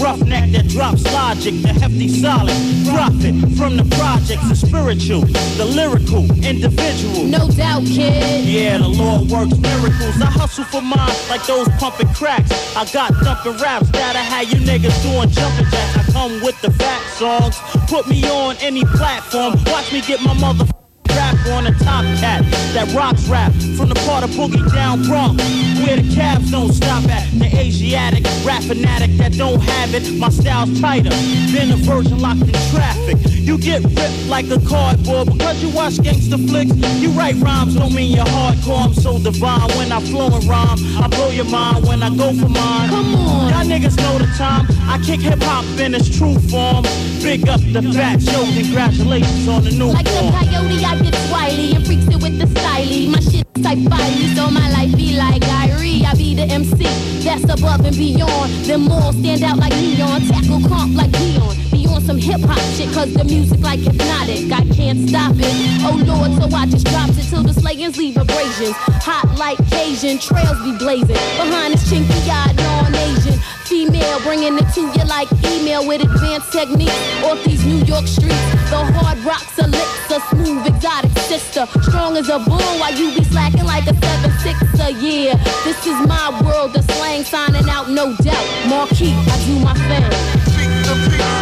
roughneck that drops logic, the hefty solid. Profit from the projects, the spiritual, the lyrical, individual. No doubt, kid. Yeah, the Lord works miracles. I hustle for mine like those pumping cracks. I got dumping raps that I had you niggas doing jumping jacks. I come with the fat songs. Put me on any platform. Watch me get my mother on a top cat that rocks rap from the part of boogie down Bronx where the cabs don't stop at. The Asiatic rap fanatic that don't have it. My style's tighter than a virgin locked in traffic. You get ripped like a cardboard because you watch gangster flicks. You write rhymes don't mean you're hardcore. I'm so divine when I flow and rhyme. I blow your mind when I go for mine. Come on. Y'all niggas know the time. I kick hip hop in its true form. Big up the fat show. Congratulations on the new Like the coyote, I get swiley and freaks it with the styly. My shit type fiery, so my life be like Irie. I be the MC that's above and beyond. Them all stand out like neon, tackle comp like Deion. Be on some hip hop shit, cause the music like hypnotic. I can't stop it. Oh lord, so I just dropped it till the slayings leave abrasions. Hot like Cajun, trails be blazing. Behind this chinky eyed non-Asian. Female bringing it to you like email with advanced techniques off these New York streets. The hard rocks a licks, a smooth exotic sister. Strong as a bull while you be slacking like a 7-6 a year. This is my world, the slang signing out, no doubt. Marquis, I do my thing.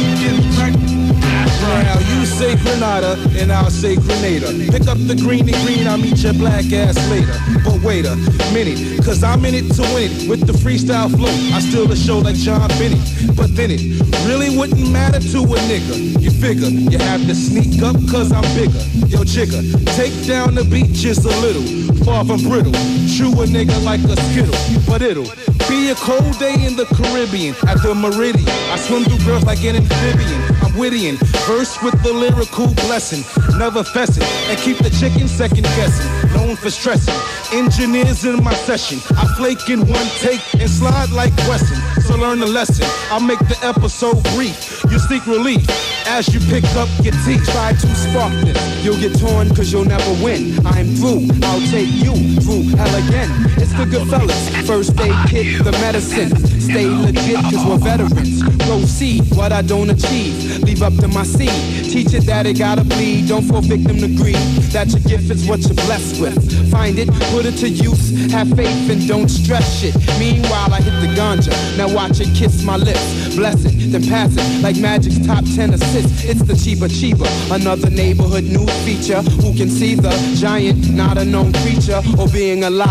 Now you say Grenada and I'll say Grenada. Pick up the green and green, I'll meet your black ass later. But wait a minute, cause I'm in it to win it. With the freestyle flow, I steal the show like John Bennett. But then it really wouldn't matter to a nigga. You figure you have to sneak up cause I'm bigger. Yo, jigger, take down the beat just a little. Far from brittle, chew a nigga like a skittle. But it'll be a cold day in the Caribbean at the Meridian. I swim through girls like an amphibian. I'm witty and verse with the lyrical blessing. Never fessing and keep the chicken second guessing. Known for stressing. Engineers in my session. I flake in one take and slide like Wesson. So learn the lesson. I'll make the episode brief. You seek relief as you pick up your teeth. Try to spark this. You'll get torn cause you'll never win. I'm through. I'll take you through hell again. It's the good fellas. First aid kit, the medicine. Stay legit cause we're veterans. Proceed what I don't achieve. Leave up to my seed. Teach it that it gotta bleed. Don't fall victim to greed. That your gift is what you're blessed with. Find it, put it to use. Have faith and don't stress it. Meanwhile, I hit the ganja. Now watch it kiss my lips. Bless it, then pass it like Magic's top 10 assists. It's the Chiba Chiba. Another neighborhood news feature. Who can see the giant, not a known creature, or being alive?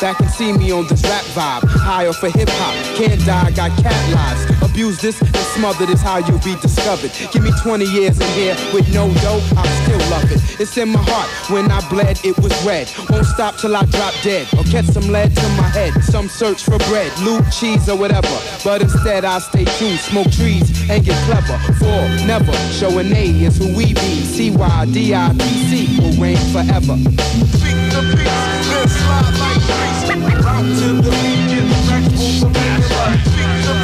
That can see me on this rap vibe. Higher for hip hop. Can't die, got cat lives. Abuse this and smother this, how you'll be discovered. Give me 20 years in here with no dough, I still love it. It's in my heart. When I bled, it was red. Won't stop till I drop dead or catch some lead to my head. Some search for bread, loot, cheese, or whatever. But instead, I stay true, smoke trees, and get clever. For never showing A is who we be. C Y D I P C will reign forever. Beat the slide like to the on the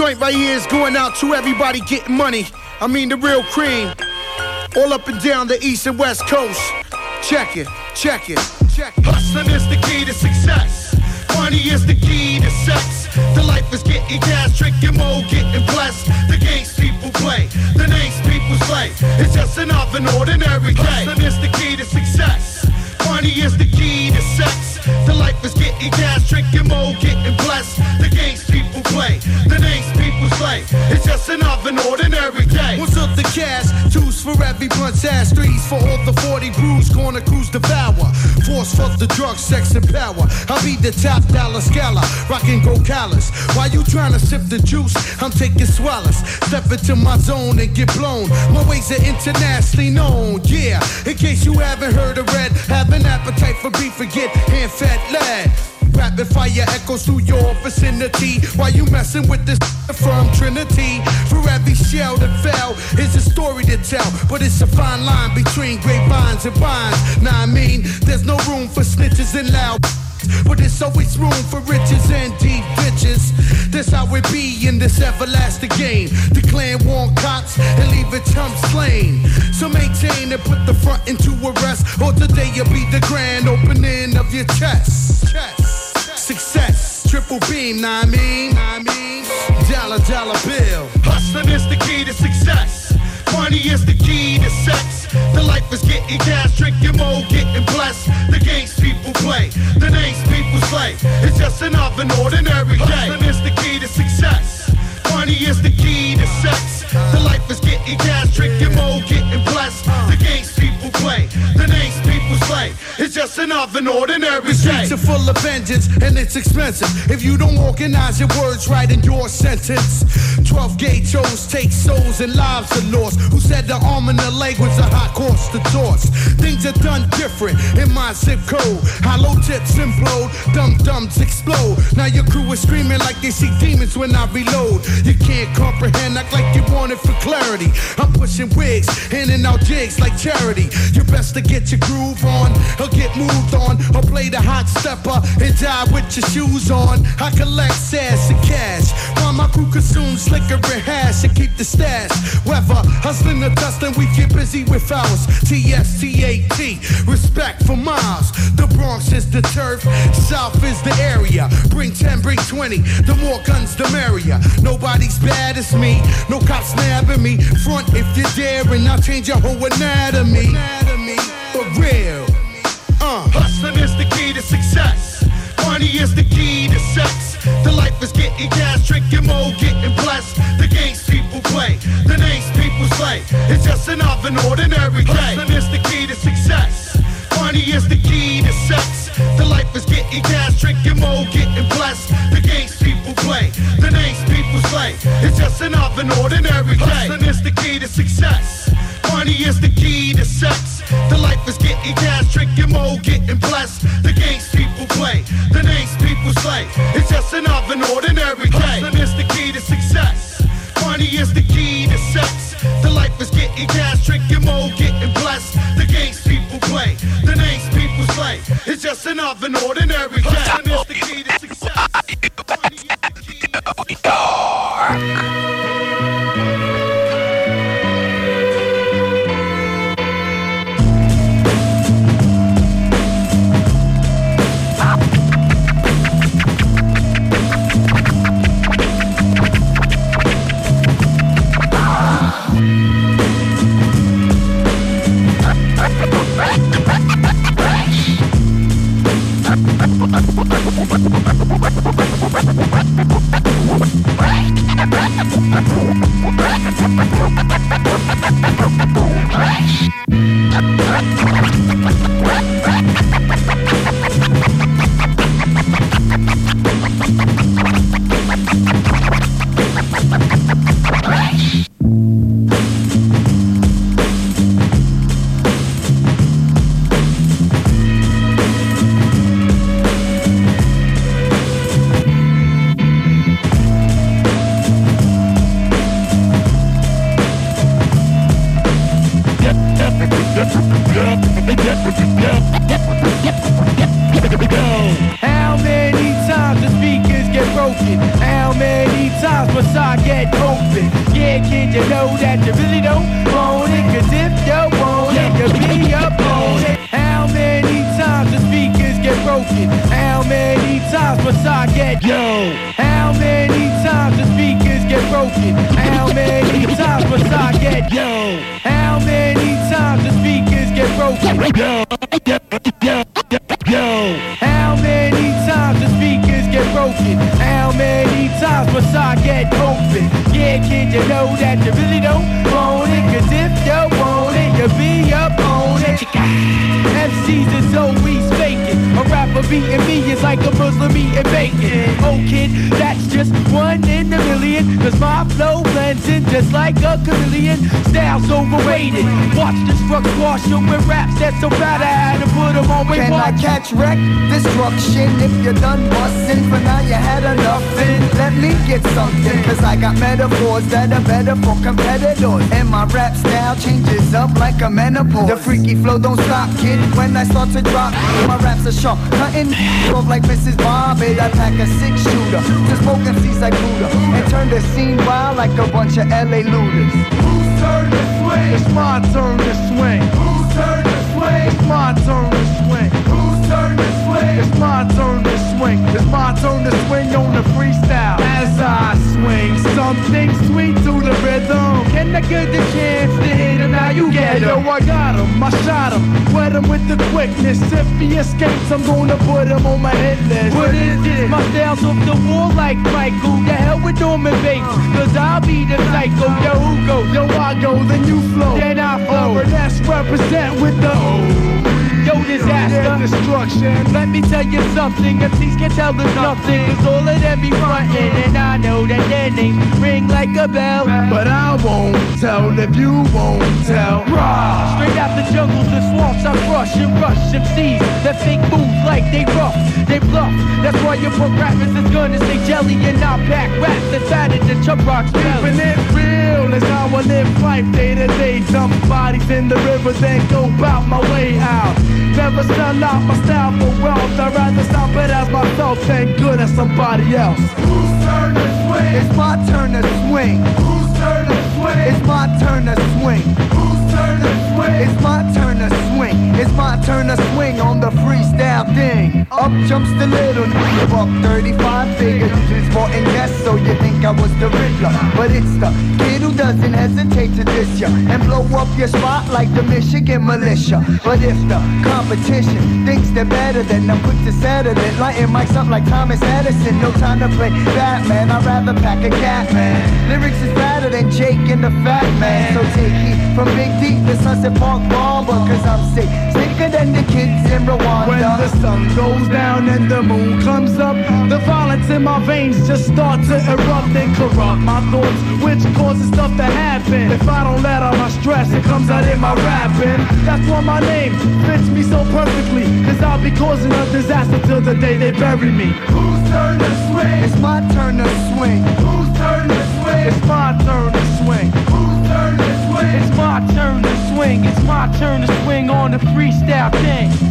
joint right here is going out to everybody getting money. I mean the real cream. All up and down the east and west coast. Check it, check it, check it. Hustling is the key to success. Money is the key to sex. The life is getting cash, drinking more, getting blessed. The games people play, the names people slay. It's just another ordinary day. Hustling is the key to success. Money is the key to sex. The life is getting cash, drinking more, getting blessed. The games people play, the names people slay. It's just another ordinary day. What's up the cash? Two's for every punch ass, threes for all the 40 brews, corner crews devour. Force for the drugs, sex, and power. I'll be the top dollar scala, rockin' go callous. While you tryna sip the juice, I'm taking swallows. Step into my zone and get blown. My ways are internationally known, yeah. In case you haven't heard of red, have an appetite for beef, forget hand lad. Rapid fire echoes through your vicinity while you messing with this from Trinity. For every shell that fell is a story to tell, but it's a fine line between grapevines and vines. Now I mean, there's no room for snitches and loud. But there's always room for riches and deep ditches. That's how it be in this everlasting game. The clan want cops and leave its hump slain. So maintain and put the front into arrest, or today you'll be the grand opening of your chest. Success, triple beam, I mean, I mean, dollar dollar bill. Hustling is the key to success. Money is the key to sex. The life is getting cash, drinking more, getting blessed. The games people play, the names people slay. It's just another ordinary day. Hustling is the key to success. Money is the key to sex. The life is getting cash, drinking more, getting blessed. The games people play, the names It's just another ordinary day. streets are full of vengeance and it's expensive. If you don't organize your words right in your sentence, 12 gay chose take souls and lives are lost. Who said the arm and the leg was a high cost to toss? Things are done different in my zip code. Hollow tips implode, dum dums explode. Now your crew is screaming like they see demons when I reload. You can't comprehend, act like you want it for clarity. I'm pushing wigs, handing out jigs like charity. You best to get your groove on, or get moved on, or play the hot stepper and die with your shoes on. I collect sass and cash, while my crew consumes liquor and hash and keep the stash. Weather, hustling the dust, and we get busy with ours. T-S-T-A-T, respect for miles. The Bronx is the turf, South is the area. Bring 10, bring 20, the more guns, the merrier. Nobody's bad as me, no cops nabbing me. Front if you dare, and I'll change your whole anatomy. Anatomy, for real. Uh. Hustling is the key to success. Money is the key to sex. The life is getting cash, drinking more, getting blessed. The games people play, the names people slay. It's just another ordinary day. Hustling is the key to success. Money is the key to sex. The life is getting cash, drinking more, getting blessed. The games people play, the names people slay. It's just another ordinary day. Hustling is the key to success. Money is the key to sex. The life is getting cash, drinking more, getting blessed. The games people play, the names people slay. It's just another ordinary day. Hustling is the key to success. Money is the key to sex. The life is getting cash, drinking more, getting blessed. The games people play, the names people slay. It's just another ordinary day. Hustling is the key to success. Money is the key The freaky flow don't stop, kid. When I start to drop, my raps are sharp. Cutting off like Mrs. Bobbitt. I pack a six shooter. To smoke MCs like Buddha. And turn the scene wild like a bunch of LA looters. Whose turn to swing? It's my turn to swing. Who's turn to swing? It's my turn to swing. Whose turn to swing? It's my turn to swing. It's my turn to swing on the freestyle. As I swing something sweet to the rhythm. Can I get the chance to hit him? Now you get him. Yo, I got him. I shot him. Wet him with the quickness. If he escapes, I'm gonna put him on my hit list. What is this? My style's off the wall like Michael. The hell with Norman Bates. Cause I'll be the psycho. Yo, who goes? Yo, I go, then you flow. Then I flow. That's represent with the O. Yo, disaster. destruction. Let me tell you something. MCs can tell us nothing. Cause all of them be frontin'. And I know that their names ring like a bell. But I won't tell if you won't tell. Rah! Straight out the jungles and swamps, I rush and rush MCs that think moves like they rough. They bluff. That's why your punk rappers is gonna say jelly and I pack raps that's added to Chubb Rock's belly. Keeping it real is how I live life day to day. Dump bodies in the river, then go bout my way out. Never sell out my style for wealth. I'd rather stop it as myself than good as somebody else. Whose turn to swing? It's my turn to swing. Whose turn to swing? It's my turn to swing. Whose turn to swing? It's my turn to swing. It's my turn to swing on the freestyle thing. Up jumps the little nigga, buck 35 figure. Uses more in yes, so you think I was the Riddler. But it's the kid who doesn't hesitate to diss ya and blow up your spot like the Michigan militia. But if the competition thinks they're better, then I'm quick to settle it. Lighting mics up like Thomas Edison. No time to play Batman, I'd rather pack a cat, man. Lyrics is better than Jake and the Fat Man. So take heat from Big D to Sunset Park Barber, cause I'm sick. Sicker than the kids in Rwanda. Sun goes down and the moon comes up, the violence in my veins just start to erupt and corrupt my thoughts, which causes stuff to happen. If I don't let out my stress, it comes out in my rapping. That's why my name fits me so perfectly, cause I'll be causing a disaster till the day they bury me. Whose turn to swing? It's my turn to swing. Whose turn to swing? It's my turn to swing. Whose turn to swing? It's my turn to swing. It's my turn to swing on the freestyle thing.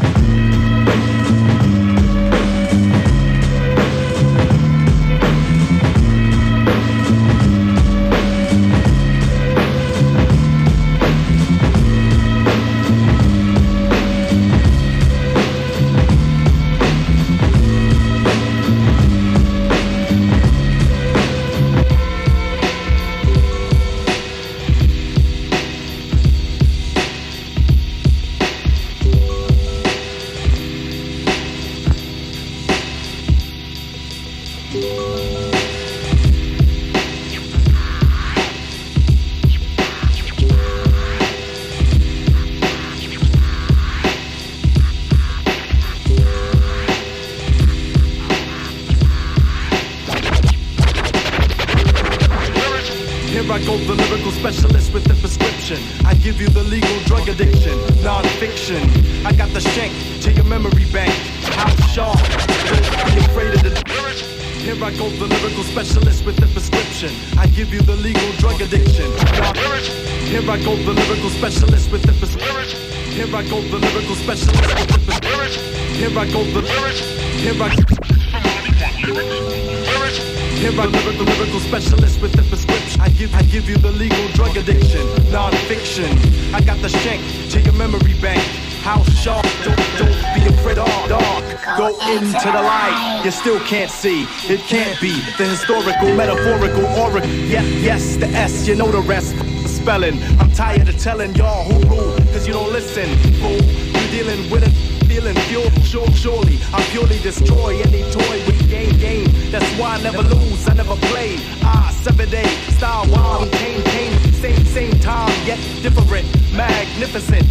still can't see. It can't be the historical, metaphorical aura. Yeah, yes, the S, you know the rest. Spelling. I'm tired of telling y'all who rule, cause you don't listen. Fool, I'm dealing with it, feeling pure, Sure, surely, I purely destroy any toy with game, game. That's why I never lose, I never play. Ah, seven day, style wild, pain, pain, Same, same time, yet different. Magnificent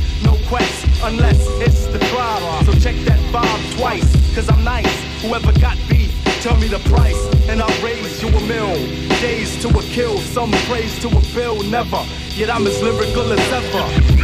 request, unless it's the trial. So check that bomb twice, cause I'm nice. Whoever got beat, tell me the price, and I'll raise you a mill. Days to a kill, some praise to a bill, never. Yet I'm as lyrical as ever.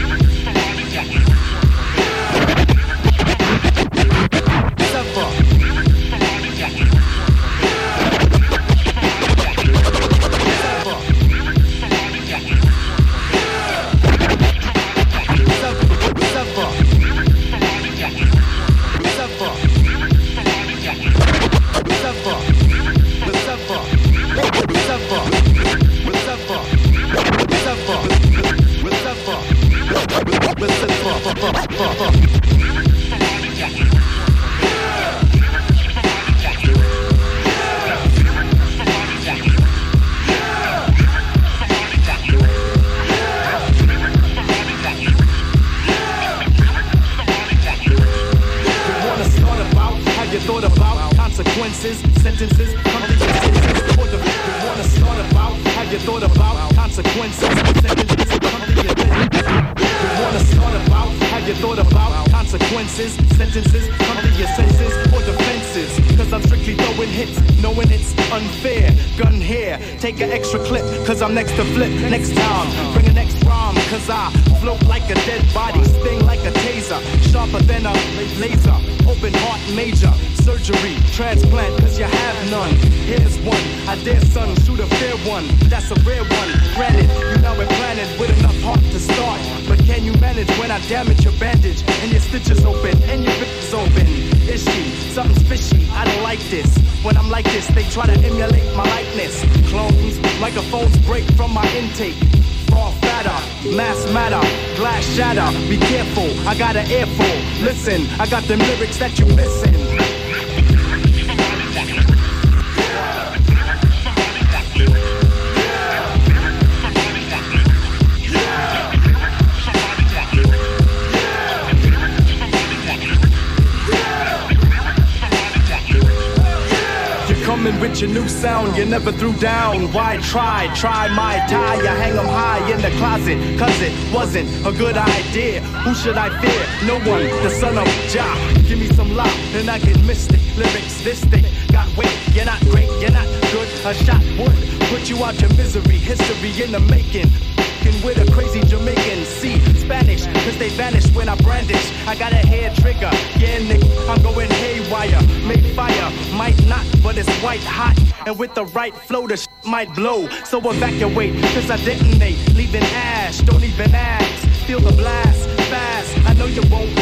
might blow, so evacuate, cause I detonate, leaving ash, don't even ask. Feel the blast, fast, I know you won't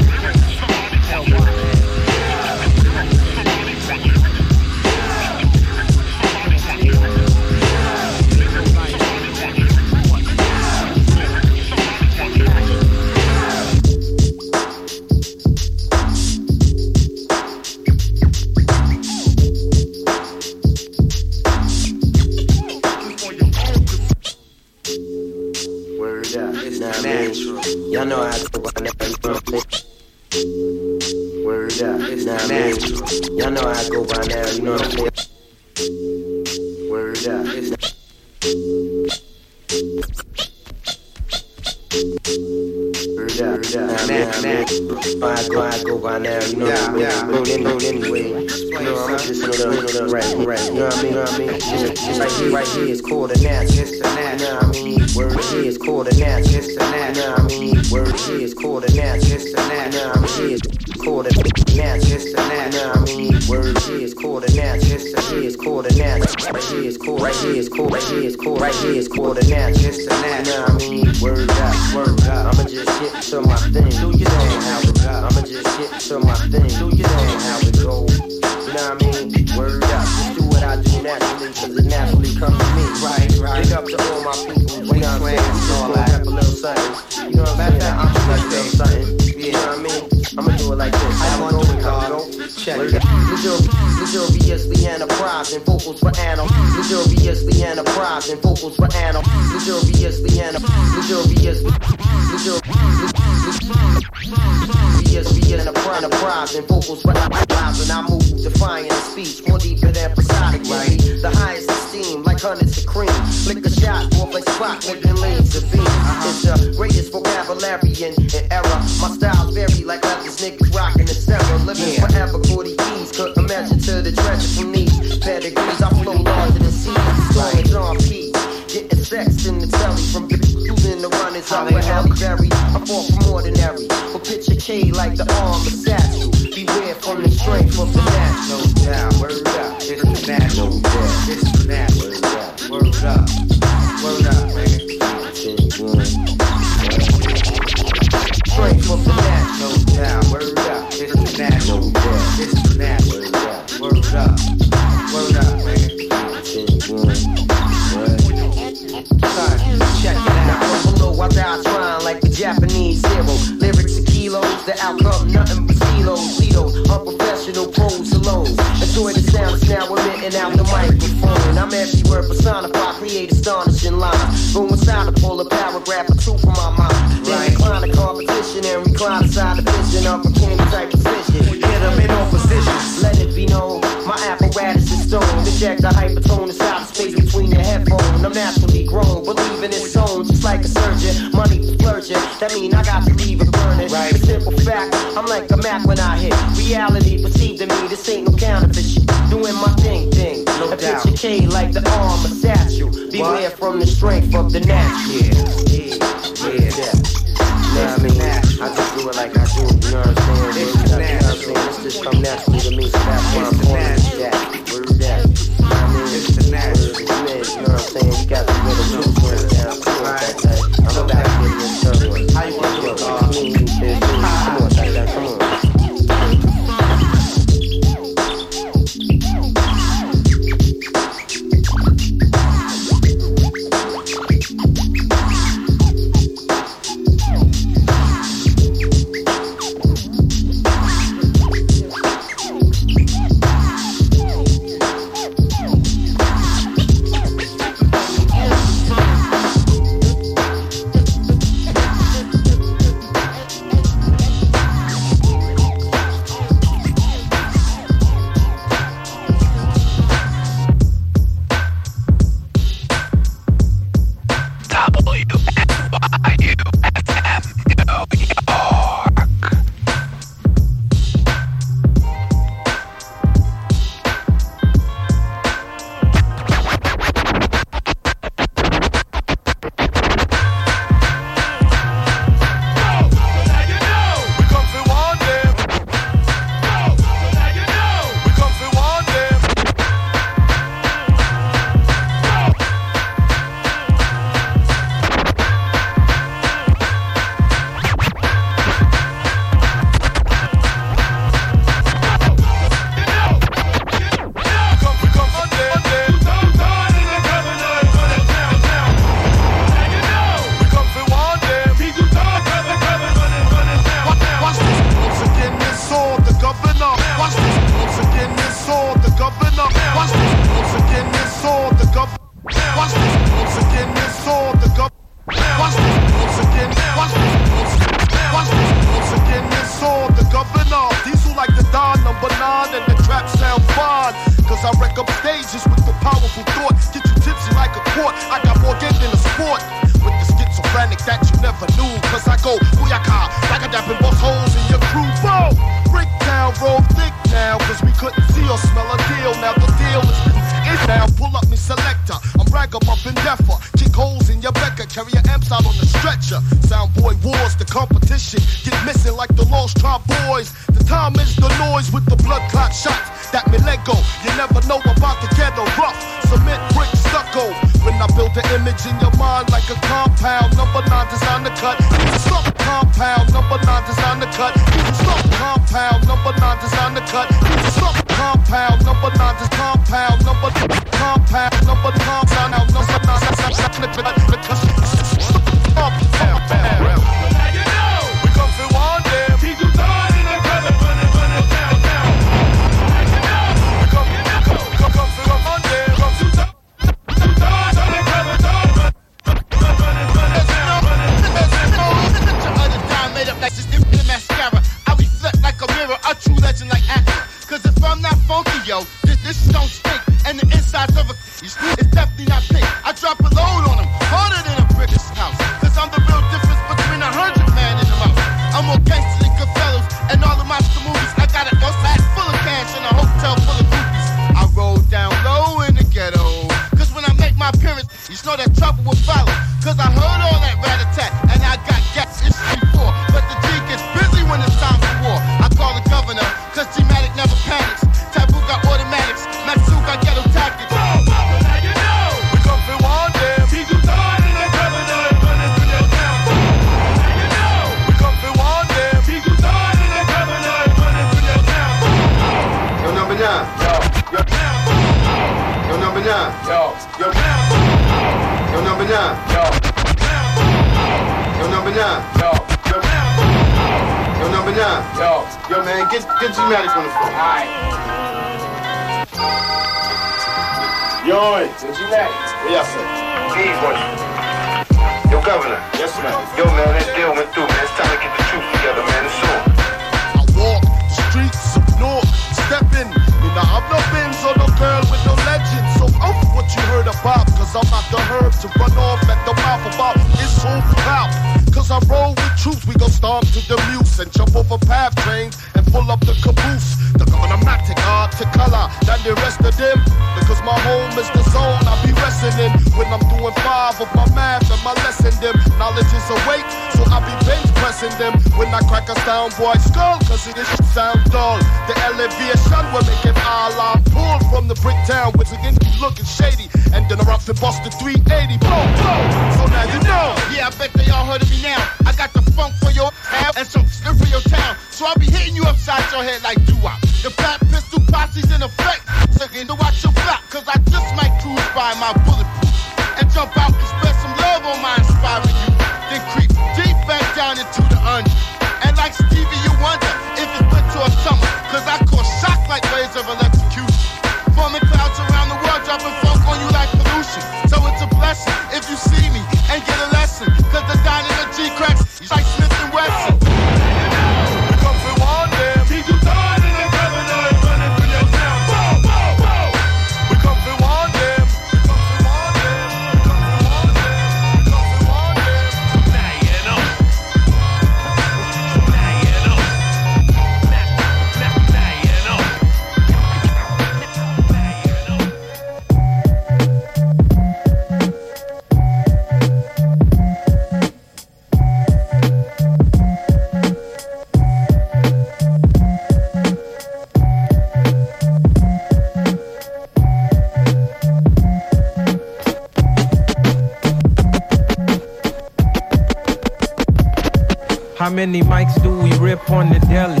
many mics do we rip on the deli?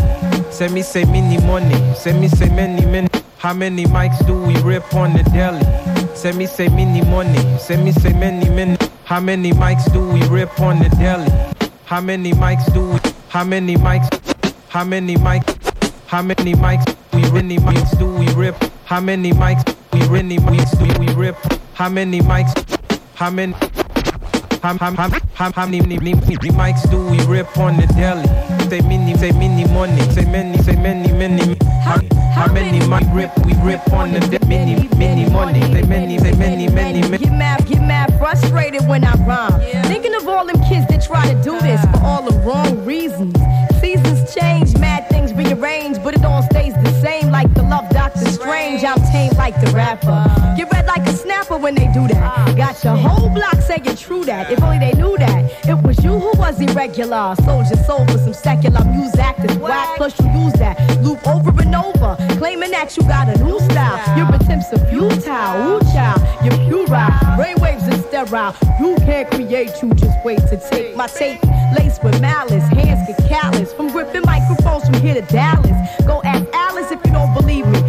Send me say many money. Send me say many many. How many mics do we rip on the deli? Send me say many money. Send me say many many. How many mics do we rip on the deli? How many mics do we? How many mics? How many mics? How many mics? We many mics do we rip? How many mics? We many mics do we rip? How many mics? How many? How, how, how, how, how many, many, many, mics do we rip on the deli? Say many, say many money, say many, say many, many. How, how many mic rip we rip on the de- many, many money? Say many, say many, many, many. Get mad, get mad, frustrated when I rhyme. Thinking of all them kids that try to do this for all the wrong reasons. Seasons change, mad things rearrange, but it all stays the same Strange. I'm tame like the rapper. Get red like a snapper when they do that. Got your whole block saying true that. If only they knew that. It was you who was irregular. Sold your soul for some secular music that's whack. Plus you use that loop over and over. Claiming that you got a new style. Your attempts are futile. Ooh, child, you're puerile. Brainwaves are sterile. You can't create, you just wait to take my tape. Laced with malice, hands get callous. From gripping microphones from here to Dallas. Go ask Alice if you don't believe me.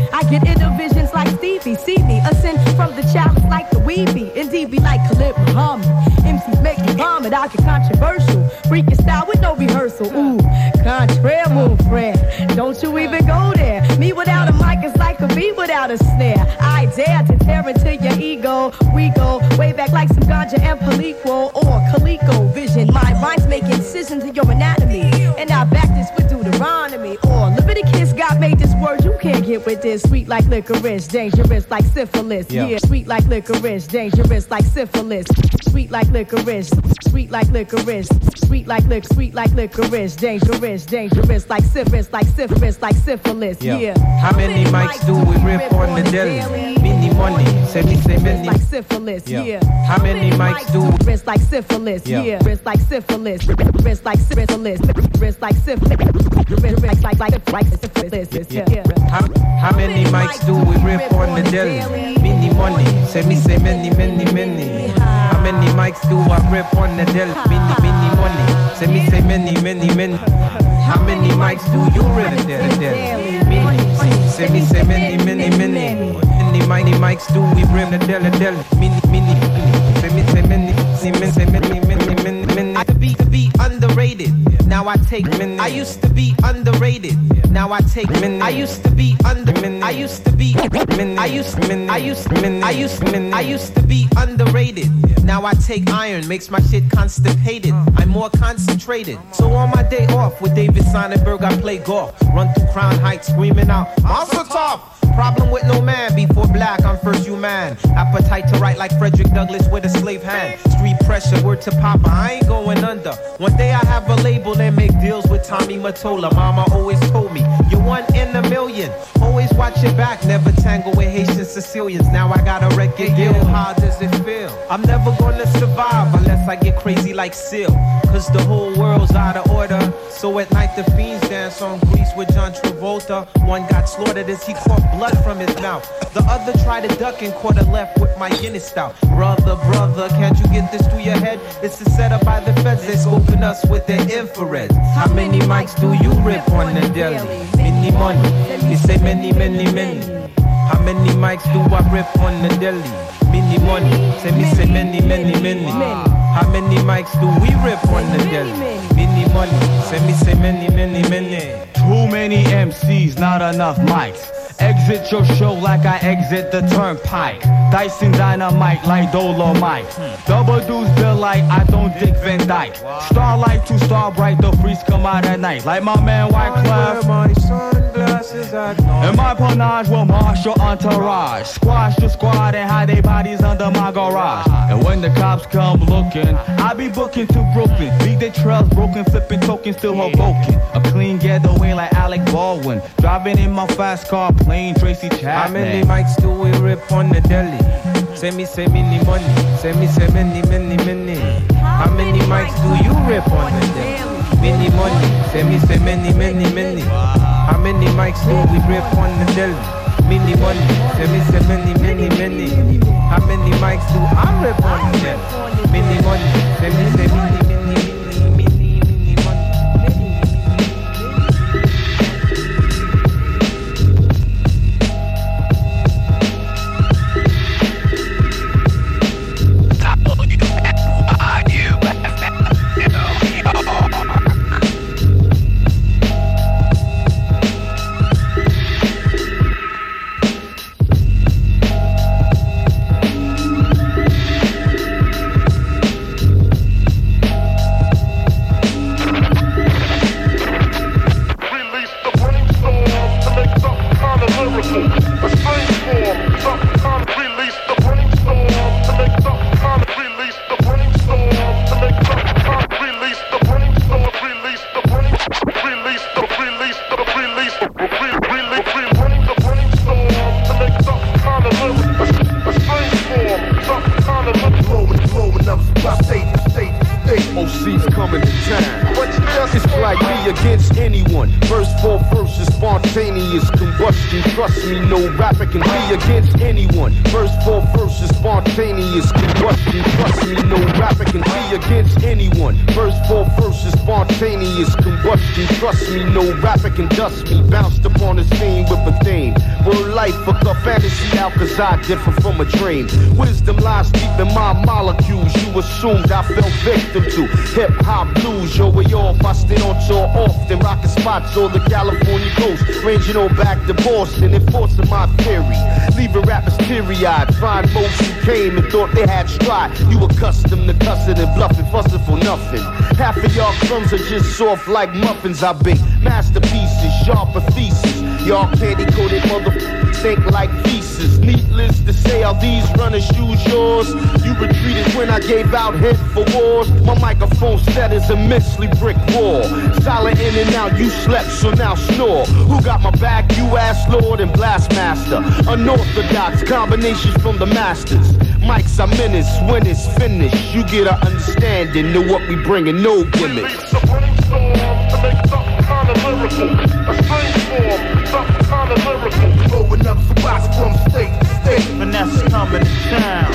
Stevie. See me ascend from the chalice like the weeby. Indeed, be like Khalid Muhammad. MCs make me vomit. I get controversial. Freaking style with no rehearsal. Ooh, contraire, mon friend. Don't you even go there. Me without a mic is like a bee without a snare. I dare to tear into your ego. We go way back like some ganja and Palico or Calico vision. My mind's making incisions in your anatomy. And I back this with Deuteronomy or Leviticus God made hit with this. Sweet like licorice, dangerous like syphilis. Yeah. Yeah, sweet like licorice, dangerous like syphilis. Sweet like licorice, sweet like licorice, sweet like lick, sweet like licorice, dangerous, dangerous like syphilis, like syphilis, like syphilis. Yeah. Yeah. How many mics do we rip on the deli? Mini money. Say me say many. like syphilis, Yeah. How many mics do we wrist like syphilis, Yeah. yeah. Wrist like syphilis, wrist like syphilis, wrist like syphilis, wrist like like like like syphilis, yeah. How, how many mics do we rip on the deli? Mini money. Say me say many, many, many. How many mics do I rip on the deli? Mini, mini money. Say me say many, many, many. How many mics do you rip on the deli? Mini. Say me say many, many, many. Many, mics do we rip on the deli? Mini, mini. Say me say many, say many, many, Now I take many. I used to be underrated. Now I take many. I used to be under. I used to be. I used. I used. I used. I used to be underrated. Now I take iron, makes my shit constipated. I'm more concentrated. So on my day off with David Sonnenberg, I play golf. Run through Crown Heights, screaming out, Monster Top! Problem with no man, before black, I'm first human. Appetite to write like Frederick Douglass with a slave hand. Street pressure, word to Papa, I ain't going under. One day I have a label and make deals with Tommy Mottola. Mama always told me, you're one in a million. Always watch your back, never tangle with Haitian Sicilians. Now I got a record deal, how does it feel? I'm never gonna survive unless I get crazy like Seal. Cause the whole world's out of order. So at night the fiends dance on Grease with John Travolta. One got slaughtered as he caught blood from his mouth. The other tried to duck and caught a left with my Guinness stout. Brother, brother, can't you get this through your head? This is set up by the feds, they scoping us with their infrared. How many mics do you rip on the deli? Many money, you say many, many, many. How many mics do I rip on the deli? Many money, say me say many, many, many. How many mics do we rip on the deli? Many money, say me say many, many, many. Too many MCs, not enough mics. Exit your show like I exit the turnpike. Dyson dynamite like Dolomite. Double deuce delight, I don't dig Van Dyke. Starlight to star bright, the freaks come out at night. Like my man White Cloud. My sunglasses at And my panache will marshal entourage. Squash the squad and hide their bodies under my garage. And when the cops come looking, I be booking to Brooklyn. Beat the trails broken, flipping tokens still Hoboken. A clean getaway like Alec Baldwin. Driving in my fast car, playing Tracy Chapman. How many mics do we rip on the deli? Say me, say many money. Say me, say many, many, many. How many mics do you rip on the deli? Many money. Say me, say many, many, many. How many mics do we rip on the deli? Many money. Say me, say many, many, many. How many mics do I rip on the deli? Many money. Me, say many, many, many, I differ from a dream. Wisdom lies deep in my molecules. You assumed I fell victim to hip hop blues. Your way off, I stay on tour often. Rocking spots on the California coast. Ranging on back to Boston, enforcing my theory. Leaving rappers teary eyed. Find most who came and thought they had stride. You accustomed to cussing and bluffing, fussing for nothing. Half of y'all crumbs are just soft like muffins I bake. Masterpieces, sharper thesis. Y'all candy coated motherfuckers think like pieces. Needless to say, are these running shoes yours? You retreated when I gave out hit for wars. My microphone set is immensely brick wall. Silent in and out, you slept, so now snore. Who got my back? You ass lord and blastmaster. Unorthodox combinations from the masters. Mics are menace when it's finished. You get an understanding of what we bringing, no gimmicks. A strange form, something kind of lyrical. Blowing up spots from state. Vanessa coming to town.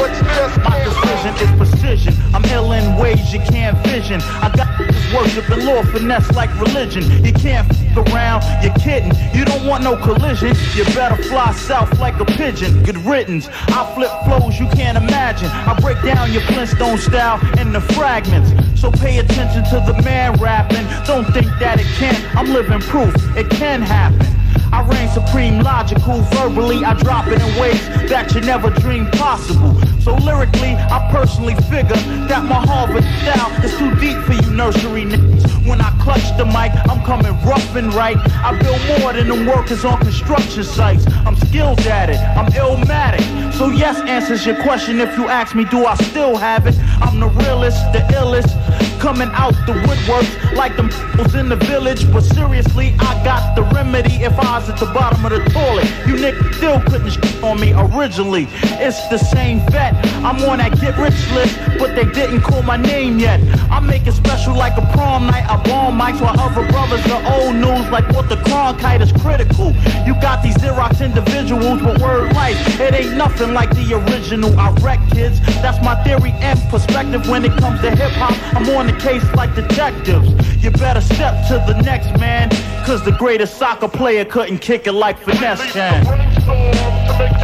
My decision is precision. I'm ill in ways you can't vision. I got this worshiping Lord Finesse like religion. You can't f around, you're kidding. You don't want no collision. You better fly south like a pigeon. Good riddance. I flip flows you can't imagine. I break down your Flintstone style in the fragments. So pay attention to the man rapping. Don't think that it can't. I'm living proof it can happen. I reign supreme, logical, verbally. I drop it in ways that you never dreamed possible. So lyrically, I personally figure that my Harvard style is too deep for you nursery niggas. When I clutch the mic, I'm coming rough and right. I build more than them workers on construction sites. I'm skilled at it. I'm illmatic. So yes answers your question if you ask me, do I still have it? I'm the realest, the illest. Coming out the woodworks like them fools in the village. But seriously, I got the remedy if I was at the bottom of the toilet. You niggas still couldn't sh- on me originally. It's the same vet. I'm on that get rich list, but they didn't call my name yet. I make it special like a prom night. I bomb mics while other brothers are old news like Walter Cronkite is critical. You got these Xerox individuals, but word life, it ain't nothing like the original. I wreck kids. That's my theory and perspective when it comes to hip hop. I'm on the case like detectives. You better step to the next man, cause the greatest soccer player couldn't kick it like finesse can.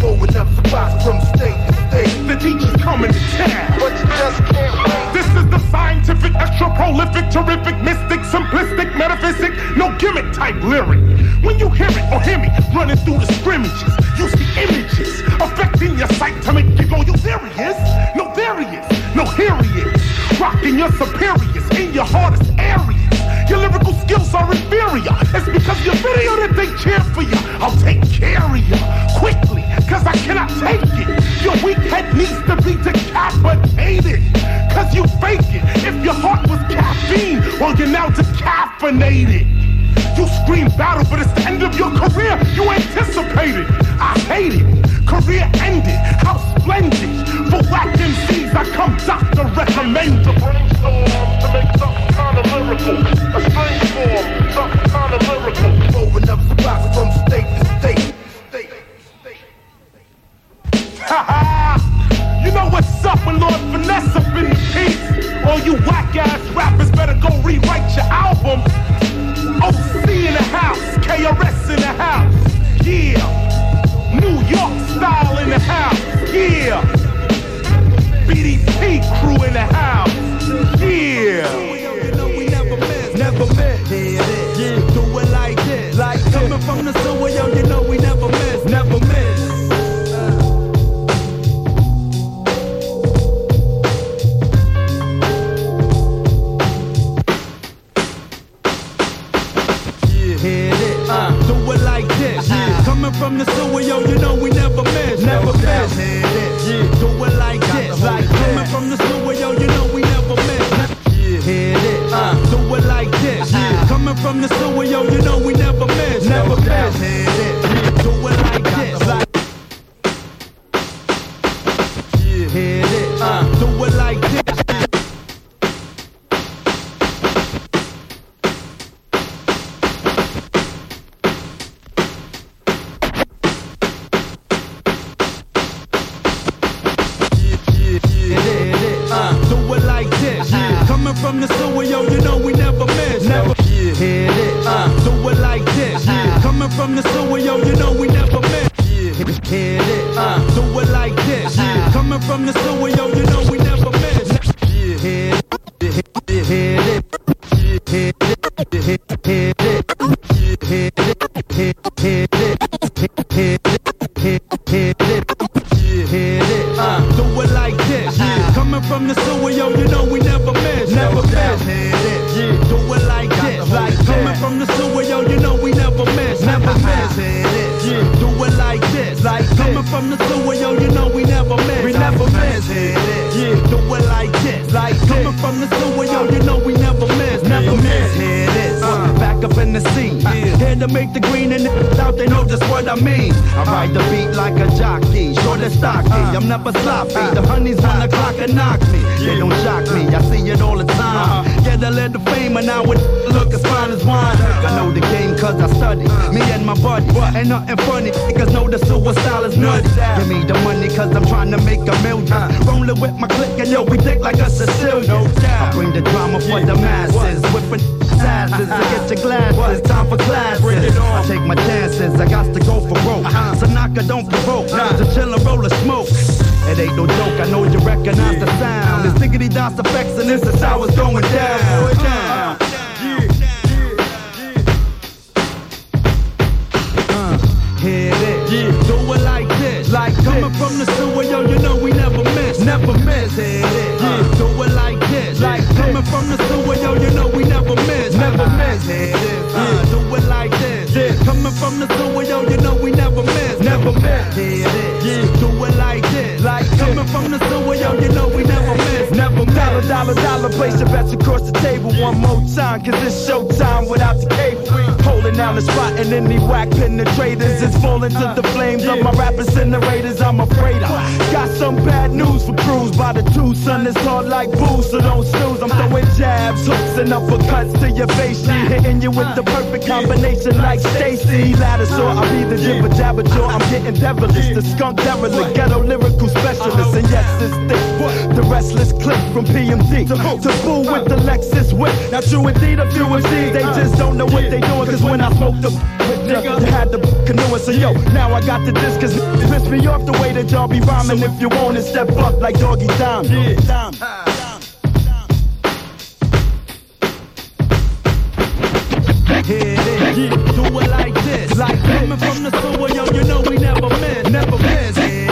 Blowing up spots from state to state. The teacher's coming to town. But you just can't This is the scientific, extra prolific, terrific, mystic, simplistic, metaphysic, no gimmick type lyric. When you hear it or hear me running through the scrimmages, you see images affecting your sight to make you go, yo, there he is. No, there he is. No, here he is. Rocking your superiors in your hardest areas. Your lyrical skills are inferior. It's because your video that they cheer for you. I'll take care of you quickly, cause I cannot take it. Your weak head needs to be decapitated. Cause you fake it. If your heart was caffeine, well, you're now decaffeinated. You scream battle, but it's the end of your career. You anticipated. I hate it. Career ended. How splendid. For whack MCs, I come doctor recommended. Brainstorm to make something kind of lyrical. A strange form, something kind of lyrical. Blowing up spots from state to state. Ha ha! You know what's up when Lord Finesse up in the piece? All you whack ass rappers better go rewrite your album. OC in the house, KRS in the house. Yeah. New York style in the house. Yeah. BDP crew in the house. Yeah. Never miss. Yeah, do it like this. Like coming from the sewer, yo, you know from the sewer, yo, you know we never miss. Never miss. Yeah, do it like this. Like coming from the sewer, yo, you know we never miss. Hit it. Uh, do it like this. Yeah, coming from the sewer, yo, you know we never miss. Never miss. Falling to the flames of my rap incinerators. I'm afraid I got some bad news for crews by the two, son. It's hard like booze, so don't snooze. I'm throwing jabs, hooks, and uppercuts to your face. She hitting you with the perfect combination like Stacy Lattisaw. So I'll be the jibber jabber jaw. I'm getting devilish, the skunk derelict, ghetto lyrical specialist. And yes, it's thick. The restless click from PMD to, fool with the Lexus whip. Now, true indeed, a few MCs, they just don't know what they doing. Cause when I smoke the you had the canoeing. So, yo, now I got the disc, cause piss me off the way that y'all be rhyming. If you want to step up like doggy time. Yeah. Here it is. Do it like this. Like coming from the sewer, yo, you know we never miss. Never miss. Is.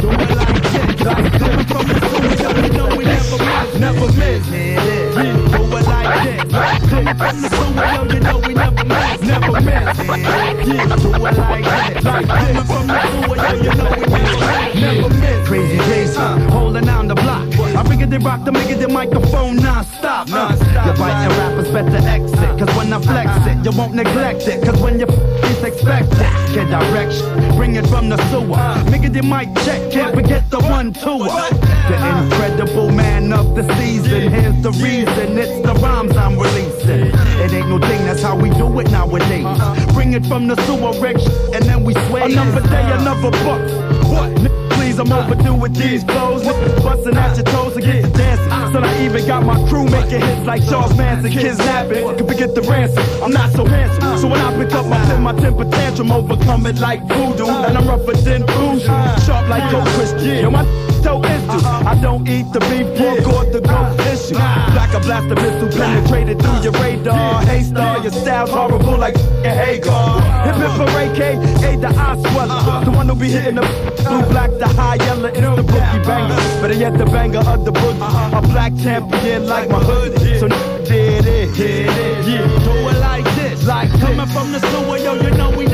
Do it like this. Like coming from the sewer, yo, you know we never miss. Never miss. Here it is. It like this. Like coming from the yo, you know we never miss. Never it is. Do it like this. Like coming from the yo, you know we never miss. Never miss. Crazy Jason, holding down the block. I figured they rock the make the microphone non-stop. Uh, you biting rappers better exit, cause when I flex ah. it, you won't neglect it, cause when you f- it's expected. Get direction, bring it from the sewer. Ah. Nigga, they mic check, can't forget the one tour. The ah. incredible man of the season, here's the reason, it's the rhymes I'm releasing. It ain't no thing, that's how we do it nowadays. Uh-huh. Bring it from the sewer, wreck and then we sway. Another day, another buck. What? Please, I'm overdue with these flows. Niggas busting at your toes to get to dancing. So I even got my crew making hits like Charles Manson, kidnapping. Could forget the ransom. I'm not so handsome. Uh. So when I pick up my pen, my temper tantrum, overcome it like voodoo. Uh. And I'm rougher than voodoo. Uh. Sharp like Coke Christian. Yo, my toe into. I don't eat the beef pork or the goat tissue. Black a blaster missile penetrated through your radar. Hey star, your style's horrible like a Hagar. Uh-huh. Hip hip for Ray K, A the eye sweller. Uh-huh. The one who be hitting the blue uh-huh. black, the high yellow, it's the bookie banger. Better yet, the banger of the boogie. A black champion like my hood. So did it, did it, yeah. Do it like this, like coming from the sewer, yo, you know we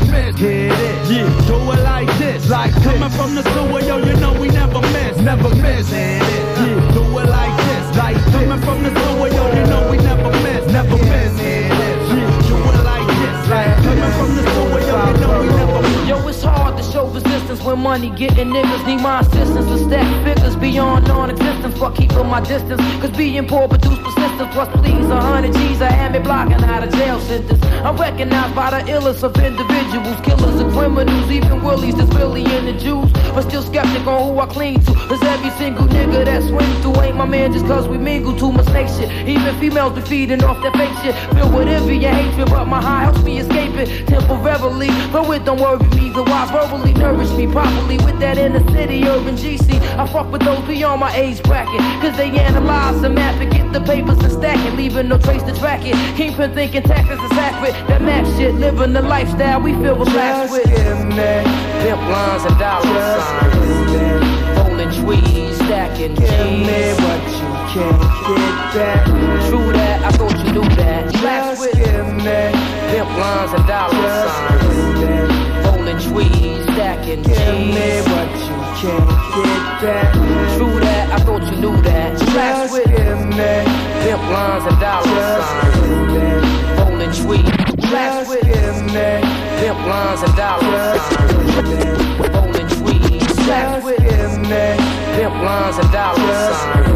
miss, never miss. Did it, yeah. Do it like this, like coming from the sewer, yo, you know we never miss, never miss. Did it, yeah. Do it like this, like coming from the sewer, yo, you know we never miss, never miss. Did it, yeah. Do it like this, like coming from the sewer, yo, you know we never miss. Yo, it's hard to show when money getting niggas need my assistance to stack figures beyond non-existence. Fuck keeping my distance, cause being poor produce persistence. Plus, please, a hundred G's, I had me blocking out of jail sentence. I'm recognized by the illest of individuals, killers and criminals, even willies that's really in the Jews. But still skeptic on who I cling to. Cause every single nigga that swing through ain't my man just cause we mingle too much snake shit. Even females be feeding off that fake shit. Filled with envy and hatred, but my high helps me escape it temporarily. But it don't worry me, the wise verbally nourish me properly. With that inner city, urban GC, I fuck with those beyond my age bracket. Cause they analyze and map it, get the papers and stack it, leaving no trace to track it. Kingpin thinking taxes is accurate. That map shit, living the lifestyle we feel relaxed with. Pimp lines and dollar signs. Rolling trees, stacking G's. what you can't get back. True that, I thought you knew that. Relax with Pimp lines and dollar signs. Rolling trees, stacking G's. what you can't get back. True that, I thought you knew that. Relax with Pimp lines and dollar signs. Rolling trees. Relax lines and dollar signs. Rolling tweeds, stacked with pimp lines and dollar signs.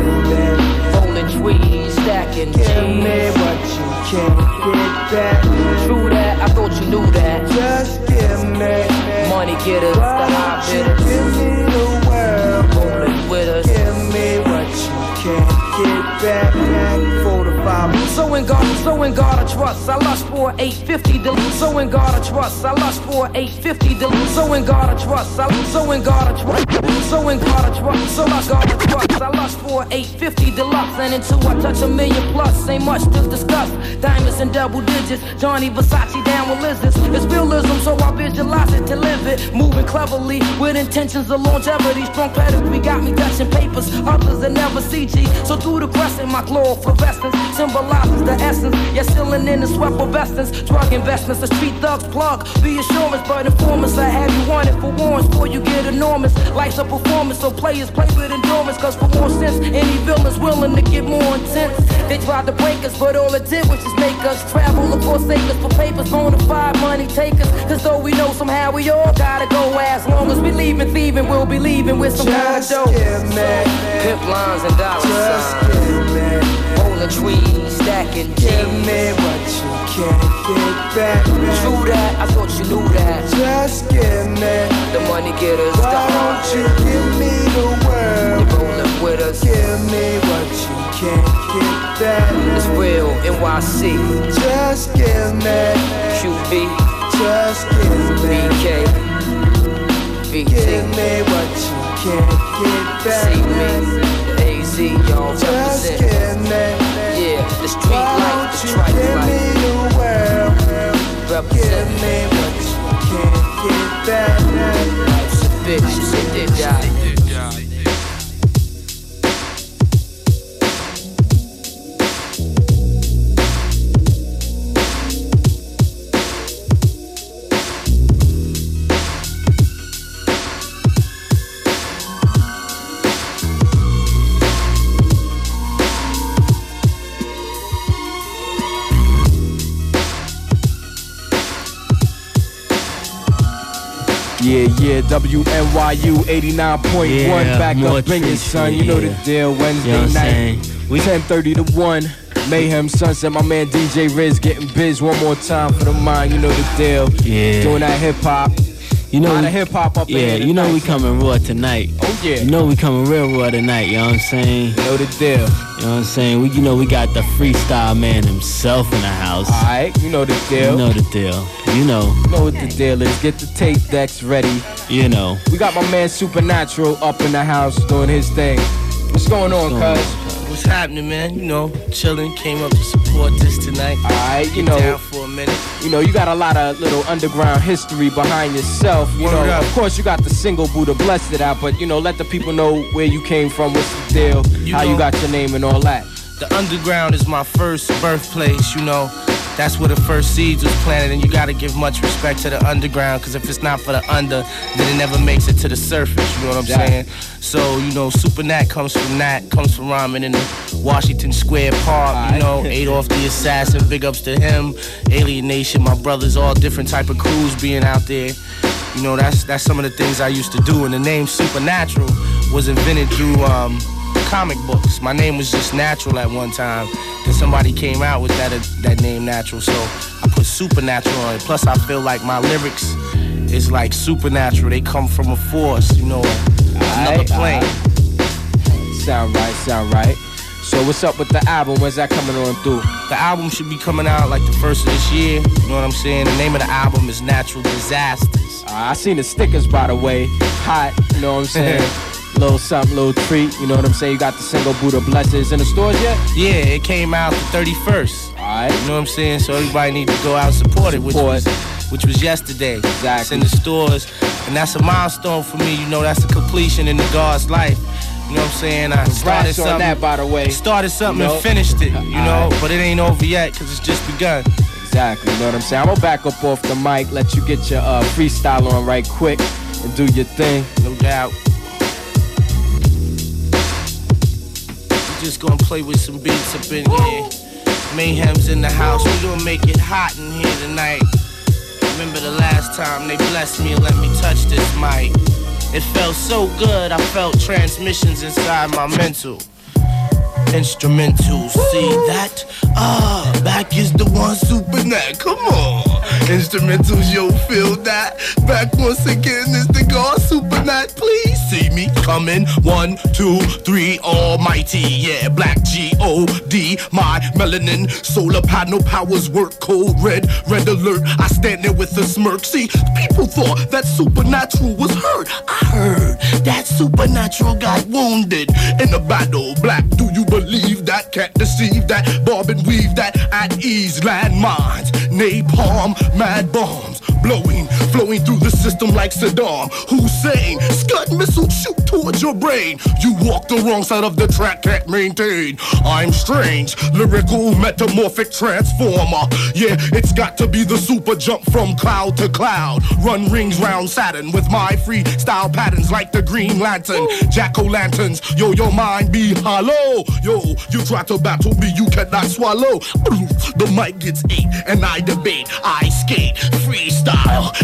Rolling tweeds, stacking Give me G's. what you can't get back. True that, I thought you knew that. Just give me. Money getters, the Why high bidders. give me the world? Rolling with us. Give me what you can't get back. back. Four to five. So in God, so in God I trust. I lust for 850 dilute. So in God I trust. I lust for 850 dilute. So in God I trust. I so in God I trust. So in God I trust. So I God I trust. I lust for 850 deluxe. And until I touch a million plus, ain't much to discuss. Diamonds in double digits. Gianni Versace down with lizards. It's realism, so I visualize it to live it. Moving cleverly with intentions of longevity. Strong pedigree got me touching papers. Others that never CG. So through the crescent, my glow fluorescence symbolizes the essence. Yet sealing in the sweat of essence. Drug investments, the street thugs plug. Reassurance, but informants, I have you wanted for warrants before you get enormous. Life's a performance, so players play with endurance. Cause for more sense, any villain's willing to get more intense. They tried to break us, but all it did was just make us travel and forsake us for papers. Bona fide money takers. Cause though we know somehow we all gotta go. As long as we leaving thieving, we'll be leaving with some kind of Just dough. Pimp lines and dollar Just give me. Rolling trees, stacking Give me what you can't get back. True that, I thought you knew that. Just give me. The money getters, the Why don't you give me the world? rolling with us. Give me what you can't get back. It's real, NYC, Just give me. QB, Just give me. BK, Give me what you can't get see back. me, AZ, y'all represent. Yeah, the street life, the you tripe give me life, the world? Give me what you can't get back. Life's a bitch, you sit there, die. Yeah, yeah, WNYU 89.1 Yeah, back up in your son. You know the deal. Wednesday You know night, saying? 10:30 to 1. Mayhem Sunset, my man DJ Riz getting biz one more time for the mind. You know the deal. Yeah. Doing that hip hop. You know, Lot we- of hip hop up yeah, you know we coming raw tonight. Oh yeah. You know we coming real raw tonight. You know what I'm saying? You know the deal. You know what I'm saying? We, you know, we got the freestyle man himself in the house. All right, you know the deal. You know the deal. You know. You know what the deal is. Get the tape decks ready. You know. We got my man Supernatural up in the house doing his thing. What's going on, cuz? What's happening, man? You know, chilling. Came up to support this tonight. All right, you Get know, down for a minute. you know, you got a lot of little underground history behind yourself. You Word know, up. of course, you got the single Buddha blessed it out, but you know, let the people know where you came from, what's the deal, You how you got your name and all that. The underground is my first birthplace, you know. That's where the first seeds was planted, and you gotta give much respect to the underground, because if it's not for the under, then it never makes it to the surface, you know what I'm Exactly. saying? So, you know, Super Nat comes from that, comes from rhyming in the Washington Square Park, you know, Adolf the Assassin, big ups to him, Alienation, my brothers, all different type of crews being out there. You know, that's that's some of the things I used to do, and the name Supernatural was invented through um, comic books. My name was just Natural at one time. Then somebody came out with that that name Natural, so I put Supernatural on it. Plus, I feel like my lyrics is like supernatural. They come from a force, you know, another Aight, plane. Sound right, sound right. So what's up with the album? When's that coming on through? The album should be coming out like the first of this year. You know what I'm saying? The name of the album is Natural Disasters. Uh, I seen the stickers by the way, hot. You know what I'm saying? little something, little treat. You know what I'm saying? You got the single Buddha blessings in the stores yet? Yeah, it came out the 31st. Alright. You know what I'm saying? So everybody need to go out and support it, which was which was yesterday. Exactly. It's in the stores. And that's a milestone for me, you know, that's a completion in the God's life. You know what I'm saying? I started something. that, by the way. Started something You know? and finished it, you know, Alright. but it ain't over yet because it's just begun. Exactly. You know what I'm saying? I'm gonna back up off the mic, let you get your uh, freestyle on right quick and do your thing. No doubt. Just gonna play with some beats up in here. Mayhem's in the house. We gonna make it hot in here tonight. Remember the last time they blessed me and let me touch this mic. It felt so good, I felt transmissions inside my mental. Instrumentals, see that? Ah, back is the one super nat. Come on. Instrumentals, yo, feel that? Back once again is the God super nat. Please see me coming. One, two, three, almighty. Yeah, black G O D. My melanin solar panel powers work cold red. Red alert. I stand there with a smirk. See, people thought that supernatural was hurt. I heard that supernatural got wounded in a battle. Black, do you believe that? Can't deceive that. Bob and weave that at ease. Landmines, napalm, mad bombs blowing, flowing through the system like Saddam Hussein. Scud missile shoot towards your brain. You walk the wrong side of the track, can't maintain. I'm strange, lyrical metamorphic transformer. Yeah, it's got to be the super jump from cloud to cloud. Run rings round Saturn with my freestyle patterns like the Green Lantern. Jack o' lanterns, yo, your mind be hollow. Yo, you try to battle me, you cannot swallow. The mic gets eight, and I debate. I skate, freestyle,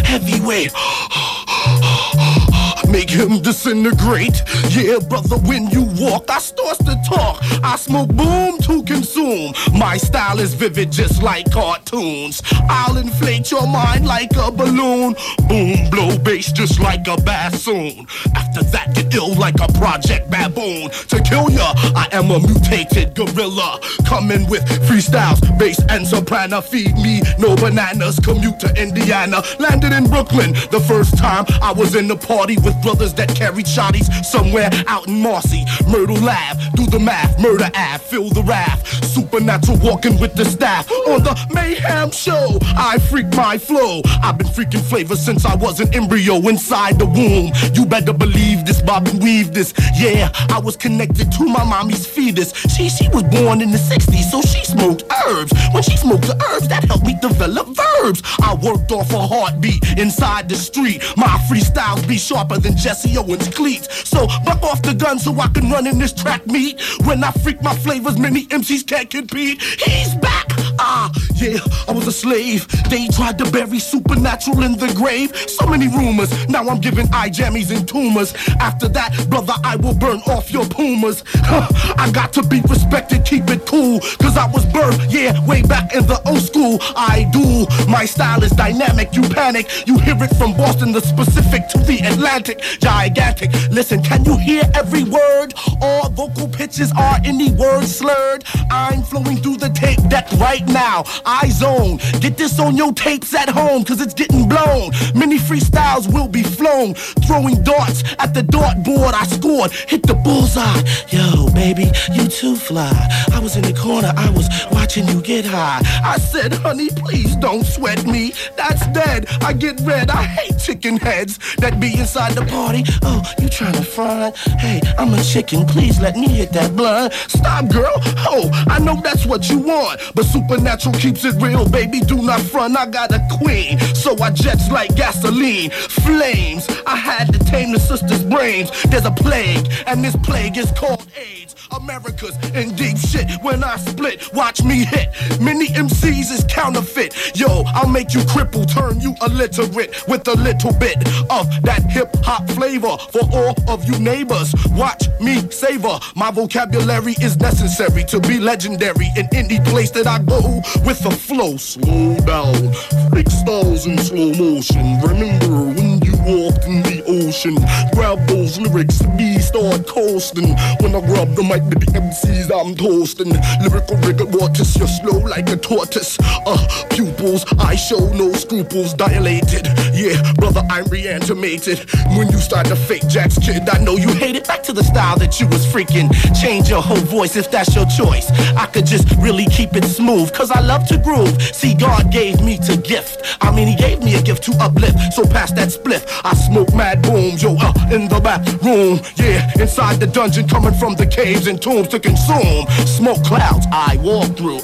heavyweight. Make him disintegrate. Yeah, brother, when you walk, I starts to talk. I smoke boom to consume. My style is vivid, just like cartoons. I'll inflate your mind like a balloon. Boom, blow bass, just like a bassoon. After that, get ill like a project baboon. To kill ya, I am a mutated gorilla. Coming with freestyles, bass and soprano. Feed me no bananas. Commute to Indiana. Landed in Brooklyn the first time I was in the party with brothers that carried shotties somewhere out in Marcy. Myrtle Lab, do the math, murder Ave, fill the wrath. Supernatural walking with the staff on the Mayhem Show. I freak my flow. I've been freaking flavor since I was an embryo inside the womb. You better believe this, Bob and weave this. Yeah, I was connected to my mommy's fetus. She she was born in the 60s, so she smoked herbs. When she smoked the herbs, that helped me develop verbs. I worked off a heartbeat inside the street. My freestyles be sharper than Jesse Owens' cleats. So buck off the gun so I can run in this track meet. When I freak my flavors, many MCs can't compete. He's back. Ah, yeah, I was a slave. They tried to bury supernatural in the grave. So many rumors. Now I'm giving eye jammies and tumors. After that, brother, I will burn off your pumas. Huh, I got to be respected, keep it cool. Cause I was birthed, yeah, way back in the old school. I do. My style is dynamic. You panic. You hear it from Boston, the Pacific to the Atlantic. Gigantic. Listen, can you hear every word? All vocal pitches are any word slurred. I'm flowing through the tape deck right now. I zone. Get this on your tapes at home, cause it's getting blown. Many freestyles will be flown. Throwing darts at the dartboard. I scored. Hit the bullseye. Yo, baby, you too fly. I was in the corner. I was watching you get high. I said, honey, please don't sweat me. That's dead. I get red. I hate chicken heads that be inside the party. Oh, you trying to front? Hey, I'm a chicken. Please let me hit that blunt. Stop, girl. Oh, I know that's what you want. But supernatural keeps it real, baby. Do not front. I got a queen. So I jets like gasoline. Flames. I had to tame the sister's brains. There's a plague, and this plague is called AIDS. America's in deep shit when I split. Watch me hit. Many MCs is counterfeit. Yo, I'll make you cripple, turn you illiterate with a little bit of that hip hop flavor for all of you neighbors. Watch me savor. My vocabulary is necessary to be legendary in any place that I go with a flow. Slow down, freak styles in slow motion. Remember when you walked in the ocean? Grab those lyrics, me start coasting. When I grab the mic, the MCs I'm toasting. Lyrical rigor, waters, you're slow like a tortoise. Uh, pupils, I show no scruples, dilated. Yeah, brother, I'm reanimated. When you start to fake Jack's kid, I know you hate it. Back to the style that you was freaking. Change your whole voice if that's your choice. I could just really keep it smooth, cause I love to groove. See, God gave me to gift. I mean, He gave me a gift to uplift. So pass that spliff, I smoke mad booms, yo, uh, in the back room. Yeah, inside the dungeon, coming from the caves and tombs to consume. Smoke clouds I walk through.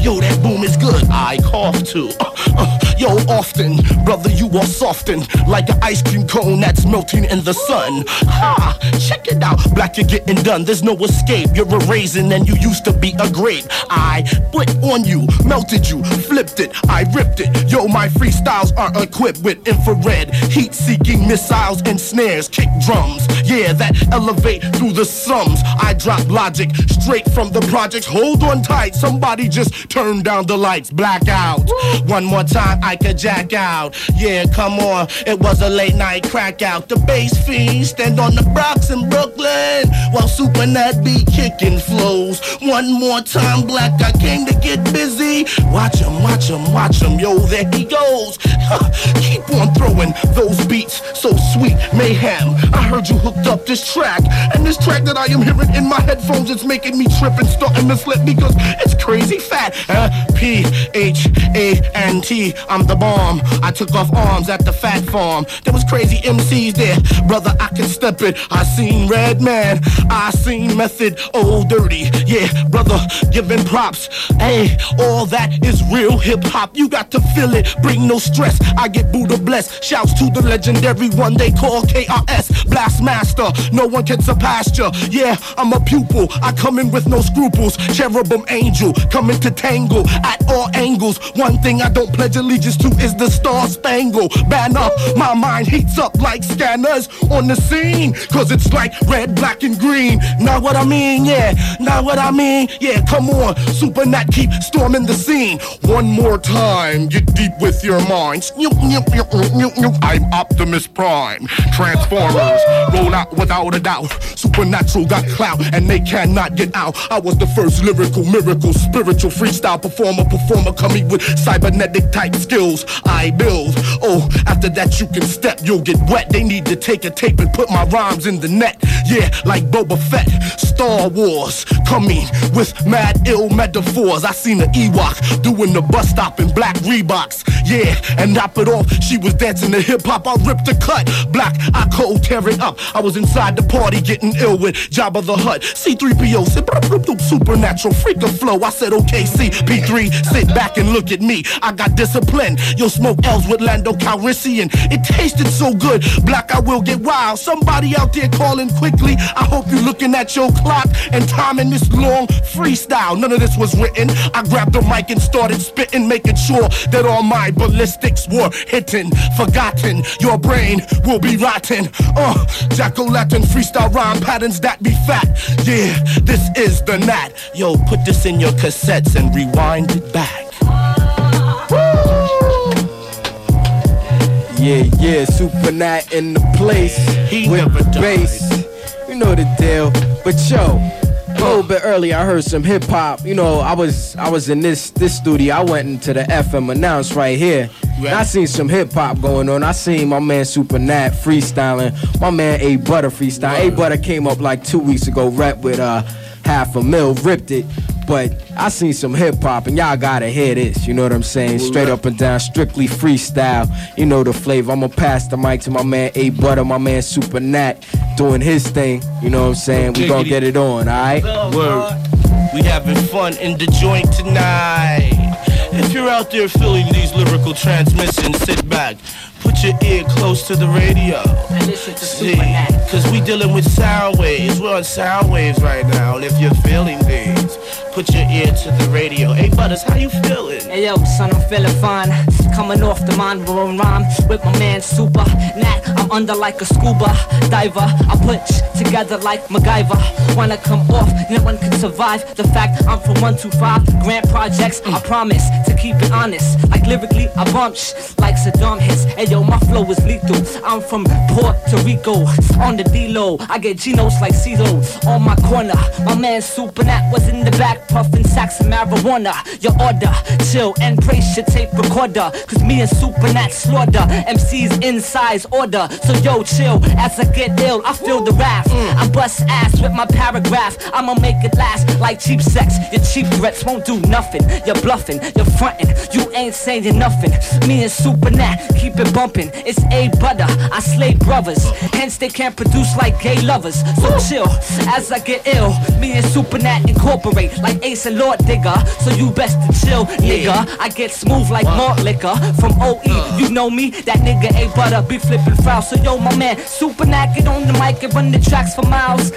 Yo, that boom is good. I cough too. Uh, uh, Yo, often, brother, you are softened like an ice cream cone that's melting in the sun. Ha! Check it out, black, you're getting done. There's no escape. You're a raisin and you used to be a grape. I put on you, melted you, flipped it, I ripped it. Yo, my freestyles are equipped with infrared, heat seeking missiles and snares, kick drums. Yeah, that elevate through the sums. I drop logic straight from the projects. Hold on tight, somebody just turn down the lights, blackout. One more time, I could jack out. Yeah, come on, it was a late night crack out. The bass fiend stand on the Bronx in Brooklyn while Super Nat be kicking flows. One more time, black, I came to get busy. Watch him, watch him, watch him, yo, there he goes. Keep on throwing those beats, so sweet, mayhem. I heard you hooked up this track, and this track that I am hearing in my headphones, it's making me trip and start and misled because it's crazy fat. Uh, P H A N T, I'm the bomb. I took off arms at the fat farm. There was crazy MCs there, brother. I can step it. I seen Redman, I seen Method, oh dirty, yeah, brother, giving props. Hey, all that is real hip hop. You got to feel it, bring no stress. I get Buddha blessed. Shouts to the legendary one they call KRS Blast Master. No one can surpass ya. Yeah, I'm a pupil. I come in with no scruples. Cherubim angel, coming to tangle at all angles. One thing I don't pledge allegiance to is the Star Spangle Banner. My mind heats up like scanners on the scene. Cause it's like red, black, and green. Not what I mean, yeah. not what I mean, yeah. Come on, Super Nat, keep storming the scene. One more time, get deep with your mind. Snoop, snoop, snoop, snoop, snoop. I'm Optimus Prime. Transformers roll out without a doubt. Supernatural got clout and they cannot get out. I was the first lyrical miracle, spiritual freestyle performer, performer coming with cybernetic type skills. I build. Oh, after that you can step, you'll get wet. They need to take a tape and put my rhymes in the net. Yeah, like Boba Fett, Star Wars coming with mad ill metaphors. I seen an Ewok doing the bus stop in black Reeboks. Yeah, and knock it off. She was dancing to hip hop. I ripped the cut. Black, I cold tear it up. I was inside the party getting ill with Jabba the Hutt. C3PO said, "Brup, brup, brup, supernatural freak of flow. I said, okay, CP3, sit back and look at me. I got discipline. Yo, smoke L's with Lando Calrissian. It tasted so good. Black, I will get wild. Somebody out there calling quickly. I hope you're looking at your clock and timing this long freestyle. None of this was written. I grabbed the mic and started spitting, making sure that all my ballistics were hitting. Forgotten, your brain will be rotten. Uh, Jack-O-Lantern freestyle rhyme patterns that be fat. Yeah, this is the Nat. Yo, put this in your cassettes and rewind it back. Yeah, yeah, Super Nat in the place He with never bass. You know the deal. But yo, a little bit earlier I heard some hip hop. You know, I was I was in this this studio. I went into the FM announce right here. And I seen some hip hop going on. I seen my man Super Nat freestyling. My man A Butter freestyle. A Butter came up like two weeks ago, rap with uh half a mil, ripped it. But I seen some hip hop and y'all gotta hear this, you know what I'm saying? Straight up and down, strictly freestyle. You know the flavor. I'ma pass the mic to my man A Butter, my man Super Nat, doing his thing. You know what I'm saying? We gonna get it on, alright? Word. We having fun in the joint tonight. If you're out there feeling these lyrical transmissions, sit back. Put your ear close to the radio. And listen to See, cause we dealing with sound waves. We're on sound waves right now. And if you're feeling these, put your ear to the radio. Hey, Butters, how you feeling? Hey yo, son, I'm feeling fine. Coming off the mind blowing rhyme with my man Super Nat. I'm under like a scuba diver. I put together like MacGyver. Wanna come off, no one can survive. The fact I'm from 125 Grand Projects. I promise to keep it honest. Like lyrically, I bump like Saddam hits. Hey yo, my flow is lethal. I'm from Puerto Rico. On the D-Lo, I get Genos like CeeLo. On my corner, my man Supernat was in the back puffing sacks of marijuana. Your order, chill and praise your tape recorder. Cause me and Supernat slaughter MCs in size order. So yo, chill as I get ill. I feel the wrath. I bust ass with my paragraph. I'ma make it last like cheap sex. Your cheap threats won't do nothing. You're bluffing. You're fronting. you ain't saying nothing. Me and Supernat keep it bumpin'. It's A butter, I slay brothers. Hence they can't produce like gay lovers. So chill as I get ill. Me and Supernat incorporate like Ace and Lord Digga. So you best to chill, nigga. I get smooth like malt liquor from OE. Uh. You know me, that nigga A butter be flipping foul. So yo, my man, Supernat get on the mic and run the tracks for miles.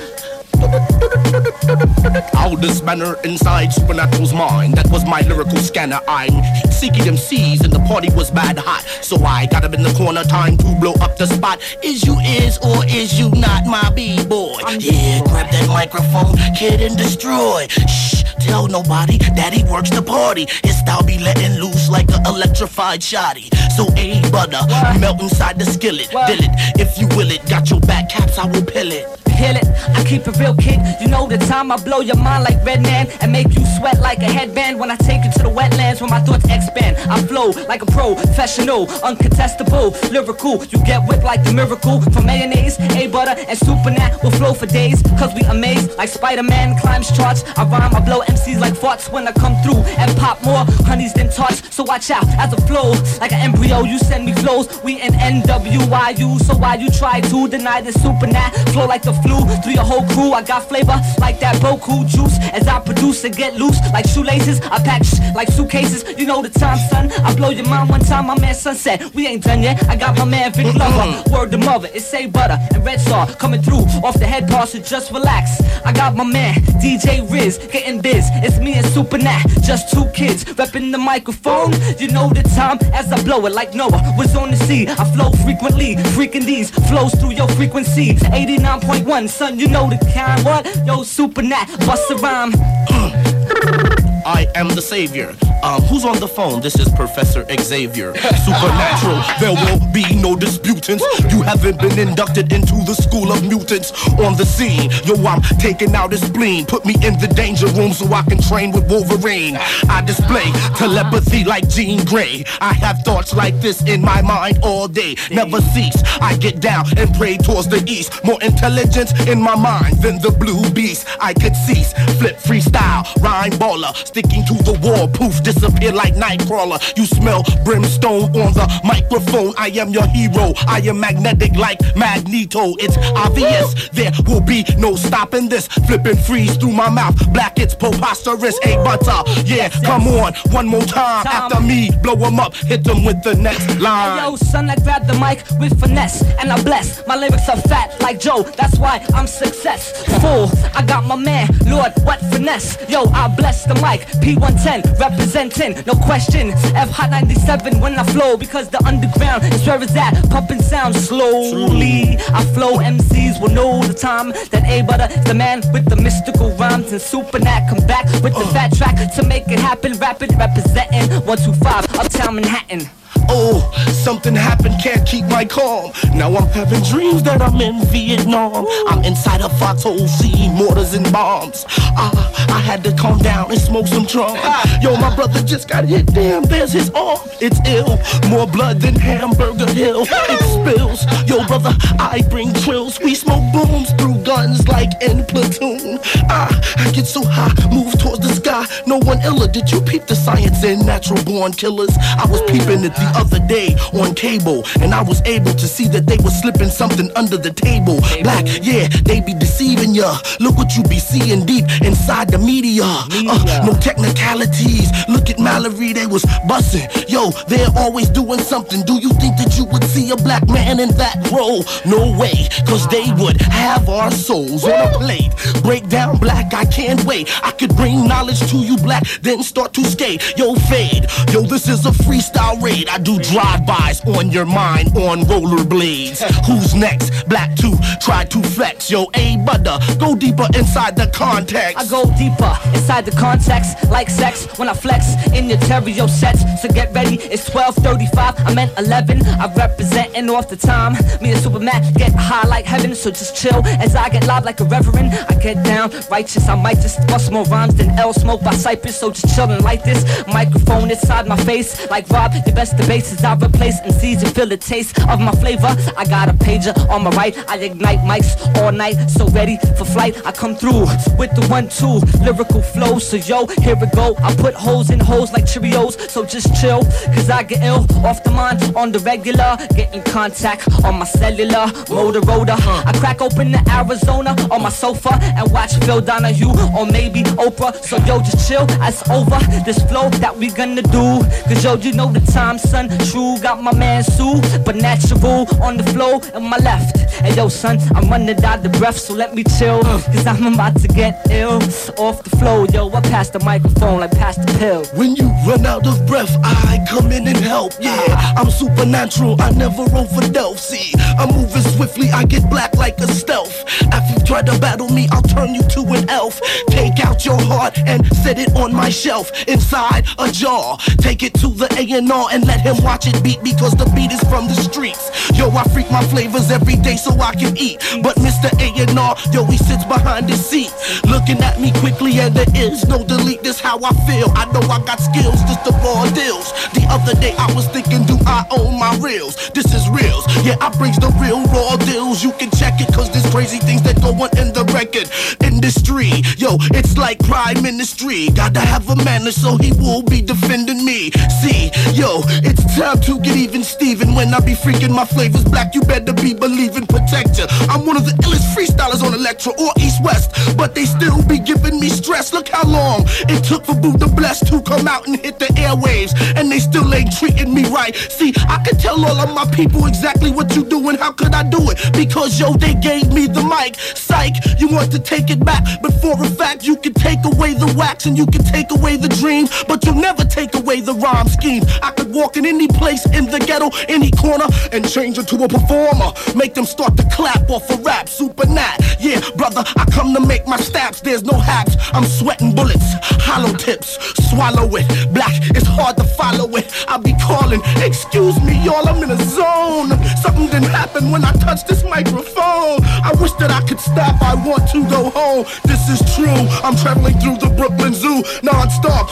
Aldous manner inside Supernatural's mind. That was my lyrical scanner. I'm seeking MCs, and the party was bad hot. So I got him in the corner, time to blow up the spot. Is you is or is you not my B-boy? Yeah, grab that microphone, kid, and destroy. Shh, tell nobody that he works the party. His style be letting loose like an electrified shotty. So A butter, melt inside the skillet. Fill it, if you will it. Got your back caps, I will peel it. Peel it, I keep it real, kid. You know the time I blow your mind like Redman and make you sweat like a headband when I take you to the wetlands where my thoughts expand. I flow like a pro, professional, uncontestable, lyrical. You get whipped like the miracle from mayonnaise, A butter, and super nat will flow for days. Cause we amazed like Spider-Man climbs charts. I rhyme, I blow MCs like farts when I come through and pop more honeys than tarts. So watch out as I flow like an embryo. You send me flows, we in WNYU. So why you try to deny the super nat? Flow like the flu through your whole crew. I got flavor like that Boku juice. As I produce and get loose like shoelaces, I pack sh- like suitcases. You know the time, son. I blow your mind one time, my man Sunset. We ain't done yet. I got my man Vic Lover. Word to mother, it's say butter and red saw coming through off the head pass. So just relax. I got my man DJ Riz getting biz. It's me and Super Nat, just two kids repping the microphone. You know the time as I blow it like Noah was on the sea. I flow frequently, freaking these flows through your frequency. 89.1, son, you know the kind. What? Yo, Super Nat, bust a rhyme. Uh. I am the savior. Um, who's on the phone? This is Professor Xavier. Supernatural, there will be no disputants. You haven't been inducted into the school of mutants. On the scene, yo, I'm taking out his spleen. Put me in the danger room so I can train with Wolverine. I display telepathy like Jean Grey. I have thoughts like this in my mind all day. Never cease. I get down and pray towards the east. More intelligence in my mind than the blue beast. I could cease. Flip freestyle, rhyme baller. Sticking to the wall, poof, disappear like Nightcrawler. You smell brimstone on the microphone. I am your hero. I am magnetic like Magneto. It's obvious there will be no stopping this. Flipping freeze through my mouth. Black, it's preposterous. A butter. Uh, yeah, come on. One more time. After me, blow 'em up. Hit them with the next Hey, line. yo, son, I grab the mic with finesse and I bless. My lyrics are fat like Joe, that's why I'm successful. I got my man, Lord, what finesse? Yo, I bless the mic. P110 representing, no question. F Hot 97 when I flow because the underground is where it's at. Pumping sound slowly. I flow MCs will know the time that A Butter the man with the mystical rhymes and Super Nat come back with the fat track to make it happen. Rapid representing 125 Uptown Manhattan. Oh, something happened, can't keep my calm. Now I'm having dreams that I'm in Vietnam. I'm inside a foxhole, seeing mortars and bombs. Ah, I had to calm down and smoke some drum. Yo, my brother just got hit. Damn, there's his arm. It's ill. More blood than Hamburger Hill. It spills. Yo, brother, I bring trills. We smoke booms through guns like in platoon. Ah, I get so high, move towards the sky. No one iller. Did you peep the science in natural born killers? I was peeping it the other day on cable, and I was able to see that they were slipping something under the table. Black, yeah, they be deceiving ya. Look what you be seeing deep inside the media. Uh, no technicalities. Look at Mallory, they was busting. Yo, they're always doing something. Do you think that you would see a black man in that role? No way, cause they would have our souls on a plate. Break down black, I can't wait. I could bring knowledge to you, black, then start to skate. Yo, fade. Yo, this is a freestyle raid. I do drive-bys on your mind on rollerblades. Who's next? Black 2, try to flex. Yo, A butter, go deeper inside the context. I go deeper inside the context, like sex when I flex in your stereo sets. So get ready, it's 12:35. I meant 11. I'm representing off the time. Me and Superman get high like heaven, so just chill as I get live like a reverend. I get down righteous. I might just bust more rhymes than L smoke by Cypress, so just chillin' like this. Microphone inside my face, like Rob. The best debases I replace and feel the taste of my flavor. I got a pager on my right. I ignite mics all night, so ready for flight. I come through with the one-two lyrical flow. So yo, here we go. I put holes in holes like Cheerios, so just chill. Cause I get ill off the mind on the regular. Get in contact on my cellular, Motorola. I crack open the Arizona on my sofa and watch Phil Donahue or maybe Oprah. So yo, just chill, it's over. This flow that we gonna do. Cause yo, you know the time, son. True, got my man Sue, but natural on the flow in my left. Hey yo, son, I'm running out of breath, so let me chill. Uh. Cause I'm about to get ill off the flow. Yo, I pass the microphone like pass the pill. When you run out of breath, I come in and help. Yeah, I'm supernatural, I never overdose. See, I'm moving swiftly, I get black like a stealth. After you try to battle me, I'll turn you to an elf. Take out your heart and set it on my shelf inside a jar. Take it to the A&R and let him watch it beat because the beat is from the streets. Yo, I freak my flavors every day so I can eat. But Mr. A&R, yo, he sits behind his seat. Looking at me quickly and there is no delete. This how I feel. I know I got skills, just the raw deals. The other day I was thinking, do I own my reels? This is reels. Yeah, I brings the real raw deals. You can check it cause there's crazy things that go on in the record industry. Yo, it's like crime ministry. Gotta have a manner so he will be defending me. See, yo, it's time to get even Steven. When I be freaking my flavors black, you better be believing protector. I'm one of the illest freestylers on Elektra or East West, but they still be giving me stress. Look how long it took for Buddha Bless to come out and hit the airwaves, and they still ain't treating me right. See, I can tell all of my people exactly what you doing. How could I do it? Because yo, they gave me the mic. Psych, you want to take it back, but for a fact, you can take away the wax and you can take away the dream, but you'll never take away the rhyme scheme. I could walk in any place in the ghetto, any corner, and change it to a performer. Make them start to clap off a rap, super nat. Yeah, brother, I come to make my stabs. There's no haps. I'm sweating bullets, hollow tips, swallow it. Black, it's hard to follow it. I'll be calling, excuse me, y'all, I'm in a zone. Something didn't happen when I touched this microphone. I wish that I could stop. I want to go home. This is true. I'm traveling through the Brooklyn Zoo non-stop.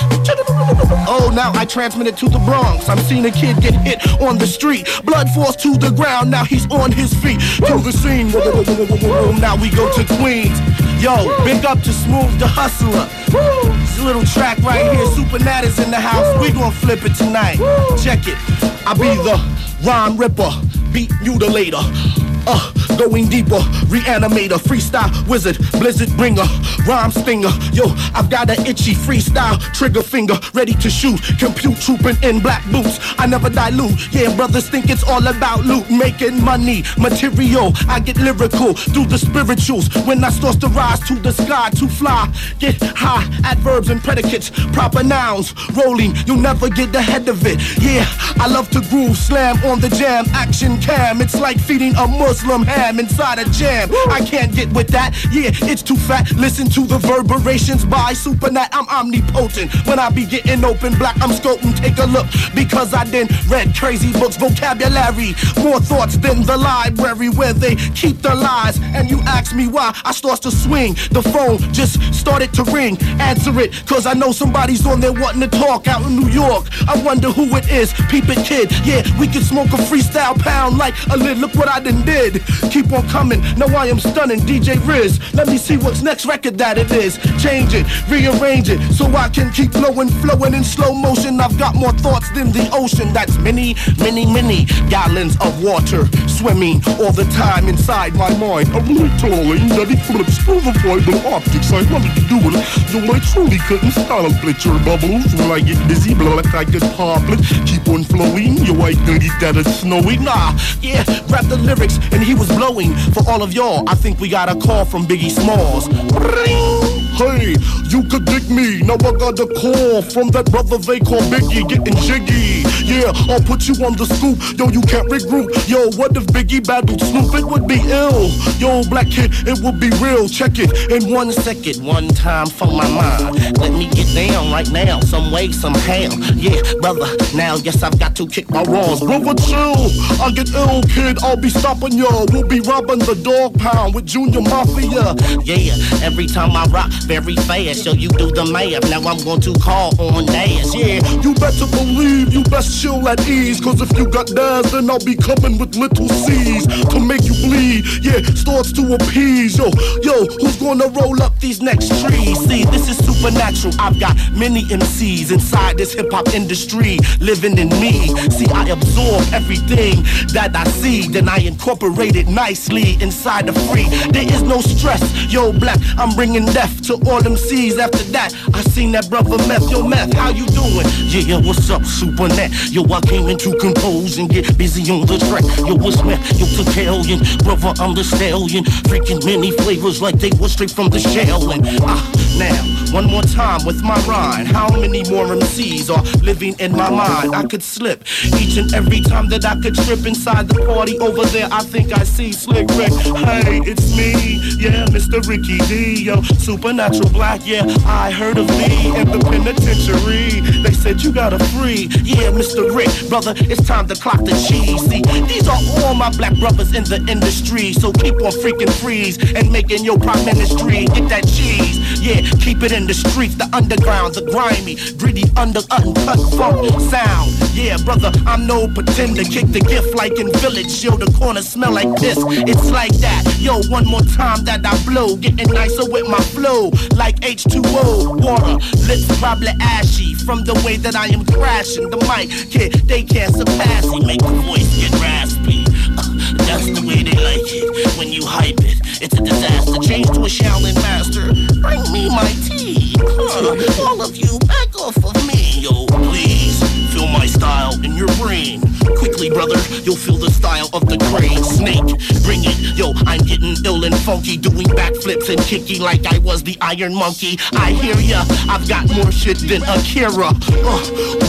Oh, now I transmit it to the Bronx. I'm seeing a kid get hit on the street. Blood falls to the ground. Now he's on his feet. To the scene. Now we go to Queens. Yo, big up to Smooth the Hustler. This little track right here. Super Nat is in the house. We gonna flip it tonight. Check it. I be the rhyme ripper, beat mutilator. Uh, going deeper, reanimator, freestyle wizard, blizzard bringer, rhyme stinger. Yo, I've got an itchy freestyle trigger finger, ready to shoot. Compute trooping in black boots. I never dilute. Yeah, brothers think it's all about loot, making money, material. I get lyrical through the spirituals. When I start to rise to the sky to fly, get high. Adverbs and predicates, proper nouns, rolling. You'll never get ahead of it. Yeah, I love to groove, slam on the jam, action cam. It's like feeding a Muslim ham inside a jam. I can't get with that. Yeah, it's too fat. Listen to the reverberations by Supernat. I'm omnipotent. When I be getting open black, I'm scoping. Take a look because I done read crazy books, vocabulary, more thoughts than the library where they keep the lies. And you ask me why I starts to swing. The phone just started to ring. Answer it, cause I know somebody's on there wanting to talk out in New York. I wonder who it is. Peep it, kid. Yeah, we can smoke a freestyle pound like a lid. Look what I done did. Keep on coming. Now I am stunning. DJ Riz. Let me see what's next record that it is. Change it, rearrange it, so I can keep flowing, flowing in slow motion. I've got more thoughts than the ocean. That's many, many, many gallons of water swimming all the time inside my mind. I'm really that he flips fiber optics. I wanted to do it, though I truly couldn't stop picture bubbles when I get busy, blow like I get popping. Keep on flowing, yo, I eat that it's snowing. Nah, yeah, grab the lyrics, and he was blowing for all of y'all. I think we got a call from Biggie Smalls. Hey, you could dig me. Now I got a call from that brother they call Biggie, getting jiggy. Yeah, I'll put you on the scoop. Yo, you can't regroup. Yo, what if Biggie battled Snoop? It would be ill. Yo, black kid, it would be real. Check it in one second, one time for my mind. Let me get down right now, some way, somehow. Yeah, brother, now yes, I've got to kick my raws. Brother, chill. I get ill, kid. I'll be stopping y'all. We'll be robbing the dog pound with Junior Mafia. Yeah, every time I rock, very fast. Yo, you do the math. Now I'm going to call on Nas. Yeah, You better believe you best chill at ease. Cause if you got dads, then I'll be coming with little C's to make you bleed. Yeah, starts to appease. Yo, yo, who's gonna roll up these next trees? See, this is supernatural. I've got many MCs inside this hip hop industry living in me. See, I absorb everything that I see, then I incorporate it nicely inside the free. There is no stress. Yo, black, I'm bringing death to all them C's. After that, I seen that brother meth. Yo, meth, how you doing? Yeah, yeah, what's up, super nat? Yo, I came in to compose and get busy on the track. Yo, what's meth? Yo, Italian, brother, I'm the stallion. Freaking many flavors like they were straight from the shell. And ah, now, one more time with my rhyme. How many more MCs are living in my mind? I could slip each and every time that I could trip inside the party over there. I think I see Slick Rick. Hey, it's me, yeah, Mr. Ricky D. Yo, supernatural black, yeah, I heard of me in the penitentiary. They said you got a free, yeah, Mr. Rick, brother. It's time to clock the cheese. See, these are all my black brothers in the industry. So keep on freaking freeze and making your prime ministry. Get that cheese, yeah, keep it in the streets, the underground, the grimy, gritty, under uncut funk sound. Yeah, brother, I'm no pretender. Kick the gift like in Village. Yo, the corner smell like this. It's like that. Yo, one more time that I blow. Getting nicer with my flow. Like H2O, water. Lips probably ashy from the way that I am crashing the mic. Kid, they can't surpass it. Make the voice get raspy. That's the way they like it. When you hype it, it's a disaster. Change to a Shaolin master. Bring me my tea. Huh. All of you, back off of me, yo, please. Feel my style in your brain. Quickly, brother, you'll feel the style of the crane. Snake, bring it. Yo, I'm getting ill and funky, doing backflips and kicking like I was the Iron Monkey. I hear ya, I've got more shit than Akira. Uh,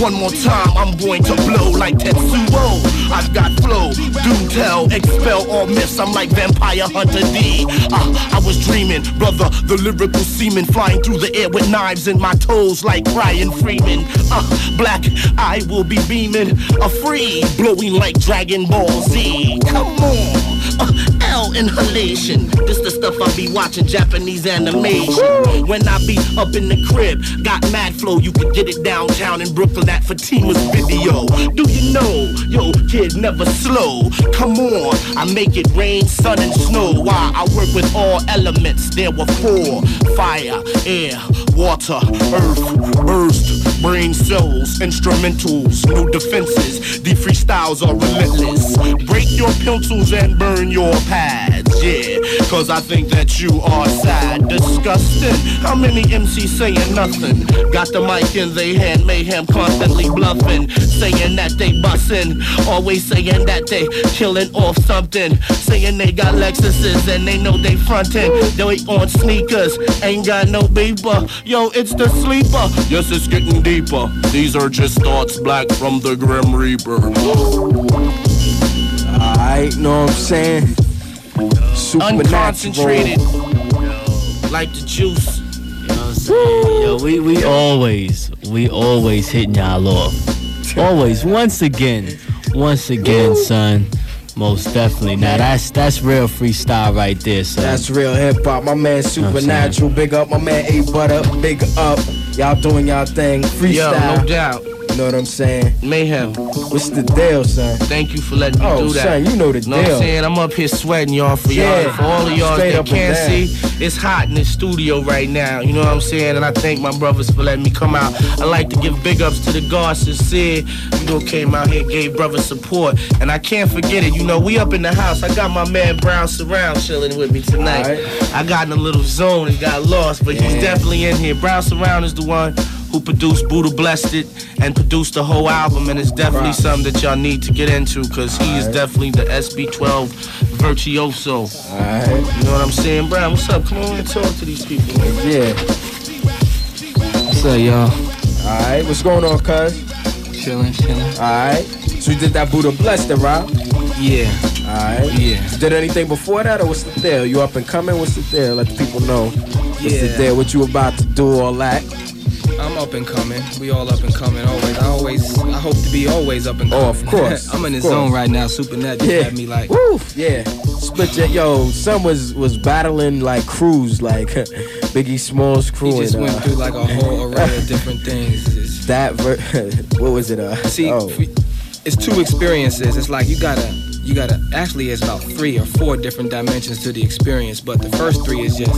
one more time, I'm going to blow like Tetsuo. I've got flow, do tell, expel all myths. I'm like Vampire Hunter D. Uh, I was dreaming, brother, the lyrical semen flying through the air with knives in my toes like Brian Freeman. Uh, black, I will be beaming, a free, blowing like Dragon Ball Z. Come on. Uh, L inhalation. This the stuff I be watching Japanese animation. When I be up in the crib, got mad flow. You can get it downtown in Brooklyn at Fatima's video. Do you know, yo, kid, never slow. Come on, I make it rain, sun, and snow. Why? I work with all elements. There were four: fire, air, water, earth, burst, brain cells, instrumentals, no defenses. The freestyles are relentless. Break your pencils and burn your pads, yeah. Cause I think that you are sad, disgusting. How many MCs saying nothing? Got the mic in their hand, mayhem constantly bluffing. Saying that they bussin', always saying that they killing off something. Saying they got Lexuses and they know they frontin'. They on sneakers, ain't got no beeper. Yo, it's the sleeper. Yes, it's getting deeper. These are just thoughts black from the Grim Reaper. Alright, know what I'm saying? Unconcentrated. Like the juice. You know what I'm saying? Yo, we, we always, we always hitting y'all off. Always. Once again. Once again, son. Most definitely. Now that's that's real freestyle right there, son. That's real hip hop. My man Supernatural, big up. My man A Butter, big up. Y'all doing y'all thing. Freestyle. no doubt. You know what I'm saying? Mayhem. What's the deal, son? Thank you for letting me Oh, do that. son, you know the Dale. You Know what deal. I'm saying? I'm up here sweating y'all for Yeah. y'all. For all of y'all Straight that can't see, it's hot in the studio right now. You know what I'm saying? And I thank my brothers for letting me come out. I like to give big ups to the guard sincere. You know, came out here, gave brothers support. And I can't forget it. You know, we up in the house. I got my man Brown Surround chilling with me tonight. I got in a little zone and got lost, but he's definitely in here. Brown Surround is the one who produced Buddha Blessed It and produced the whole album. And it's definitely Right. something that y'all need to get into because he is definitely the SP12 virtuoso. Alright. You know what I'm saying, Brown? What's up? Come on and talk to these people. Man. Yeah. What's up, y'all? Alright, what's going on, cuz? Chillin', chillin'. Alright. So you did that Buddha Blessed, it, right? Yeah. Alright. Yeah. Did anything before that, or what's the deal? You up and coming? What's the deal? Let the people know. What's the Yeah. deal? What you about to do? All that. I'm up and coming. We all up and coming always. I always, I hope to be always up and coming. Oh, of course, I'm in the zone right now. Super Nat just Yeah. had me like, Woo! Yeah. Split your yo, son was was battling like Cruz, like Biggie Smalls crew. He just and, went uh, through like a whole array of different things. It's- that ver- what was it? Uh, See, oh. it's two experiences. It's like you gotta, you gotta. Actually, it's about three or four different dimensions to the experience. But the first three is just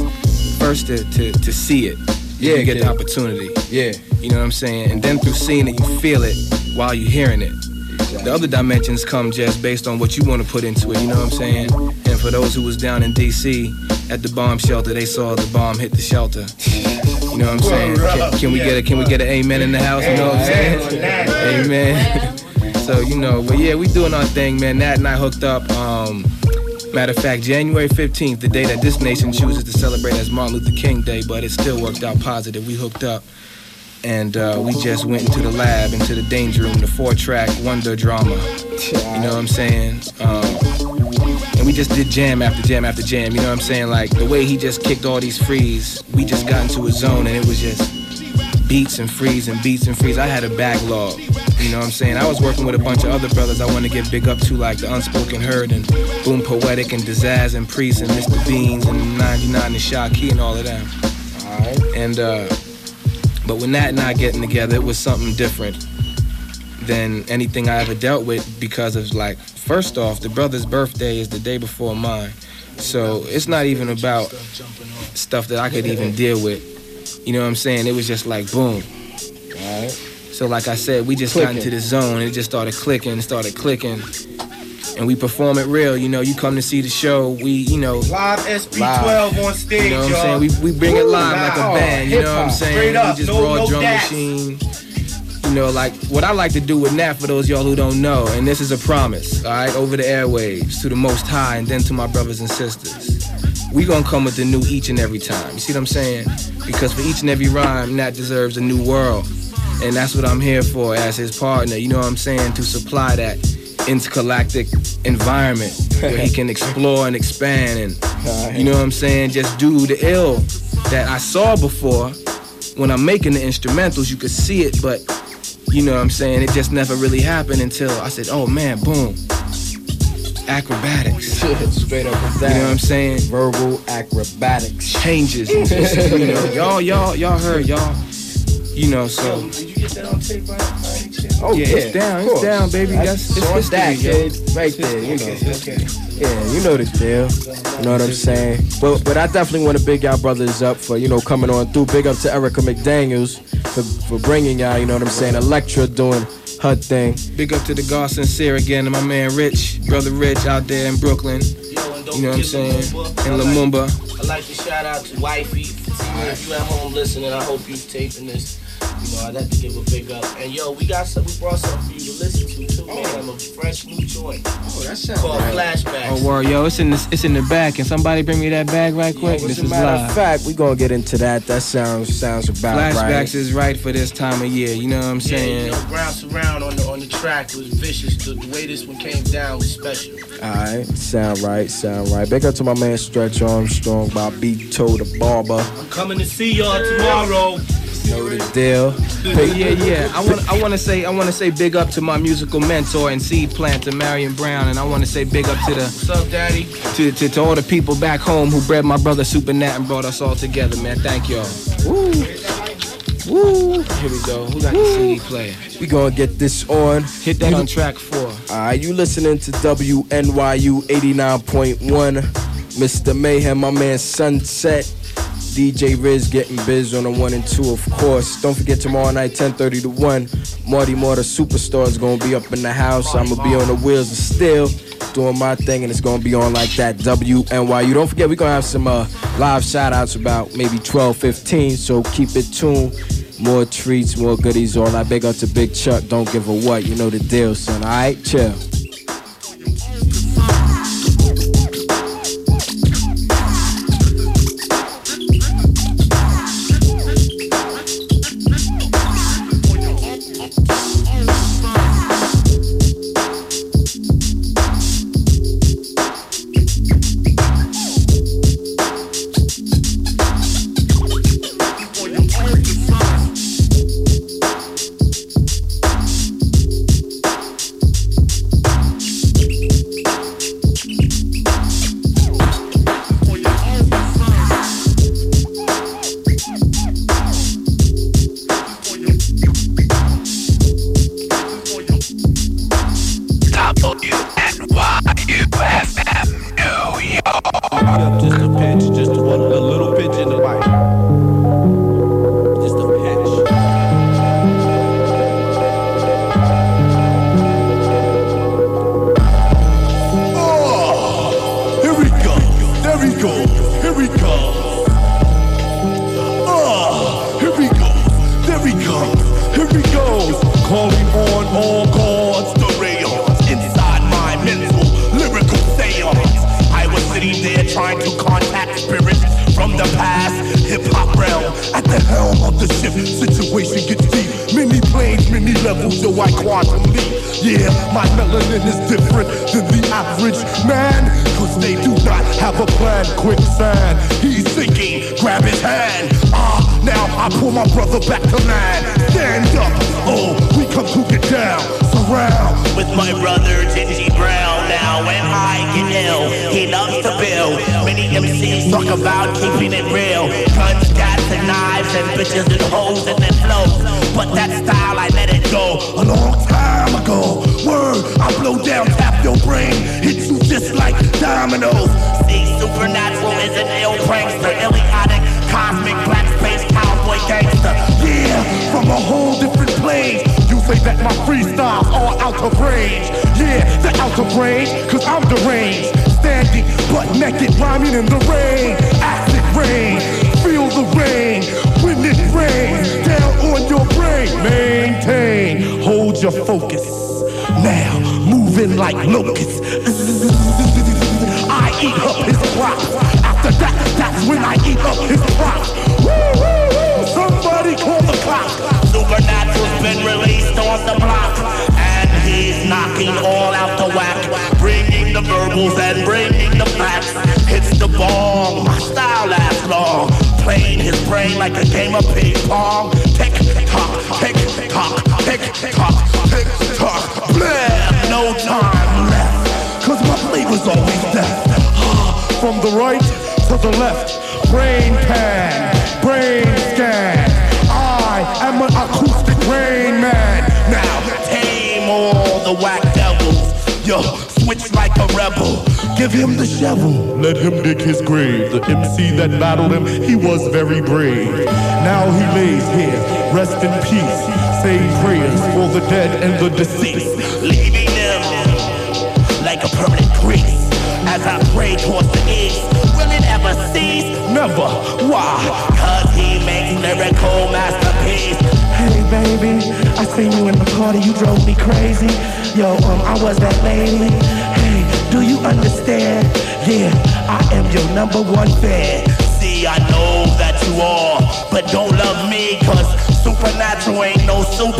first to to, to see it. Yeah, you get kid. the opportunity. Yeah. You know what I'm saying? And then through seeing it, you feel it while you're hearing it. The other dimensions come just based on what you want to put into it. You know what I'm saying? And for those who was down in D.C. at the bomb shelter, they saw the bomb hit the shelter. You know what I'm saying? Can, can we get a can we get an amen in the house? You know what I'm saying? Amen. so you know, but yeah, we doing our thing, man. Nat and I hooked up. Um, matter of fact, January 15th, the day that this nation chooses to celebrate as Martin Luther King Day, but it still worked out positive. We hooked up and uh, we just went into the lab, into the danger room, the four-track wonder drama. You know what I'm saying? Um, and we just did jam after jam after jam. You know what I'm saying? Like the way he just kicked all these frees, we just got into a zone, and it was just beats and freeze and beats and freeze. I had a backlog. You know what I'm saying? I was working with a bunch of other brothers I want to give big up to, like the Unspoken Heard and Boom Poetic and Dazazz and Priest and Mr. Beans and 99 and Shocky and all of them. Alright. And uh, but when that and I getting together, it was something different than anything I ever dealt with because of like, first off, the brother's birthday is the day before mine. So it's not even about stuff that I could even deal with. You know what I'm saying? It was just like boom. So like I said, we just got into the zone and it just started clicking, started clicking. And we perform it real, you know, you come to see the show, we, you know, Live SP12 on stage, you know what I'm y'all. saying? We, we bring it live like a band, you know what I'm saying? straight up, we just no- raw no drum gas. machine. You know, like what I like to do with Nat for those y'all who don't know, and this is a promise, all right, over the airwaves to the Most High and then to my brothers and sisters. We gonna come with the new each and every time. You see what I'm saying? Because for each and every rhyme, Nat deserves a new world, and that's what I'm here for as his partner. You know what I'm saying? To supply that intergalactic environment where he can explore and expand, and you know what I'm saying? Just do the ill that I saw before when I'm making the instrumentals. You could see it, but you know what I'm saying? It just never really happened until I said, oh man, boom. Acrobatics. Straight up and down. You know what I'm saying? Verbal acrobatics. Changes. you know, y'all, y'all, y'all heard y'all. You know, so. Did you get that on tape by, by? Oh Yeah, yeah, it's down, it's down, baby. That's- it's that, yo. kid. Right there, you know. Okay. Yeah, you know this deal. You know what I'm saying? But but I definitely want to big y'all brothers up for you know coming on through. Big up to Erica McDaniel's for for bringing y'all. You know what I'm saying? Elektra doing her thing. Big up to the God Sincere again, and my man Rich, brother Rich out there in Brooklyn. You know what I'm saying? In Lumumba. I'd like to shout out to Wifey. Fatima, if you at home listening, I hope you're taping this. You know, I'd like to give a big up. And yo, we got some, we brought something for you to listen to too, man. Oh. I'm a fresh new joint. Oh, that sounds Called Flashbacks. Oh, word, yo, it's in the, it's in the back. Can somebody bring me that bag right quick? As this a is matter live. of fact, we gonna get into that. That sounds sounds about Flashbacks right. is right for this time of year. You know what I'm Yeah, you saying? know, Brown Surround on the on the track was vicious. The, the way this one came down was special. Alright, sound right, sound right. Big up to my man Stretch Armstrong by Big Toe the Barber. I'm coming to see y'all tomorrow. Know the deal. Yeah, yeah. I want I want to say I want to say big up to my musical mentor and seed planter Marion Brown, and I want to say big up to the What's up, Daddy? to, to, to all the people back home who bred my brother Super Nat and brought us all together, man. Thank y'all. Woo. Woo. Here we go. Who got the CD player? We gonna get this on. Hit that on track four. Alright, you listening to WNYU 89.1. Mr. Mayhem, my man Sunset. DJ Riz getting biz on the one and two, of course. Don't forget tomorrow night, 10:30 to 1. Marty Moore, the superstar, is gonna be up in the house. I'm gonna be on the wheels of steel, doing my thing, and it's gonna be on like that. WNYU. Don't forget, we're gonna have some uh, live shout outs about maybe 12, 15, so keep it tuned. More treats, more goodies, all that. Big up to Big Chuck. Don't give a what. You know the deal, son. All right, chill.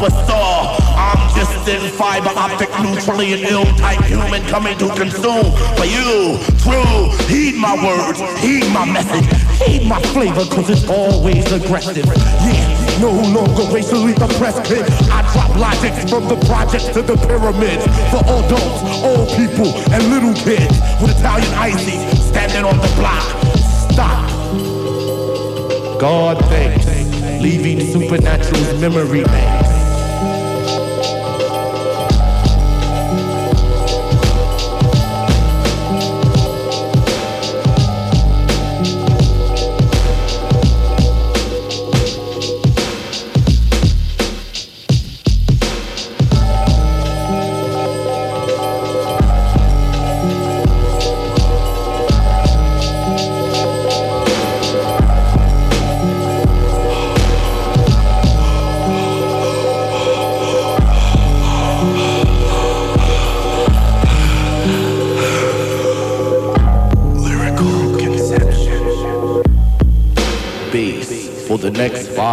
superstar. I'm just distant fiber optic, neutrally ill type human coming to consume for you. True, heed my words, heed my message, heed my flavor, cause it's always aggressive. Yeah. No longer racially press kid. I drop logic from the project to the pyramids for adults, old people, and little kids with Italian icy standing on the block. Stop. God thanks, leaving supernatural's memory bank.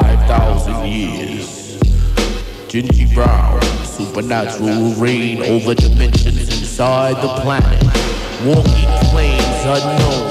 5,000 years. Gingy Brown, supernatural reign over dimensions inside the planet. Walking planes unknown.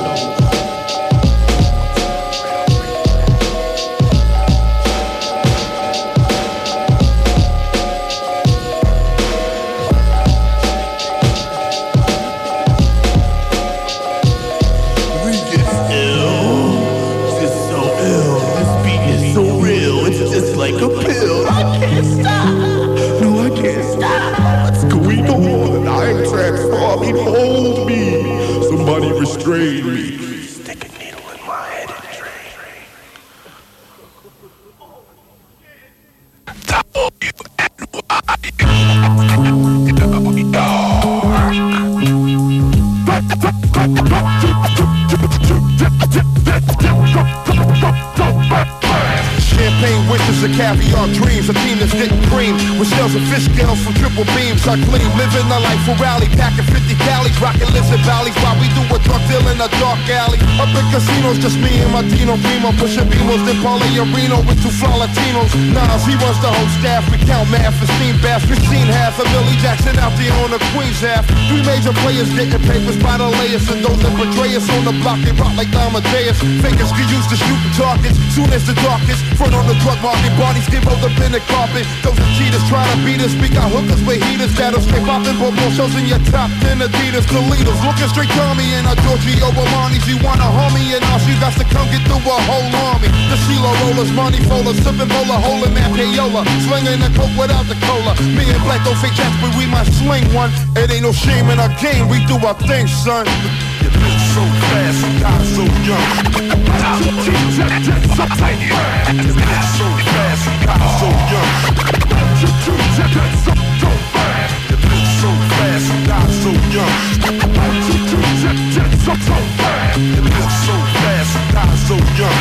Casinos, just me my Primo pushing Beamos, then Paulie with two flaw Latinos. Nas, he runs the whole staff. We count math and steam baths. We seen half of Billy Jackson out there on the Queens half. Three major players getting papers by the layers, and those that betray us on the block, they rock like Amadeus. Fingers get used to shooting targets. Soon as the darkest, front on the drug market, bodies get rolled up in the carpet. Those are cheaters trying to beat us. We got hookers with heaters that'll straight popping, but more shows in your top 10 Adidas. The leaders looking straight Tommy and a Giorgio Armani's. You want a homie and all she got to come get through a whole army. The CeeLo rollers, folders, sipping holding that payola, slinging the coke without the cola. Me and Black don't fake jacks, but we might sling one. It ain't no shame in our game, we do our thing, son. You live so fast, you die so young. So fast, you so young. You so fast, you. You live so so young.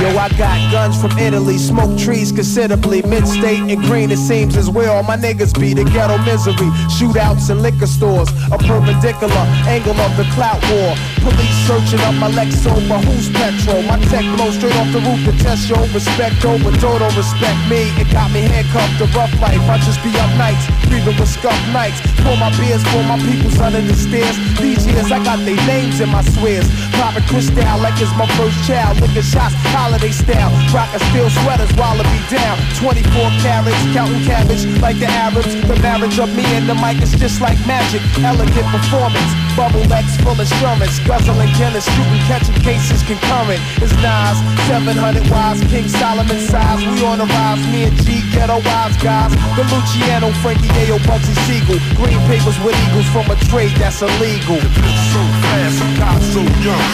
Yo, I got guns from Italy, smoke trees considerably. Mid-state and green, it seems as well. My niggas be the ghetto misery. Shootouts in liquor stores, a perpendicular angle of the clout war. Police searching up my Lexo, but who's petrol? My tech blow straight off the roof to test yo. Respect over total respect me. It got me handcuffed to rough life. I just be up nights, breathing with scuff nights. Pour my beers for my peoples under the stairs. These years I got their names in my swears. Popping crystal like it's my first child. Licking shots, holiday style. Rockin' steel sweaters while it be down. 24 carats, counting cabbage like the Arabs. The marriage of me and the mic is just like magic. Elegant performance. Bubble X full of assurance. Guzzling Guinness, shooting, catching cases concurrent. It's Nas, 700 wise, King Solomon size. We on the rise, me and G, ghetto wise guys. The Luciano, Frankie Ayo, Bugsy Siegel. Green papers with eagles from a trade that's illegal. So fast, you die so young.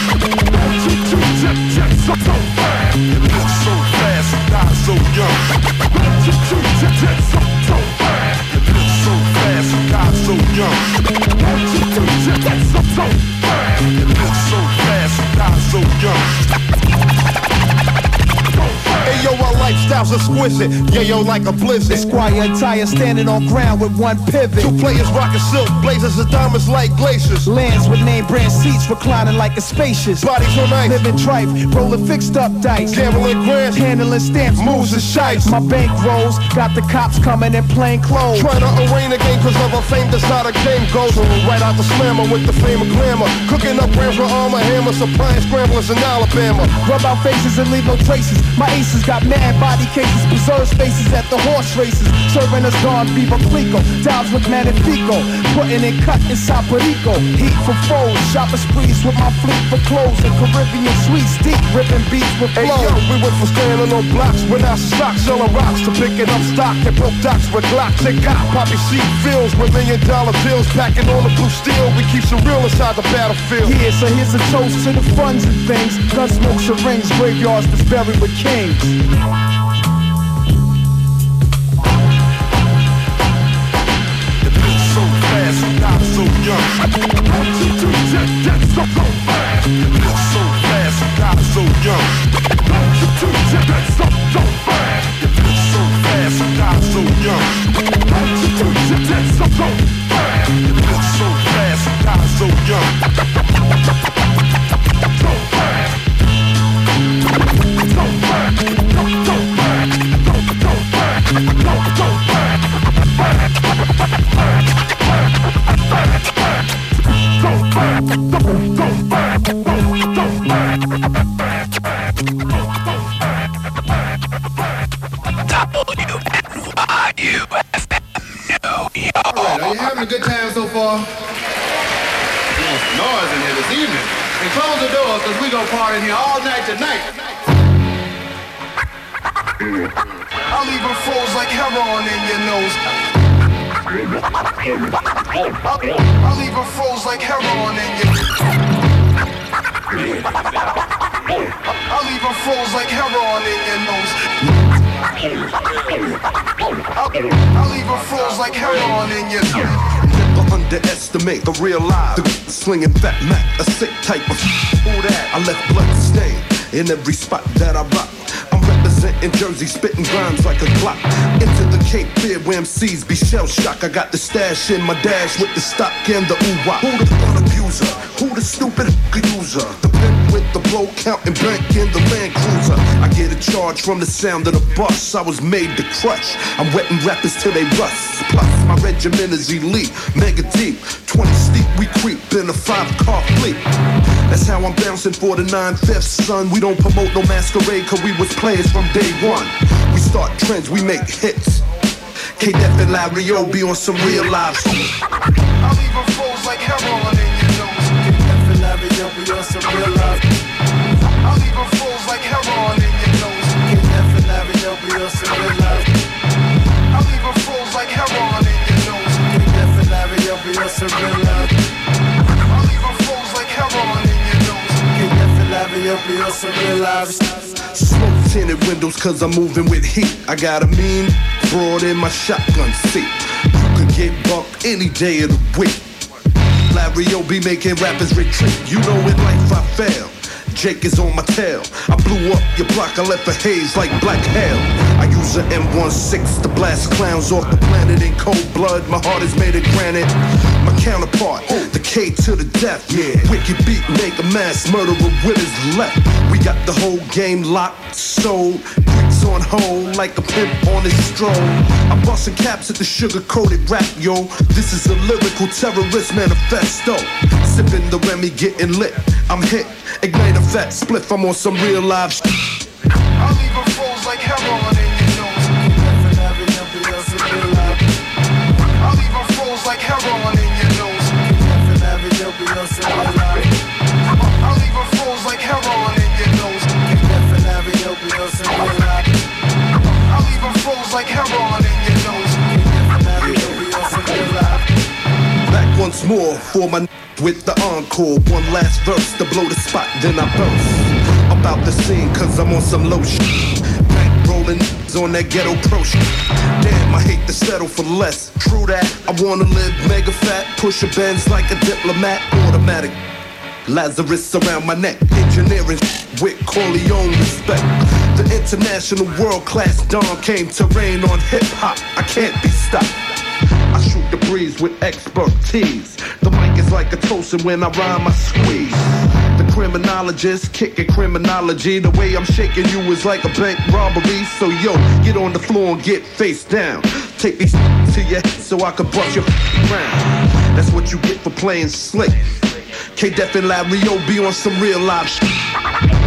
So fast, so young. You live so fast, you die so young. You live so fast, die so young. Hey yo, our lifestyle's exquisite. Yeah, yo, like a blizzard. Esquire attire standing on ground with one pivot. Two players rocking silk, blazers and diamonds like glaciers. Lands with name brand seats reclining like a spacious. Bodies on ice. Living tripe, rolling fixed up dice. Gambling grants. Handling stamps, moves and shites. My bank rolls, got the cops coming in plain clothes. Trying to arraign the game cause of a fame, that's how the game goes. Right out the slammer with the fame of glamour. Cooking up grams with armor, hammer, supplying scramblers in Alabama. Rub out faces and leave no traces. My aces got mad body cases, preserve spaces at the horse races. Serving us Don Viva Clico, dials with Magnifico. Putting in cut inside Perico. Heat for foes, shopping sprees with my fleet for clothes. And Caribbean sweets, deep ripping beats with Hey flow. yo, we went from standing on blocks when our stocks selling rocks to picking up stock and broke docks with glocks and got poppy seat fills with million dollar bills packing all the blue steel. We keep some real inside the battlefield. Yeah, so here's a toast to the funds and things. Gun smoke rings, graveyards that's buried with kings. So fast, you die so young. Tonight. I'll even froze like heroin in your nose. I'll, I'll froze like heroin in your I'll even froze like heroin in your nose. I'll, I'll froze like heroin in your Never underestimate the real life. The slinging fat Mac, a sick type of Who that? I left blood stain. in every spot that I rock. I'm representing Jersey, spitting rhymes like a clock. Into the Cape Fear where MCs be shell shock. I got the stash in my dash with the stock and the ooh. Who the fun abuser? Who the stupid user? The pimp with the blow counting bank in the Land Cruiser. I get a charge from the sound of the bus. I was made to crush. I'm wetting rappers till they rust. Plus, my regiment is elite, mega deep. 20 steep, we creep in a five car fleet. That's how I'm bouncing for the nine fifths, son. We don't promote no masquerade, cause we was players from day one. We start trends, we make hits. K Def and Larry O be on some real live shit. I'll even froze like heroin in your nose. K-Def and Larry O, be on some real life. I'll even froze like heroin in your nose. K-Def and Larry O, be on some real life. I'll even froze like heroin in your nose. K-Def and Larry O, be on some real K-Def and Larry O, be on some real life. Smoke tinted windows cause I'm moving with heat. I got a mean broad in my shotgun seat. You could get bumped any day of the week. Larry O be making rappers retreat. You know in life I fail. Jake is on my tail. I blew up your block, I left a haze like black hell. I use a M16 to blast clowns off the planet in cold blood. My heart is made of granite. My counterpart, the K to the death. Yeah, wicked beat, make a mass murderer with his left. We got the whole game locked, sold. Bricks on hold like a pimp on his stroll. I'm busting caps at the sugar coated rap, yo. This is a lyrical terrorist manifesto. Sipping the Remy, getting lit. I'm hit. Ignite a fat spliff. I'm on some real live froze like heroin once more for my with the encore. One last verse to blow the spot, then I burst. About the scene, cause I'm on some low shit. Rolling on that ghetto pro shit. Damn, I hate to settle for less. True that, I wanna live mega fat. Push a Benz like a diplomat. Automatic. Lazarus around my neck. Engineering with Corleone respect. The international world class Don came to reign on hip hop. I can't be stopped. I shoot the breeze with expertise. The mic is like a toast, and when I rhyme, I squeeze. Criminologist kicking criminology. The way I'm shaking you is like a bank robbery. So yo, get on the floor and get face down. Take these to your head so I can bust your round. That's what you get for playing slick. K Def and O be on some real live.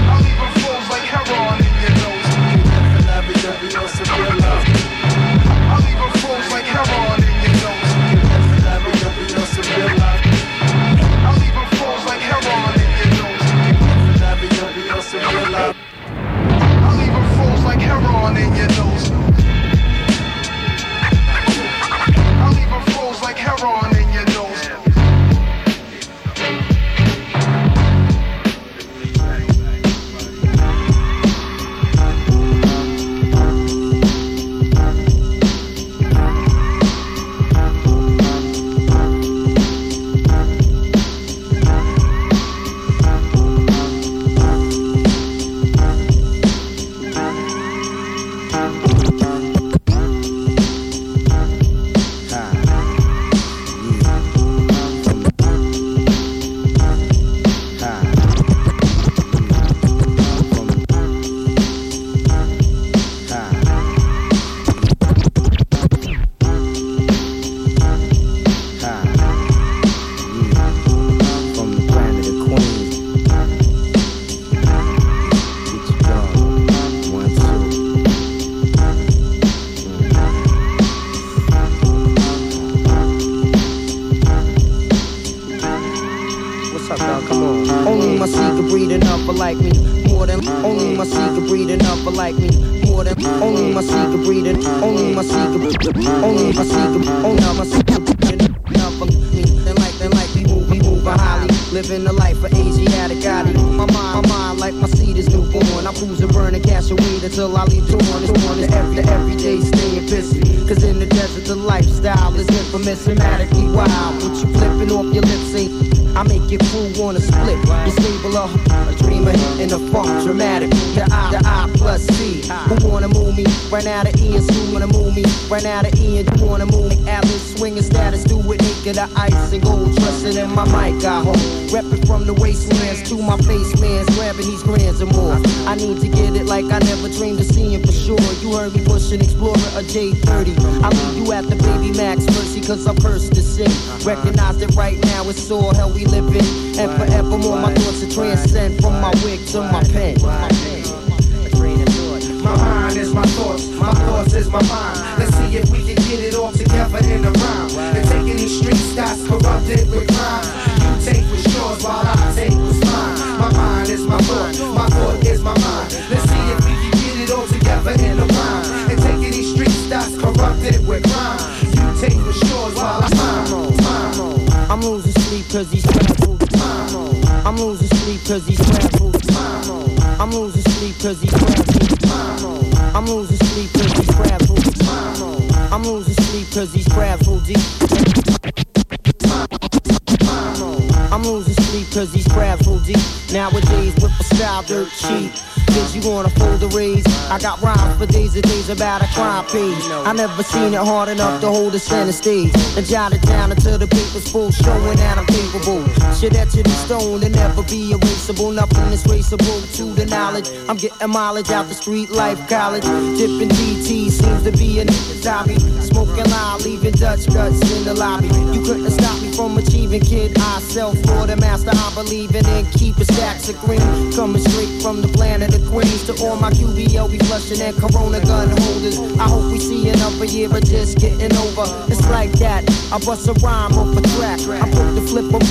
I never seen it hard enough to hold a center stage. I jot it down until the paper's full, showing that I'm capable. Shit to the stone and never be erasable. Nothing is traceable to the knowledge. I'm getting mileage out the street life college. Dipping DT seems to be an hobby smoking lie, leaving Dutch guts in the lobby. You couldn't stop me from achieving, kid. I sell for the master, I believe in and keeping stacks of green. Coming straight from the planet of Queens to all my QBL, we flushing and Corona gun holders. I hope we see another year of just getting over. It's like that. I bust a rhyme off a track. I put the flip on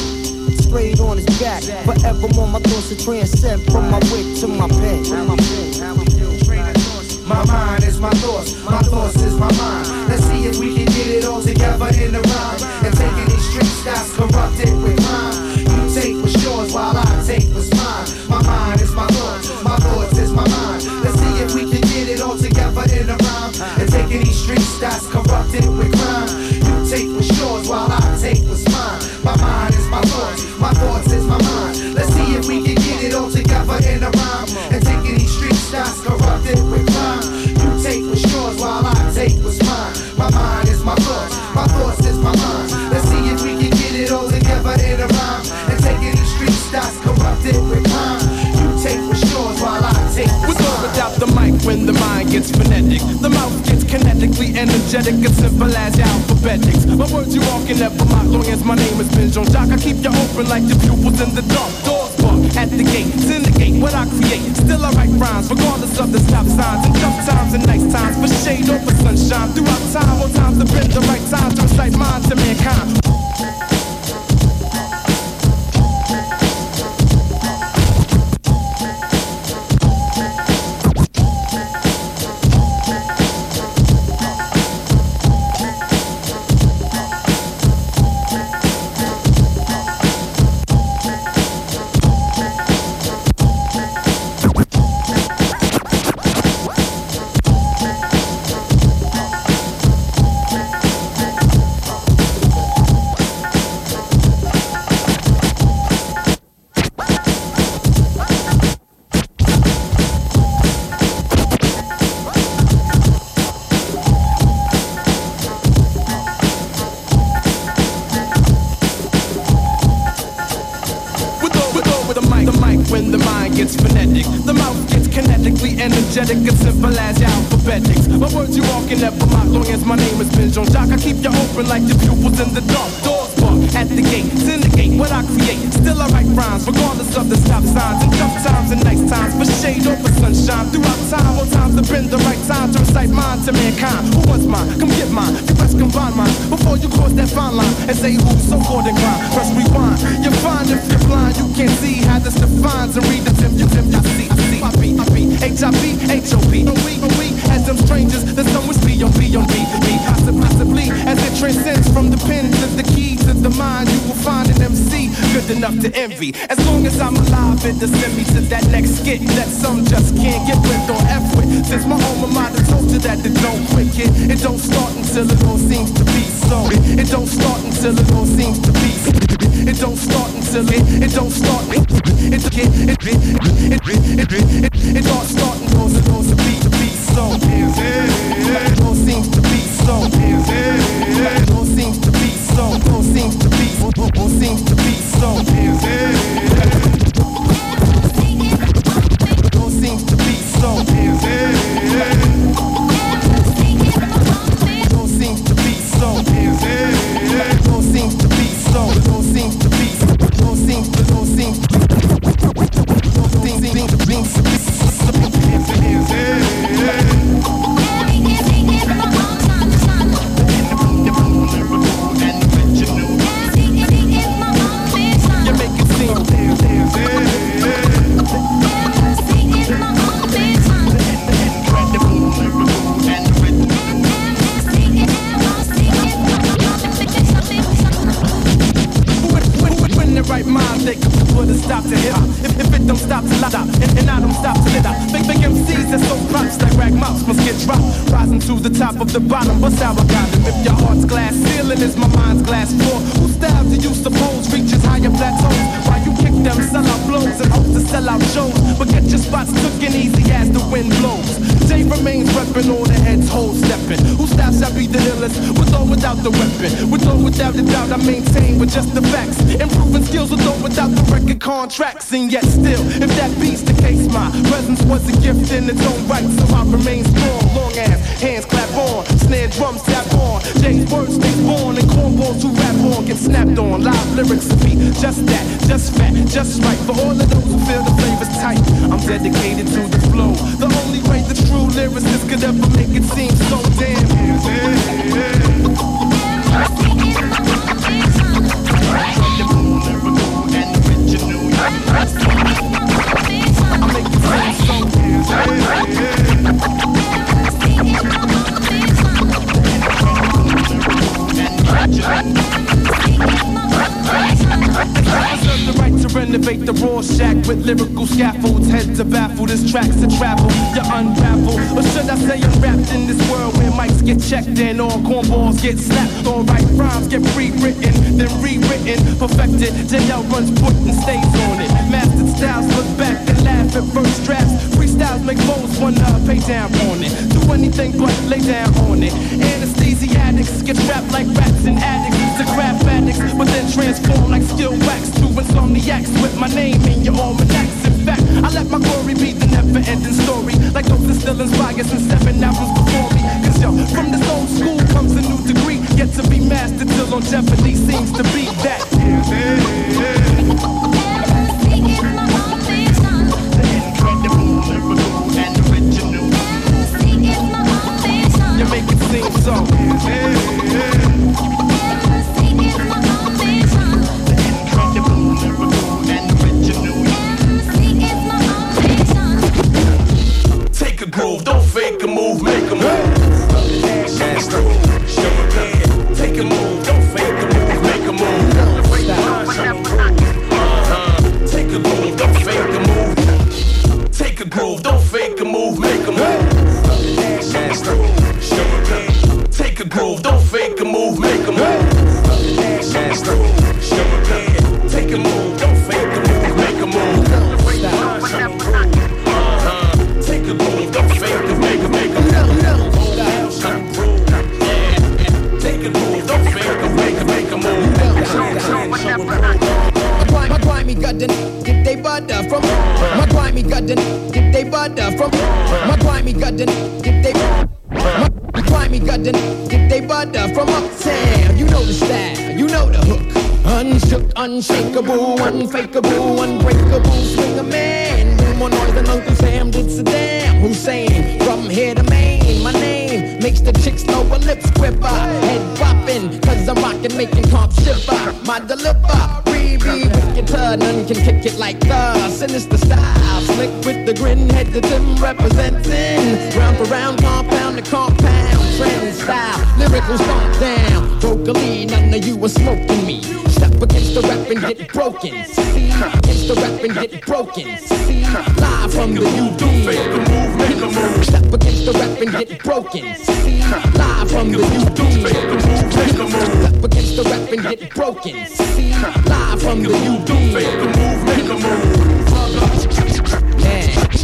straight on his back. Forevermore, my thoughts are transcend from my wit to my pen. My mind is my thoughts, my thoughts is my mind. Let's see if we can get it all together in the rhyme. And taking these streets that's corrupted with crime. You take what's yours while I take what's mine. My mind is my thoughts, my thoughts is my mind. Let's see if we can get it all together in the rhyme. And taking these streets that's corrupted with when the mind gets phonetic. The mouth gets kinetically energetic and simple as alphabetics. My words you walk in never mock long as my name is Benjon Jock. I keep you open like the pupils in the dark. Doors bark at the gate, syndicate what I create. Still I write rhymes regardless of the stop signs and tough times and nice times for shade or for sunshine. Throughout time, all times have been the right time to recite minds to mankind. lay down on it. Do anything but lay down on it. Anesthesiatics get trapped like rats and addicts The crap addicts, but then transform like skill wax to insomniacs with my name in your almanacs. In fact, I let my glory be the never-ending story, like those that still inspire since seven albums before me. Cause yo, from this old school comes a new degree, yet to be mastered till longevity seems to be that. Yeah, yeah, yeah. song. goddamn if they Climb goddamn if they butter from uptown. You know the style, you know the hook. Unshook, unshakable, unfakeable, unbreakable. Swing a man, no more noise than Uncle Sam did Saddam Hussein. From here to Maine, my name makes the chicks lower lips quiver. Head bopping, cause I'm rockin', making comp shiver. My deliver None can kick it like the sinister style. Slick with the grin, head to them representing. Round for round, compound to compound. Trend style, lyrical stomp down. Vocally, none of you are smoking me against the rap and get broken. See, against the rap and get broken. See, live from the UB. Step against the rap and get broken. See, live from the UB. Step against the rap and get broken. See, live from the UB. Make a move, make a move. Man.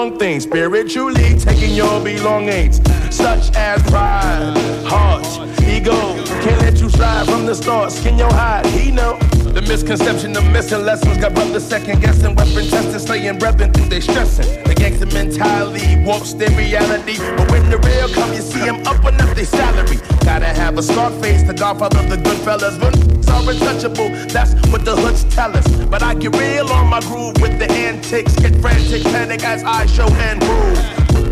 Come things. Spiritually taking your belongings, such as pride, heart, ego. Can't let you slide from the start. Skin your hide, he know. The misconception of missing lessons got brothers second guessing, weapon testing, slaying brethren through they stressing. The gangster mentality warps their reality, but when the real come, you see them up and up salary. Gotta have a scar face, the godfather of the good fellas, but are untouchable. That's what the hoods tell us. But I get real on my groove with the antics, get frantic, panic as I show and prove.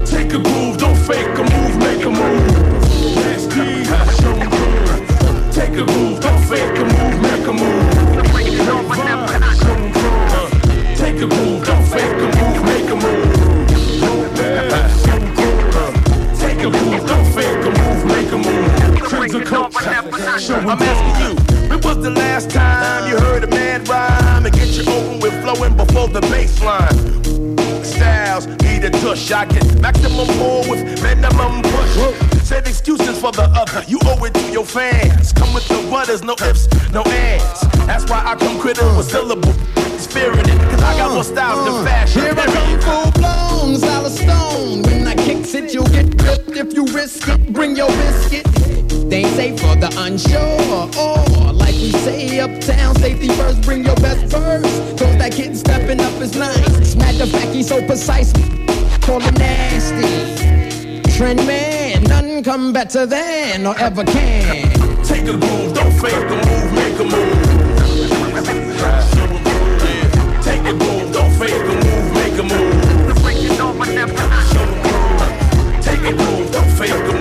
Take a groove, don't fake a move, make a move. Nasty, show 'em groove. Take a groove, don't fake a move, make a move. Show. Take a groove, don't fake a move, make a move. Show. Take a groove, don't fake a move, make a move. I'm asking you, when was the last time you heard a man rhyme and get you open with flowing before the baseline? Styles be the tush, I get maximum more with minimum push. Save excuses for the other, you owe it to your fans. Come with the butters, no ifs, no ands. That's why I come critical with syllable. Spirited, cause I got more styles than uh. fashion. Here I come full blown, solid stone. When I kicks it, you'll get ripped if you risk it. Bring your biscuit. They ain't safe for the unsure. We say uptown, safety first. Bring your best verse. Cause that kid stepping up is nice. Matter of fact, he's so precise. Call him nasty. Trend man, none come better than or ever can. Take a groove, don't fake a move, make a move. Take a groove, don't fake a move, make a move. Take a groove, don't fake a move,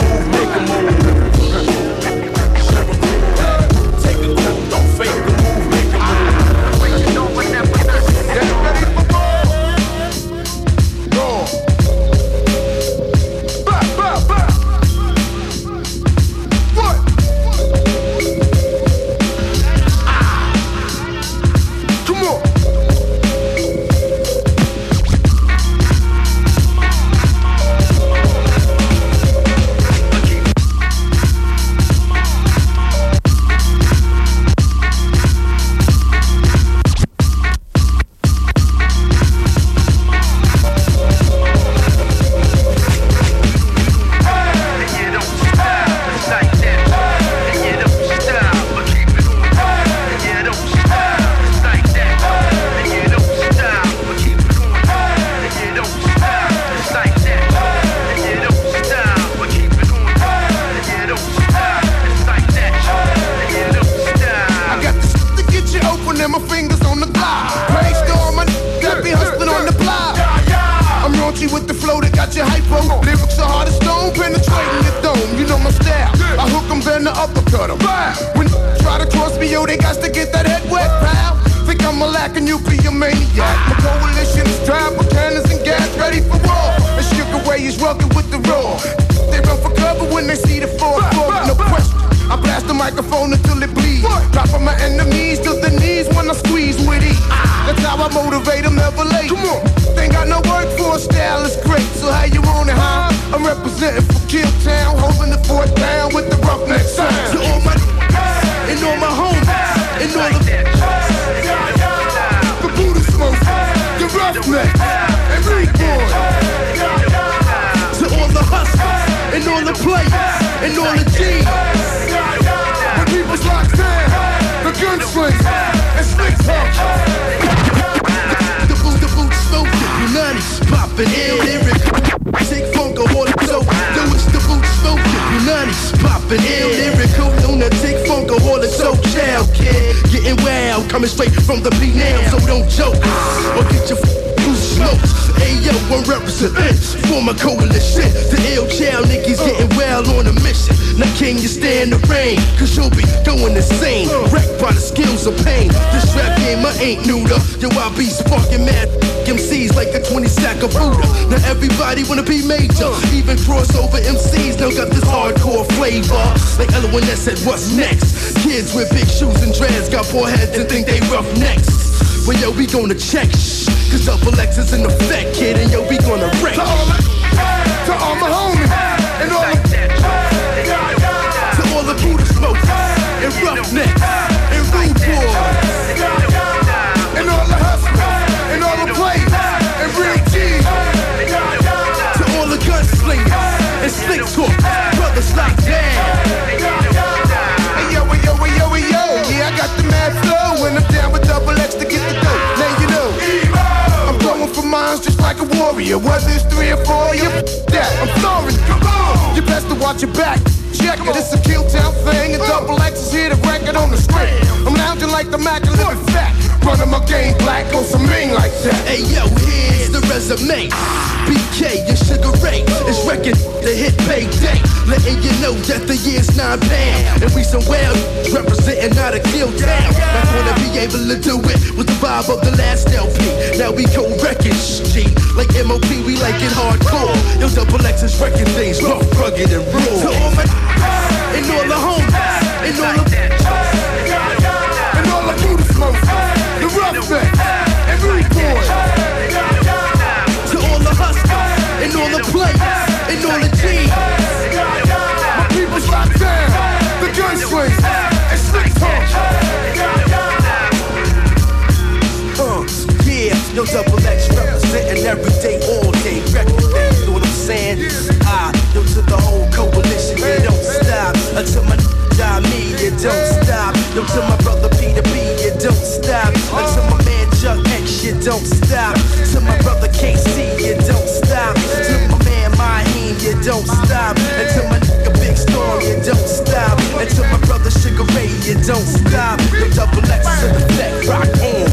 don't stop. To my brother KC, you don't stop. To my man Maheem, you don't stop. And to my nigga Big Storm, you don't stop. And to my brother Sugar Ray, you don't stop. The double X to the back, rock on.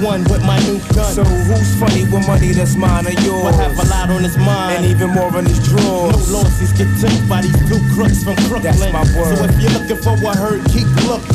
one with my new gun. So who's funny with money that's mine or yours? What have a lot on his mind and even more on his drawers. No losses get took by these blue crooks from Brooklyn. That's my word. So if you're looking for what hurt, keep looking.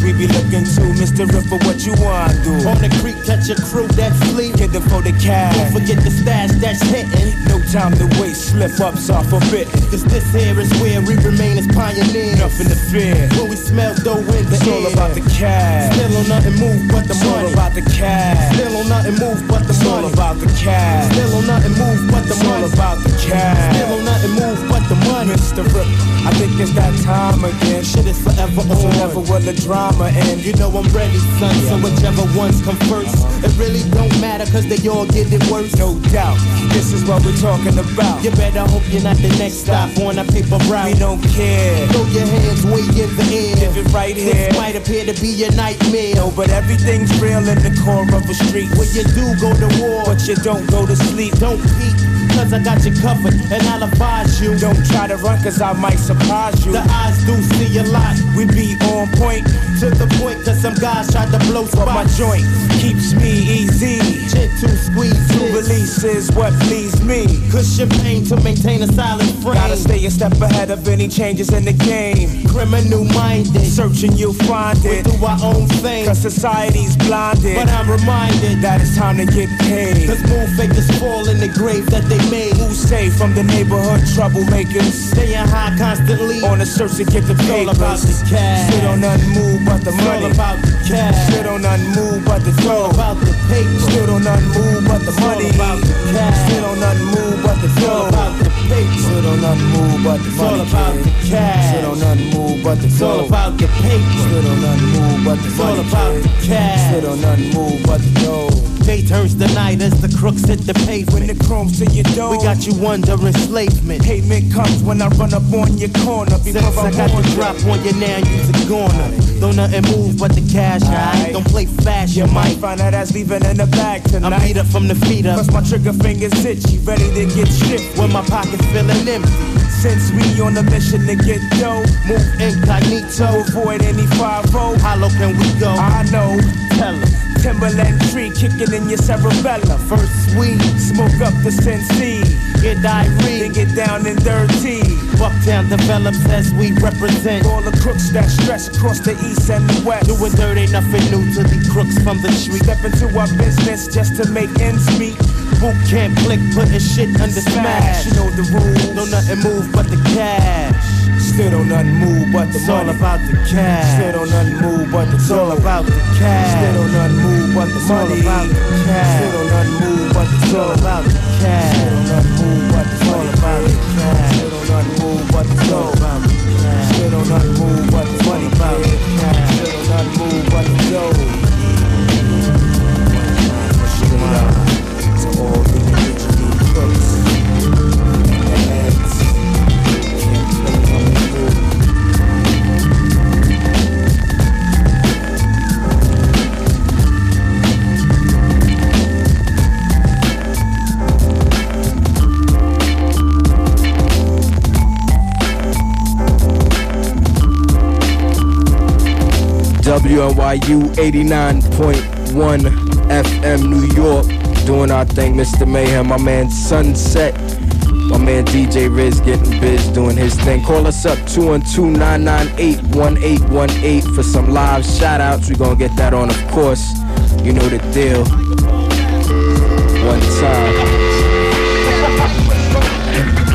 We be looking to Mr. Ripper, what you want to do? On the creek, catch a crew that fleet. Get them for the cash. Don't forget the stash that's hitting. No time to waste, slip ups are forbidden. Cause this here is where we remain as pioneers. Nothing to fear. When we smell dough in the it's all about the cash. Still on nothing move but the it's money. all about the cash. Still on nothing move but the it's money. all about the cash. Still on nothing move but the it's money. all about the cash. Still on nothing move but the money. Mr. Ripper. I think it's that time again. Shit is forever on. So never will the drama end. You know I'm ready, son. So whichever ones come first. It really don't matter, cause they all get it worse, no doubt. This is what we're talking about. You better hope you're not the next stop on a paper route. We don't care. Throw your hands way in the air. Give it right here. This might appear to be a nightmare. No, but everything's real in the core of a street. When you do go to war, but you don't go to sleep. Don't peek. Cause I got you covered and I'll advise you. Don't try to run cause I might surprise you. The eyes do see a lot we be on point. To the point cause some guys tried to blow But my joint keeps me easy. Gentle squeeze To release is what please me. Cushion pain to maintain a silent frame. Gotta stay a step ahead of any changes in the game. Criminal minded. Searching, you'll find We it. do our own thing. Cause society's blinded. But I'm reminded that it's time to get paid. Cause move fakers fall in the grave that they made. Who's safe from the neighborhood troublemakers? Staying high constantly. On a search to get the It's all about papers. Cash. Sit on nothing move but the It's all money. about the cash. Sit on nothing move but the dough. about the paper. Sit on nothing move but the money. about the cash. Sit on nothing move but the dough. about the paper. Sit on nothing move but the It's all about the cash. Sit on nothing move but the It's all about the paper. Sit on nothing move but the It's all about the cash. Sit on nothing move but the dough. Day turns the night as the crooks hit the When the pavement. chrome's to your door. We got you under enslavement. Payment comes when I run up on your corner. Since Because I got the drop on you now, you's a goner. Don't nothing move but the cash, alright? Don't play fast, You might find out that's leaving in the bag I'm beat up from the feet up. Plus my trigger finger's itchy, ready to get shifted. When my pocket's feeling empty. Since we on a mission to get dough, Move incognito. to avoid any 5 How low can we go? I know. Tell 'em. Timberland tree kicking in your cerebellum. First sweet, Smoke up the Sensi, get then diarrhea. get down and dirty. Bucktown develops as we represent. All the crooks that stretch across the east and the west. Doing dirt ain't nothing new to the crooks from the street. Step into our business just to make ends meet. Boot Camp Clik, putting shit under smash. You know the rules. No nothing move but the cash. Still don't nothing move but the It's all about the cash. Still don't nothing move but the It's all about the cash. Still don't nothing move but the It's all about the cash. Still don't nothing move but the It's all about the cash. Still don't nothing move but the It's all about the cash. Still don't nothing move but the It's all about the cash. Still don't nothing move but the money. It's all about the cash. Still don't nothing move but the dough. WNYU 89.1 FM New York. Doing our thing, Mr. Mayhem. My man Sunset. My man DJ Riz getting biz, doing his thing. Call us up 212-998-1818 for some live shout outs. We're gonna get that on, of course. You know the deal. One time.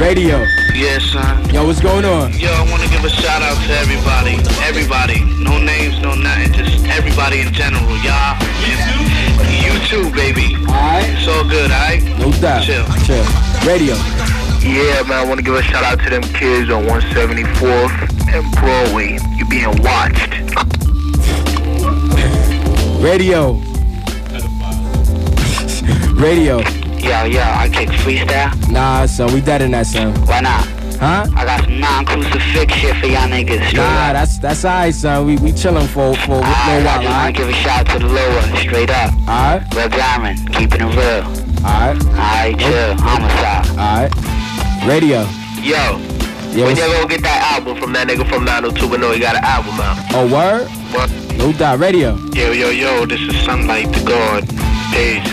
Radio. Yeah, son. Yo, what's going on? Yo, I want to give a shout out to everybody. Everybody. No names, no nothing. Just everybody in general, y'all. You too? You too, baby. Alright. It's all good, alright? No doubt. Chill. Chill. Radio. Yeah, man, I want to give a shout out to them kids on 174th and Broadway. You're being watched. Radio. Radio. Yo, yo, I kick freestyle. Nah, son, we dead in that, son. Why not? Huh? I got some non-crucifix shit for y'all niggas. Straight Nah, up. that's that's alright, son. We we chilling for for a little Alright, I just wanna give a shout out to the lower, straight up. Alright, Red Diamond, keeping it real. alright, Alright, chill, homicide. alright. Radio. Yo, Yeah, when what's- you gonna get that album from that nigga from 902 but no, he got an album out. Oh, word? What? No doubt. Radio. Yo, yo, yo, this is Sunlight the God. Peace.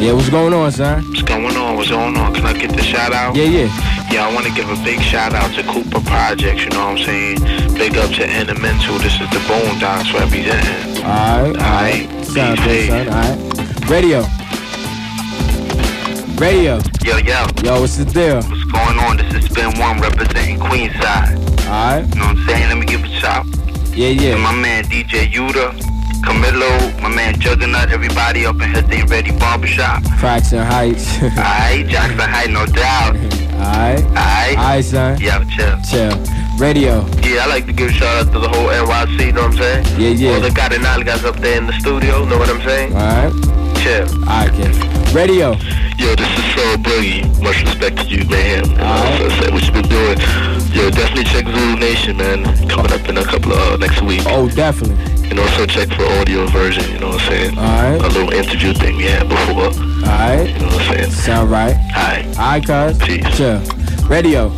Yeah, what's going on, son? What's going on? What's going on? Can I get the shout out? Yeah, yeah. Yeah, I want to give a big shout out to Cooper Projects, you know what I'm saying? Big up to Elemental. This is the Boondocks representing. Alright. Alright. Sound good, son. Alright. Radio. Radio. Yo, yo, Yo, what's the deal? what's going on? This is Spin One representing Queenside. Alright. You know what I'm saying? Let me give a shout. Yeah, yeah. to my man DJ Yuda, Camilo, my man Juggernaut, everybody up in His Day Ready Barbershop. Fraction Heights. Alright, Jackson High, no doubt. Alright. Alright. Alright, son. Yo, chill. Chill. Radio. Yeah, I like to give a shout out to the whole NYC, you know what I'm saying? Yeah, yeah. All the Cardinal guys up there in the studio, know what I'm saying? Alright. Chill. Alright, kid. Radio. Yo, this is Soul Boogie. Much respect to you, man. And also say what you been doing. Yo, definitely check Zulu Nation, man. Coming up in a couple of uh, next week. Oh, definitely. And also check for audio version. You know what I'm saying? Alright. A little interview thing we had before. Alright. You know what I'm saying? Sound right. Alright. Alright, cuz. Peace. Radio.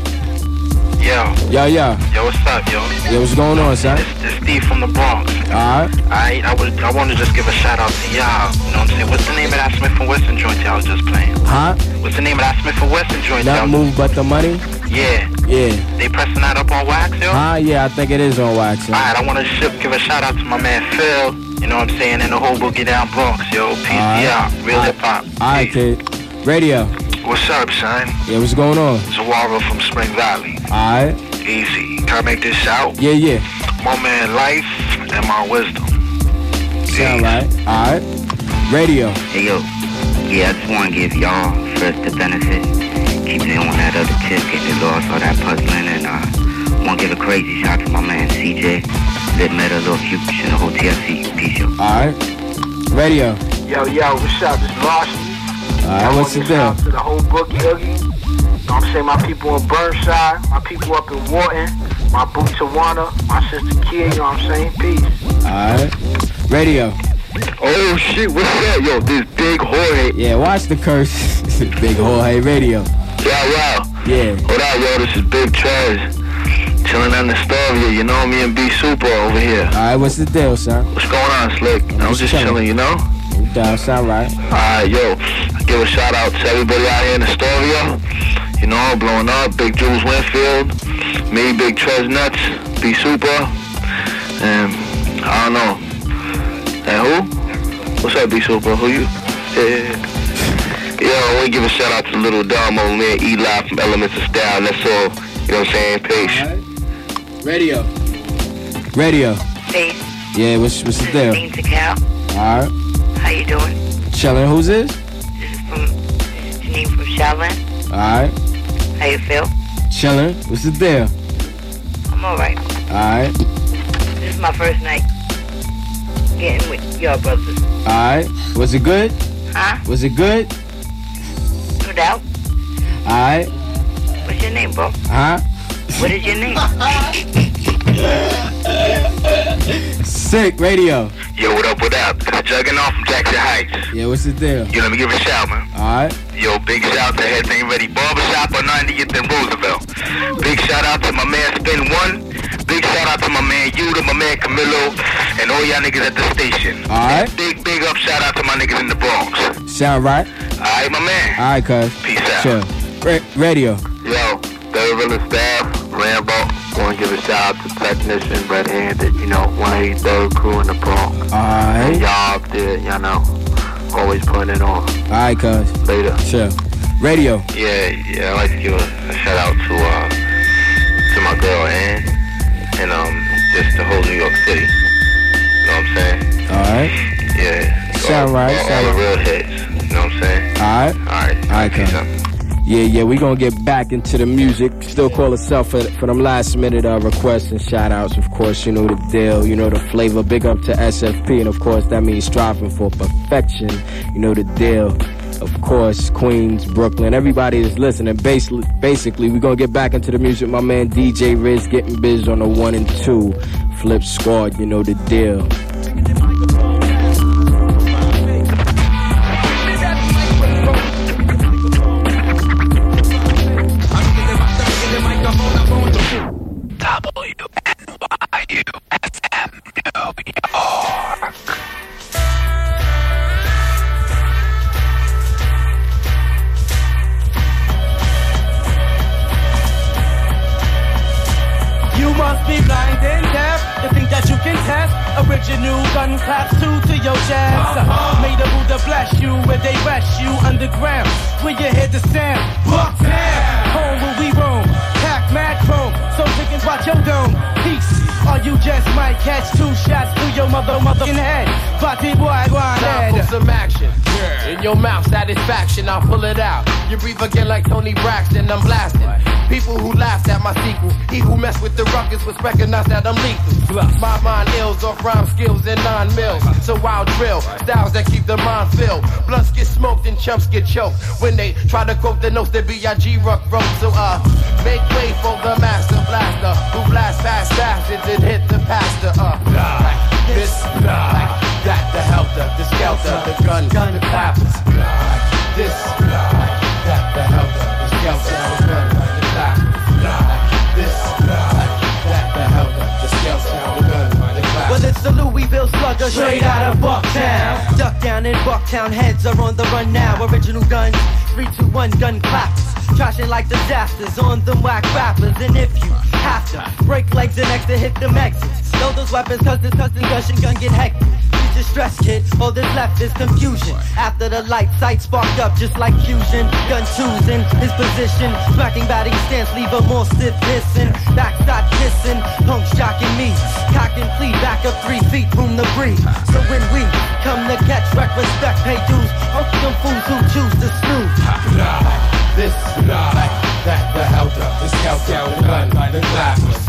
Yo, Yo, yo. yo, what's up, yo? Yo, what's going on, son? It's Steve from the Bronx. Alright. I I would I want to just give a shout out to y'all. You know what I'm saying? What's the name of that Smith and Wesson joint y'all was just playing? Huh? What's the name of that Smith and Wesson joint? Not move but the money? Yeah, Yeah. they pressing that up on wax, yo. Huh? Yeah, I think it is on wax. son. Alright, I want to give a shout out to my man Phil. You know what I'm saying? And the whole Boogie Down Bronx, yo. Peace Alright. out. Real hip hop. Alright, kid. Radio. What's up, son? Yeah, what's going on? Zawara from Spring Valley. Alright. Easy. Can I make this shout? Yeah, yeah. My man Life and my wisdom. Sound right. Alright. Radio. Hey yo, yeah, I just want to give y'all first the benefit. Keeping it on that other tip, getting it lost, all that puzzling, and uh, want to give a crazy shout to my man CJ, Lit Meta, Lil Future, and the whole TFC. Peace, yo. Alright. Radio. Yo, yo, what's up? This is Larson. Alright, what's the deal? To the whole boogie oogie. You know what I'm saying? My people in Burnside, my people up in Wharton, my boo Tawana, my sister Kia, you know what I'm saying? Peace. Alright. Radio. Oh shit, what's that? Yo, this big Jorge. Yeah, watch the curse. Big Jorge Radio. Yeah, wow. Yeah. What up, yo? This is Big Trez. Chilling on the stove here, you know me and B Super over here. Alright, what's the deal, son? What's going on, Slick? I'm just chilling, you know? You down, sound right. Alright, yo, give a shout out to everybody out here in Astoria. You know, blowing up. Big Jules Winfield, me, Big Trez Nuts, B Super, and I don't know. And who? What's up, B Super? Who you? Yeah. Yo, I want to give a shout out to Little Dom over there, Eli from Elements of Style. And that's all. You know what I'm saying? Peace. Radio. Radio. Peace. Yeah, what's what's the deal? Beans to cow. Alright. How you doing? Chilling. Who's this? This is from this is Janine from Shaolin. Alright. How you feel? Chilling. What's the deal? I'm alright. Alright. This is my first night getting with your brothers. Alright. Was it good? Huh? Was it good? No doubt. Alright. What's your name, bro? Huh? What is your name? Sick. Radio. Yo, what up, what up? Jugging off from Jackson Heights. Yeah, what's the deal? Yo, let me give a shout, man. Alright. Yo, big shout out to Everything Ready Barbershop on 90th and Roosevelt. Big shout out to my man Spin One. Big shout out to my man Yuda, my man Camilo, and all y'all niggas at the station. Alright. Big, big up shout out to my niggas in the Bronx. Sound right. Alright, my man. Alright, cuz. Peace out. Sure. Ra- radio. Yo, Beverly staff, Rambo. Want to give a shout out to technician, Red Handed, you know, 183rd crew in the Bronx. Alright. Y'all up there, y'all know, always putting it on. Alright, cuz. Later. Sure. Radio. Yeah, yeah, I'd like to give a, a shout out to uh to my girl Ann and um just the whole New York City. You know what I'm saying? Alright. Yeah. Sound all, right, All, sound all the real hits. You know what I'm saying? Alright. Alright. Alright, cuz. Yeah, yeah, we gonna get back into the music. Still call itself for, for them last minute uh, requests and shout outs. Of course, you know the deal, you know the flavor. Big up to SFP, and of course, that means striving for perfection. You know the deal. Of course, Queens, Brooklyn, everybody is listening. Basically, basically, we gonna get back into the music. My man DJ Riz getting biz on the one and two. Flip squad, you know the deal. Original gun claps two to your chest. May the Buddha bless you where they rest you underground. Where you hear the sound. Bucktown, home where we roam. Pack mad chrome, so chickens watch your dome. Peace. Or you just might catch two shots through your mother motherfucking head. Party boy, go on for some action. In your mouth, satisfaction, I'll pull it out. You breathe again like Toni Braxton, I'm blasting. People who laughed at my sequel, he who messed with the ruckus was recognized that I'm lethal. My mind ills off rhyme skills and nine mils. So I'll drill styles that keep the mind filled. Blunts get smoked and chumps get choked. When they try to quote the notes that B.I.G. Ruck wrote. So uh, make way for the master blaster who blast past bastards and hit the pastor. Uh, like this, like that, the helter, the skelter, the gun, gun, the clappers. Like this, like that, the helter, the skelter, Louisville straight out of Bucktown. Duck down in Bucktown, heads are on the run now. Original guns, 321 gun claps. Trashing like disasters on them whack rappers. And if you have to break legs and extra hit them exits. Know those weapons, cause this custom gushing gun get hectic. You just stress, kid. All that's left is confusion. After the light sight sparked up just like fusion. Gun choosing his position. Smacking batting stance, leave a more stiff pissing. Backside kissing, punks jocking me. Cock and plead, back up three feet, room to breathe. So when we come to catch wreck, respect, pay dues. Fuck them fools who choose to snooze. This, like that, the helter, the skelter, the the clappers.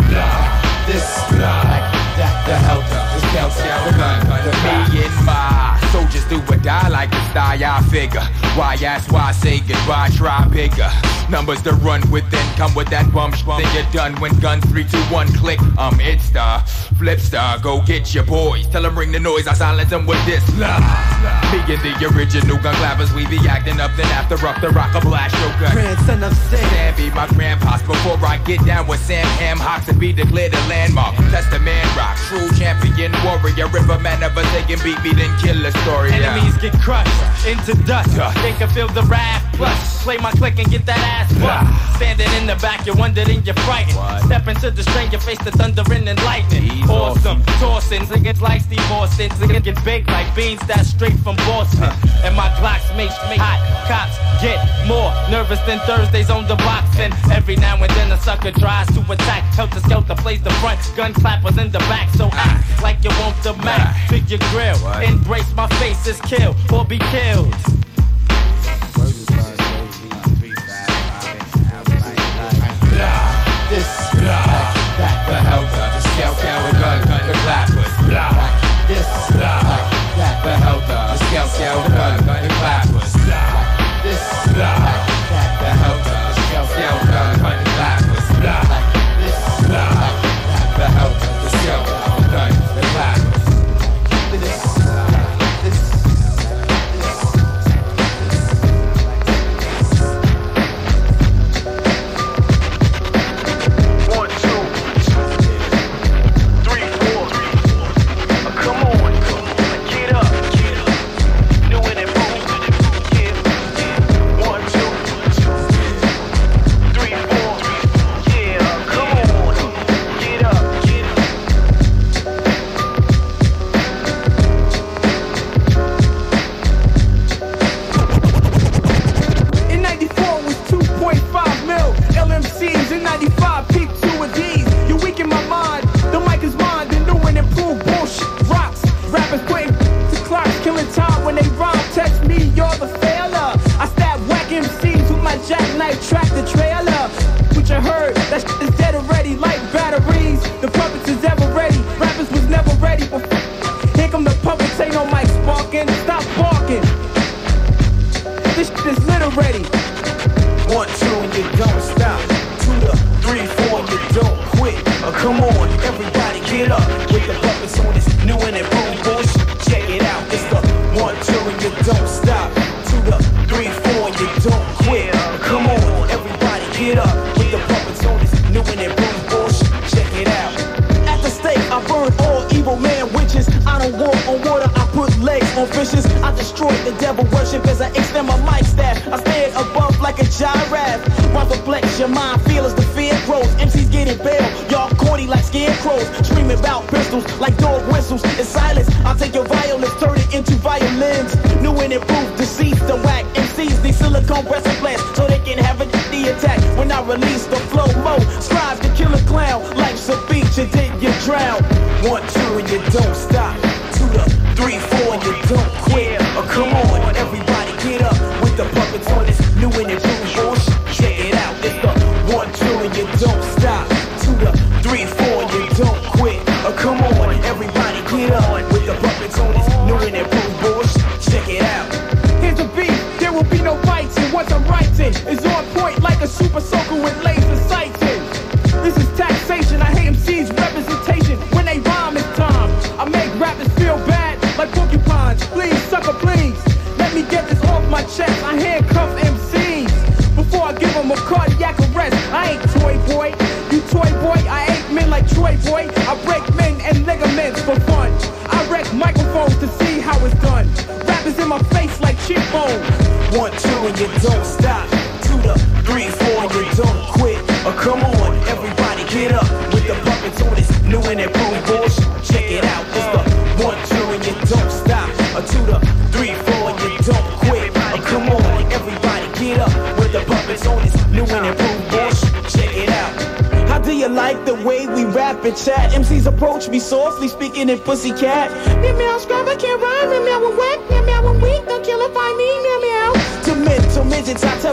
This, like that, the helter, the skelter, the gun, the. Me and my soldiers do or die like the die, I figure. Why ask why say goodbye, try bigger. Numbers to run with, then come with that bump. Then you're done when guns 3, 2, 1 click. Um, it's the flipstar. Go get your boys. Tell them ring the noise. I silence them with this. Me and the original gun clappers. We be acting up, then after up the rock, a blast your gun. Grandson of Sam. Sam be my grandpa's before I get down with Sam Ham Hocks and be declared a landmark. That's the man rock. True champion warrior. If a man ever taking beat me, then kill a story. yeah. Enemies get crushed into dust. They can feel the wrath. Plus, play my click and get that ass bust. Standing in the back, you're wondering, you're frightened. Step into the stranger, face the thundering and lightning. Awesome, tossing, niggas like Steve Austin. Niggas get baked like beans, that's straight from Boston. And my Glocks make me hot. Cops get more nervous than Thursdays on the box. And every now and then a sucker tries to attack. Helter Skelter plays the front, gun clappers in the back. So act like you want the Mac to your grill. Embrace my face is kill or be killed. This, that, the helter, the skelter, the gun, the clappers. Like this, like that, the helter,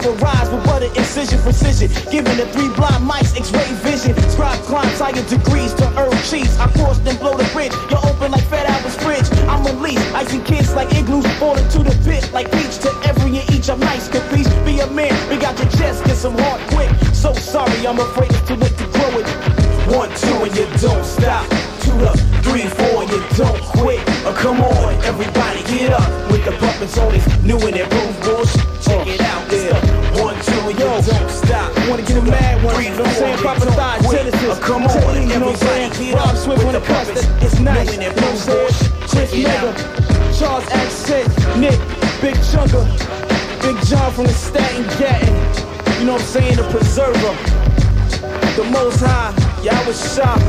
terrorize with butter incision precision. Giving the three blind mice X-ray vision. Scribe climbs higher degrees to earn cheese. I cross then blow the bridge. You're open like Fat Albert's fridge. I'm released, icing kids like igloos. Fall into the pit like peach to every and each. I'm nice, capiche? Be a man, we got your chest, get some hard quick. So sorry, I'm afraid it's too late to grow it. One, two, and you don't stop. Two to three, four, and you don't quit. Oh, come on, everybody get up with the puppets on this new and improved you know what I'm saying? Thigh, Genesis, Oh, come on, you know what I'm saying? Rob Swift on the the it's nice. You and know what I'm saying? Chris Mega. Charles Accent, Nick, Big Chunga, Big John from the Staten Gatton. You know what I'm saying? The Preserver, the Most High. Yeah, I was shocked.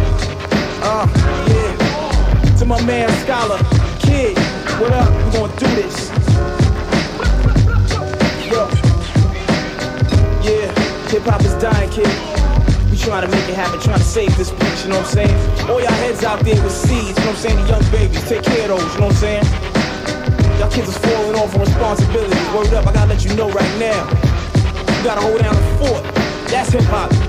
Uh, yeah. To my man Scholar, Kid, what up? We gonna do this. Hip hop is dying, kid. We trying to make it happen, trying to save this bitch, you know what I'm saying? All y'all heads out there with seeds, you know what I'm saying? The young babies, take care of those, you know what I'm saying? Y'all kids is falling off on responsibility. Word up, I gotta let you know right now. You gotta hold down the fort. That's hip hop.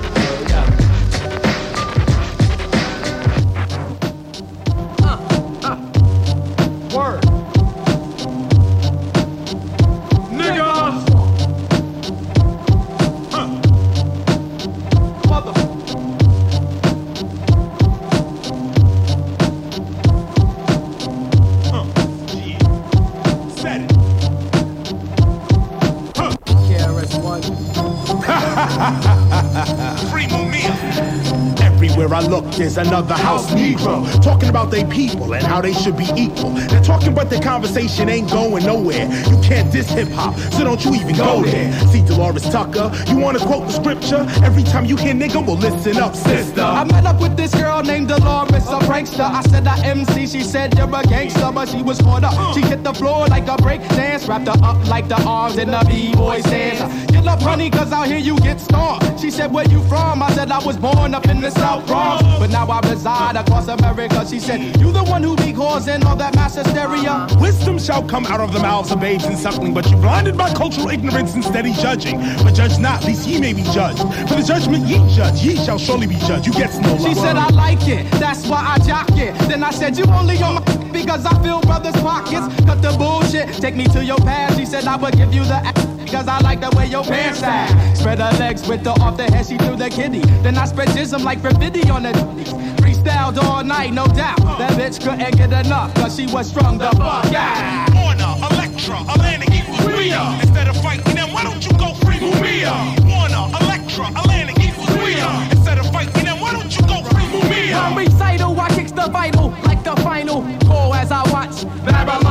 There's another house Negro talking about they people and how they should be equal. They're talking, but the conversation ain't going nowhere. You can't diss hip hop, so don't you even go there. C. DeLores Tucker, you wanna quote the scripture? Every time you hear nigga, well listen up, sister. I met up with this girl named Dolores, a prankster. I said I MC, she said you're a gangster, but she was caught up. She hit the floor like a break dance, wrapped her up like the arms in the b-boy dance. Get up, honey, cause out here you get scorned. She said, where you from? I said I was born up in the South Bronx, but now I reside across America. She said, you the one who be causing all that mass hysteria? Wisdom shall come out of the mouths of babes and suckling, but you blinded by cultural ignorance and steady judging. But judge not, lest ye may be judged. For the judgment ye judge, ye shall surely be judged. You get no love. She said I like it, that's why I jock it. Then I said you only on my because I fill brothers' pockets. Cut the bullshit, take me to your past. She said I would give you the ass because I like the way your pants sag. Spread her legs with the off the head, she threw the kitty. Then I spread jism like graffiti on the Freestyled all night, no doubt. That bitch couldn't get enough cause she was strung the fuck out. Warner, Elektra, Atlantic equals Rhea. Instead of fighting them, why don't you go free Mumia? Warner, Elektra, Atlantic equals Rhea. Instead of fighting them, why don't you go free Mumia? I'm recital, I kicks the vital like the final goal as I watch Babylon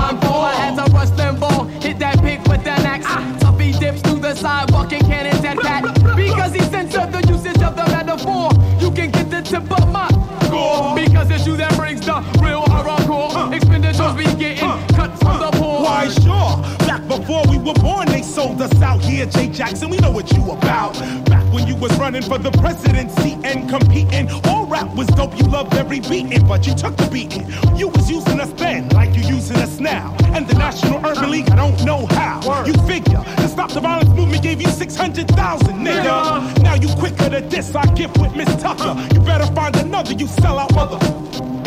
us out. Yeah, here, Jay Jackson, we know what you about. Back when you was running for the presidency and competing, all rap was dope, you loved every beating, but you took the beating. You was using us then, like you using us now. And the National Urban League, I don't know how. You figure, to stop the violence movement gave you 600,000, nigga. Now you quicker to diss our gift with Miss Tucker. You better find another, you sell out mother.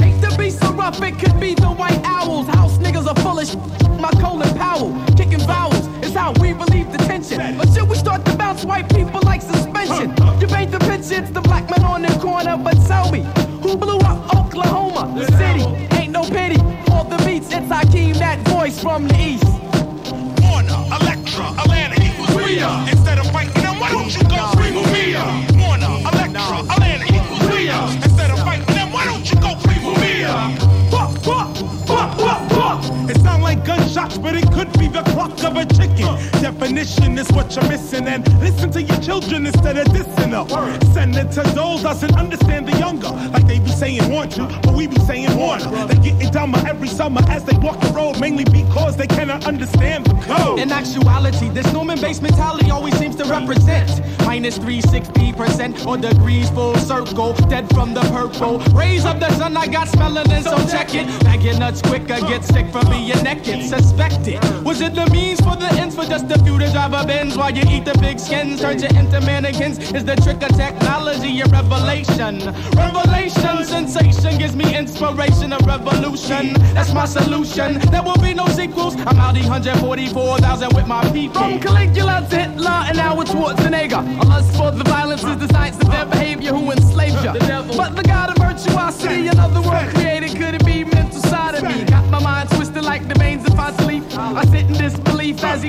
Hate to be so rough, it could be the white owls. House niggas are full of sh- My Colin Powell, kicking vowels is how we relieve tension. But should we start to bounce white people like suspension? You paint the picture, it's the black man on the corner. But tell me, who blew up Oklahoma? The city, ain't no pity. All the beats, it's Hakeem, that voice from the east. Warner, Elektra, Atlanta equals are. Instead of fighting them, why don't you go but it could be the cluck of a chicken. Definition is what you're missing, and listen to your children instead of dissing them. Senator Dole doesn't understand the younger, like they be saying want you, but we be saying wanna. They getting dumber every summer as they walk the road, mainly because they cannot understand the code. In actuality, this Norman based mentality always seems to represent minus 360% or degrees full circle, dead from the purple. Rays of the sun, I got melanin, so check it. Your nuts quicker, get sick from being naked. Suspect Was it the means for the ends for just a few to drive a Benz while you eat the big skins? Turn you into mannequins. Is the trick of technology a revelation? Revelation, sensation gives me inspiration, a revolution. That's my solution. There will be no sequels. I'm out 144,000 with my people. From Caligula to Hitler and now it's Schwarzenegger. A lust for the violence is the science of their behavior who enslaves you. But the god of virtuosity, another world created, could it be as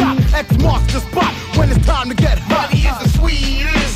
a X marks the spot when it's time to get hot. Money is the sweetest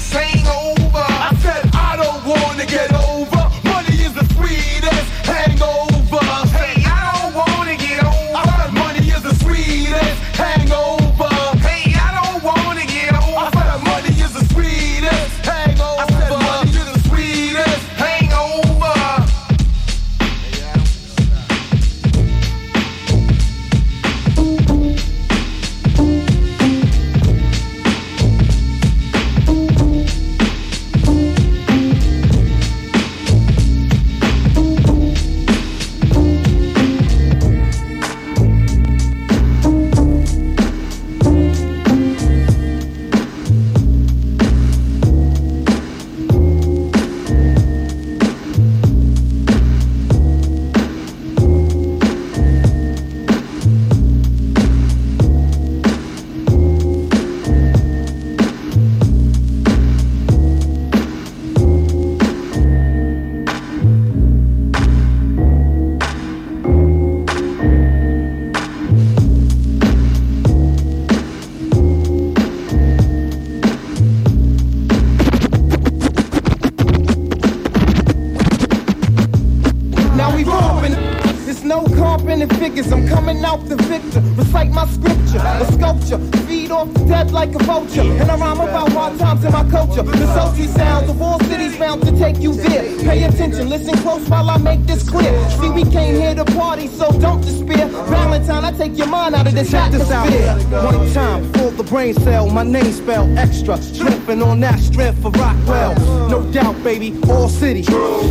extra. Strengthen on that strength for Rockwell. No doubt, baby, all city.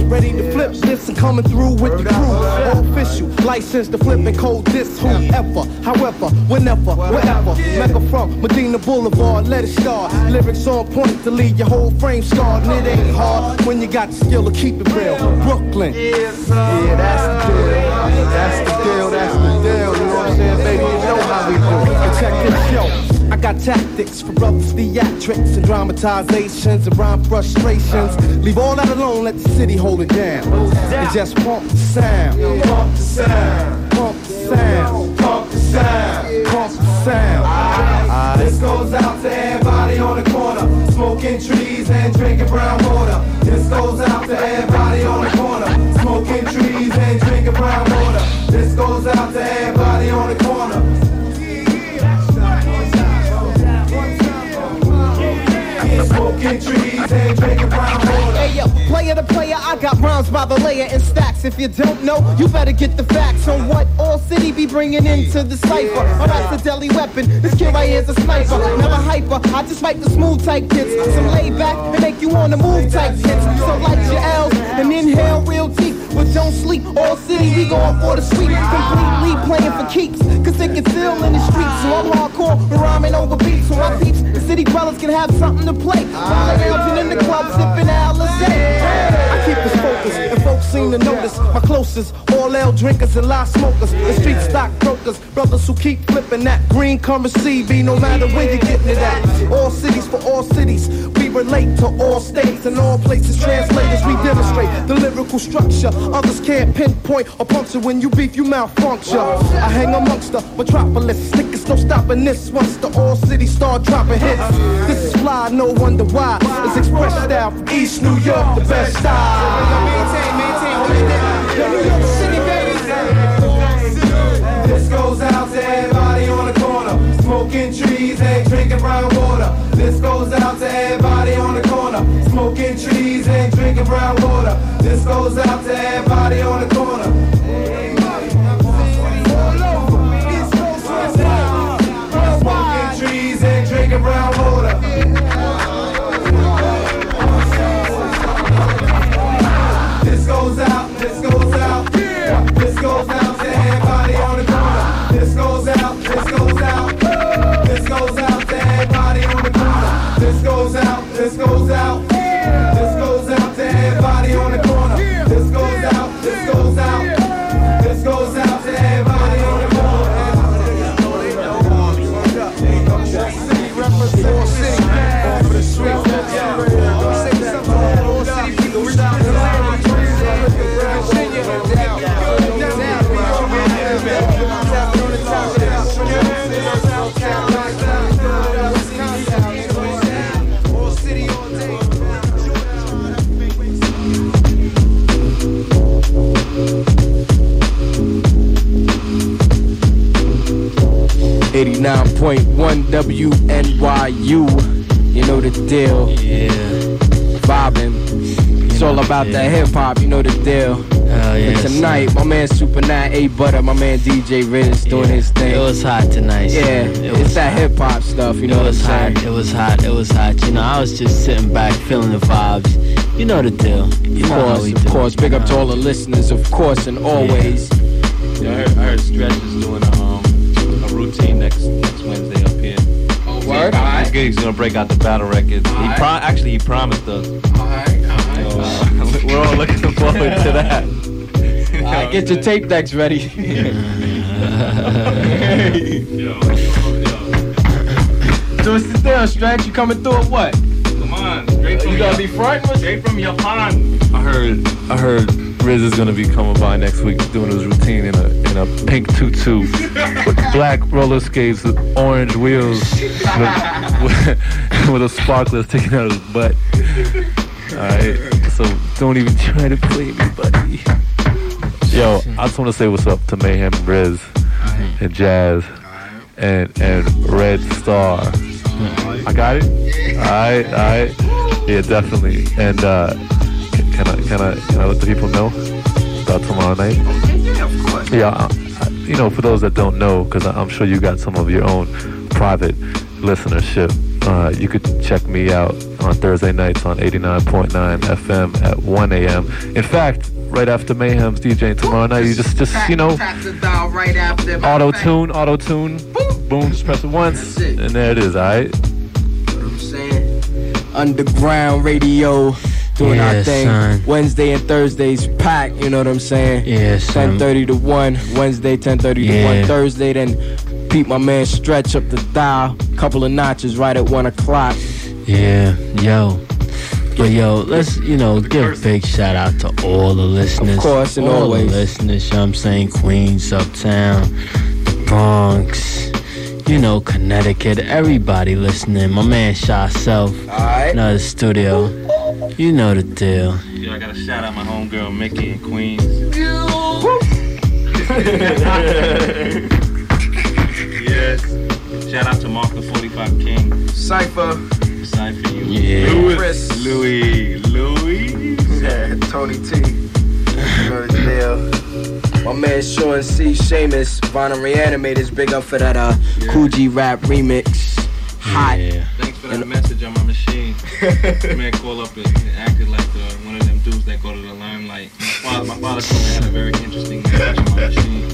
Ready to flip this and coming through with the crew. Official, license to flip and code this whoever, however, whenever, wherever. Mecca from Medina Boulevard, let it start. Lyrics on point to leave your whole frame scarred. And it ain't hard when you got the skill to keep it real. Brooklyn. Yeah, that's the deal. That's the deal, that's the deal. You know what I'm saying, baby? You know how we do. Check this show. Got tactics for brothers, theatrics and dramatizations and rhyme frustrations. Leave all that alone, let the city hold it down. And just pump the sound. Pump the sound. Pump the sound. Pump the sound. Pump the sound. Ah, this goes out to everybody on the corner, smoking trees and drinking brown water. This goes out to everybody on the corner, smoking trees and drinking brown water. This goes out to everybody on the corner. Smoking trees and drinking brown water. Hey yo, player to player, I got rhymes by the layer and stacks. If you don't know, you better get the facts on what all city be bringing into the cipher. That's a deadly weapon. This kid right here's a sniper, never hyper. I just like the smooth type kids. some laid back and make you on the move type kids. So light your L's and inhale real deep, but don't sleep. All city, we going for the sweep. Completely playing for keeps, cause it gets ill in the streets. So I'm hardcore, rhyming over beats. So my peeps, city dwellers can have something to play. While they ah, lounging in the club, sipping Alizé. I keep this focus, and folks seem to notice my closest. All ale drinkers and lot smokers, The street stock brokers, brothers who keep flipping that green currency. Be no matter where you're getting it at. All cities for all cities, we relate to all states and all places. Translators, we demonstrate the lyrical structure. Others can't pinpoint or puncture when you beef, you malfunction. I hang amongst the metropolis, niggas no stopping this once the all city start dropping hits. This is fly, no wonder why. It's express style from East New York, the best style. This goes out to everybody on the corner, smoking trees and drinking brown water. This goes out to everybody on the corner, smoking trees and drinking brown water. This goes out to everybody on the corner. Water. Deal. Yeah. Vibing. It's all about that hip hop, you know the deal. Hell yeah, And tonight, my man Super Nine A Butter, my man DJ Riz doing his thing. It was hot tonight. Yeah. It it's was that hot. hip hop stuff, you know it what I'm was saying? hot. It was hot. It was hot. You know, I was just sitting back, feeling the vibes. You know the deal. You Of know course, of do. course. Big up to all the listeners, of course, and always. Yeah, I heard, I heard Stretch is doing a, um, a routine next next Wednesday here. Oh. He's, gonna break out the battle records. He pro- actually he promised us. So, we're all looking forward to that. Alright, get your tape decks ready. So it's the deal, Stretch. You coming through or what? Come on, straight from You gonna your- be frontin'? Straight from your pond. I heard I heard Riz is gonna be coming by next week doing his routine in a in a pink tutu with black roller skates with orange wheels with, with, with a sparkler sticking out of his butt. Alright, so don't even try to play me, buddy. Yo, I just want to say what's up to Mayhem Riz and Jazz and and Red Star. I got it. Alright, alright. Yeah, definitely. And uh, can, I can I can I let the people know about tomorrow night? Yeah, of course. Yeah, I, I, you know, for those that don't know, because I'm sure you got some of your own private listenership. Uh, you could check me out on Thursday nights on 89.9 FM at 1 a.m. In fact, right after Mayhem's DJing tomorrow night, you just just you know Tap the dial right after. auto tune, auto tune, boom, just press it once, and there it is. All right. I'm saying? Underground radio. Doing Yeah, our thing. son. Wednesday and Thursdays packed, you know what I'm saying? Yeah, son. 10:30 to 1. Wednesday 10:30 to Yeah. 1. Thursday then Pete my man stretch up the dial. Couple of notches right at 1 o'clock. Yeah, yo. But yo, let's you know give a big shout out to all the listeners. Of course, and all always. the listeners. You know what I'm saying Queens, Uptown, the Bronx, you know Connecticut. Everybody listening. My man Shaw Self, Alright. another know the studio. You know the deal. Yo, I gotta shout out my homegirl Mickey in Queens. yes. Shout out to Mark the 45 King. Cypher. Cypher, you. Yeah. Louis. Chris. Louis. Louis. Yeah, Tony T. You know the deal. My man Sean C. Seamus, Bonham Reanimators, big up for that uh Kool G Rap remix. Hot. Yeah. For that message on my machine. Man called up and and acted like uh, one of them dudes that go to the limelight. My father, my father told me I had a very interesting message on my machine.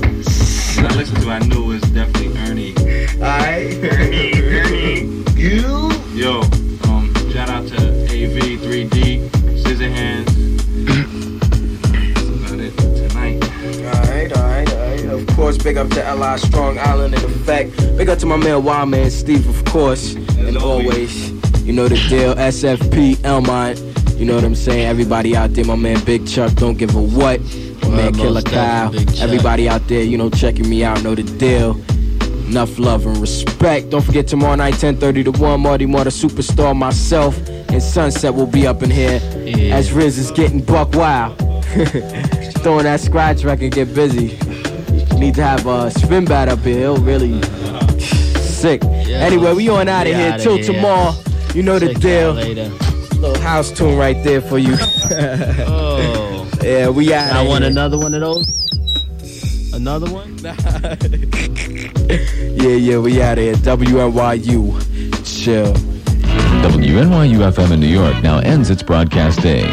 When I listened to it, I knew it was definitely Ernie. Alright. Ernie. You? Yo, um, shout out to AV, 3D, Scissorhands. Course, big up to L.I. Strong Island in effect. Big up to my man Wild Man Steve, of course. and always, you know the deal. SFP, Elmont. You know what I'm saying? Everybody out there, my man Big Chuck, don't give a what. My man Word, Killer Kyle. definitely, Big Chuck. Everybody out there, you know, checking me out, know the deal. Enough love and respect. Don't forget tomorrow night, 10:30 to 1. Marty Moore, the superstar, myself, and Sunset will be up in here Yeah. as Riz is getting buck wild. Throwing that scratch record, get busy. Need to have a spin bat up here. He'll really sick. anyway, we on out of here outta till here. tomorrow. You know the deal. Little house tune right there for you. Oh. yeah, we out. I want another one of those. Another one? Yeah, yeah, we out of here. WNYU. Chill. WNYU FM in New York now ends its broadcast day.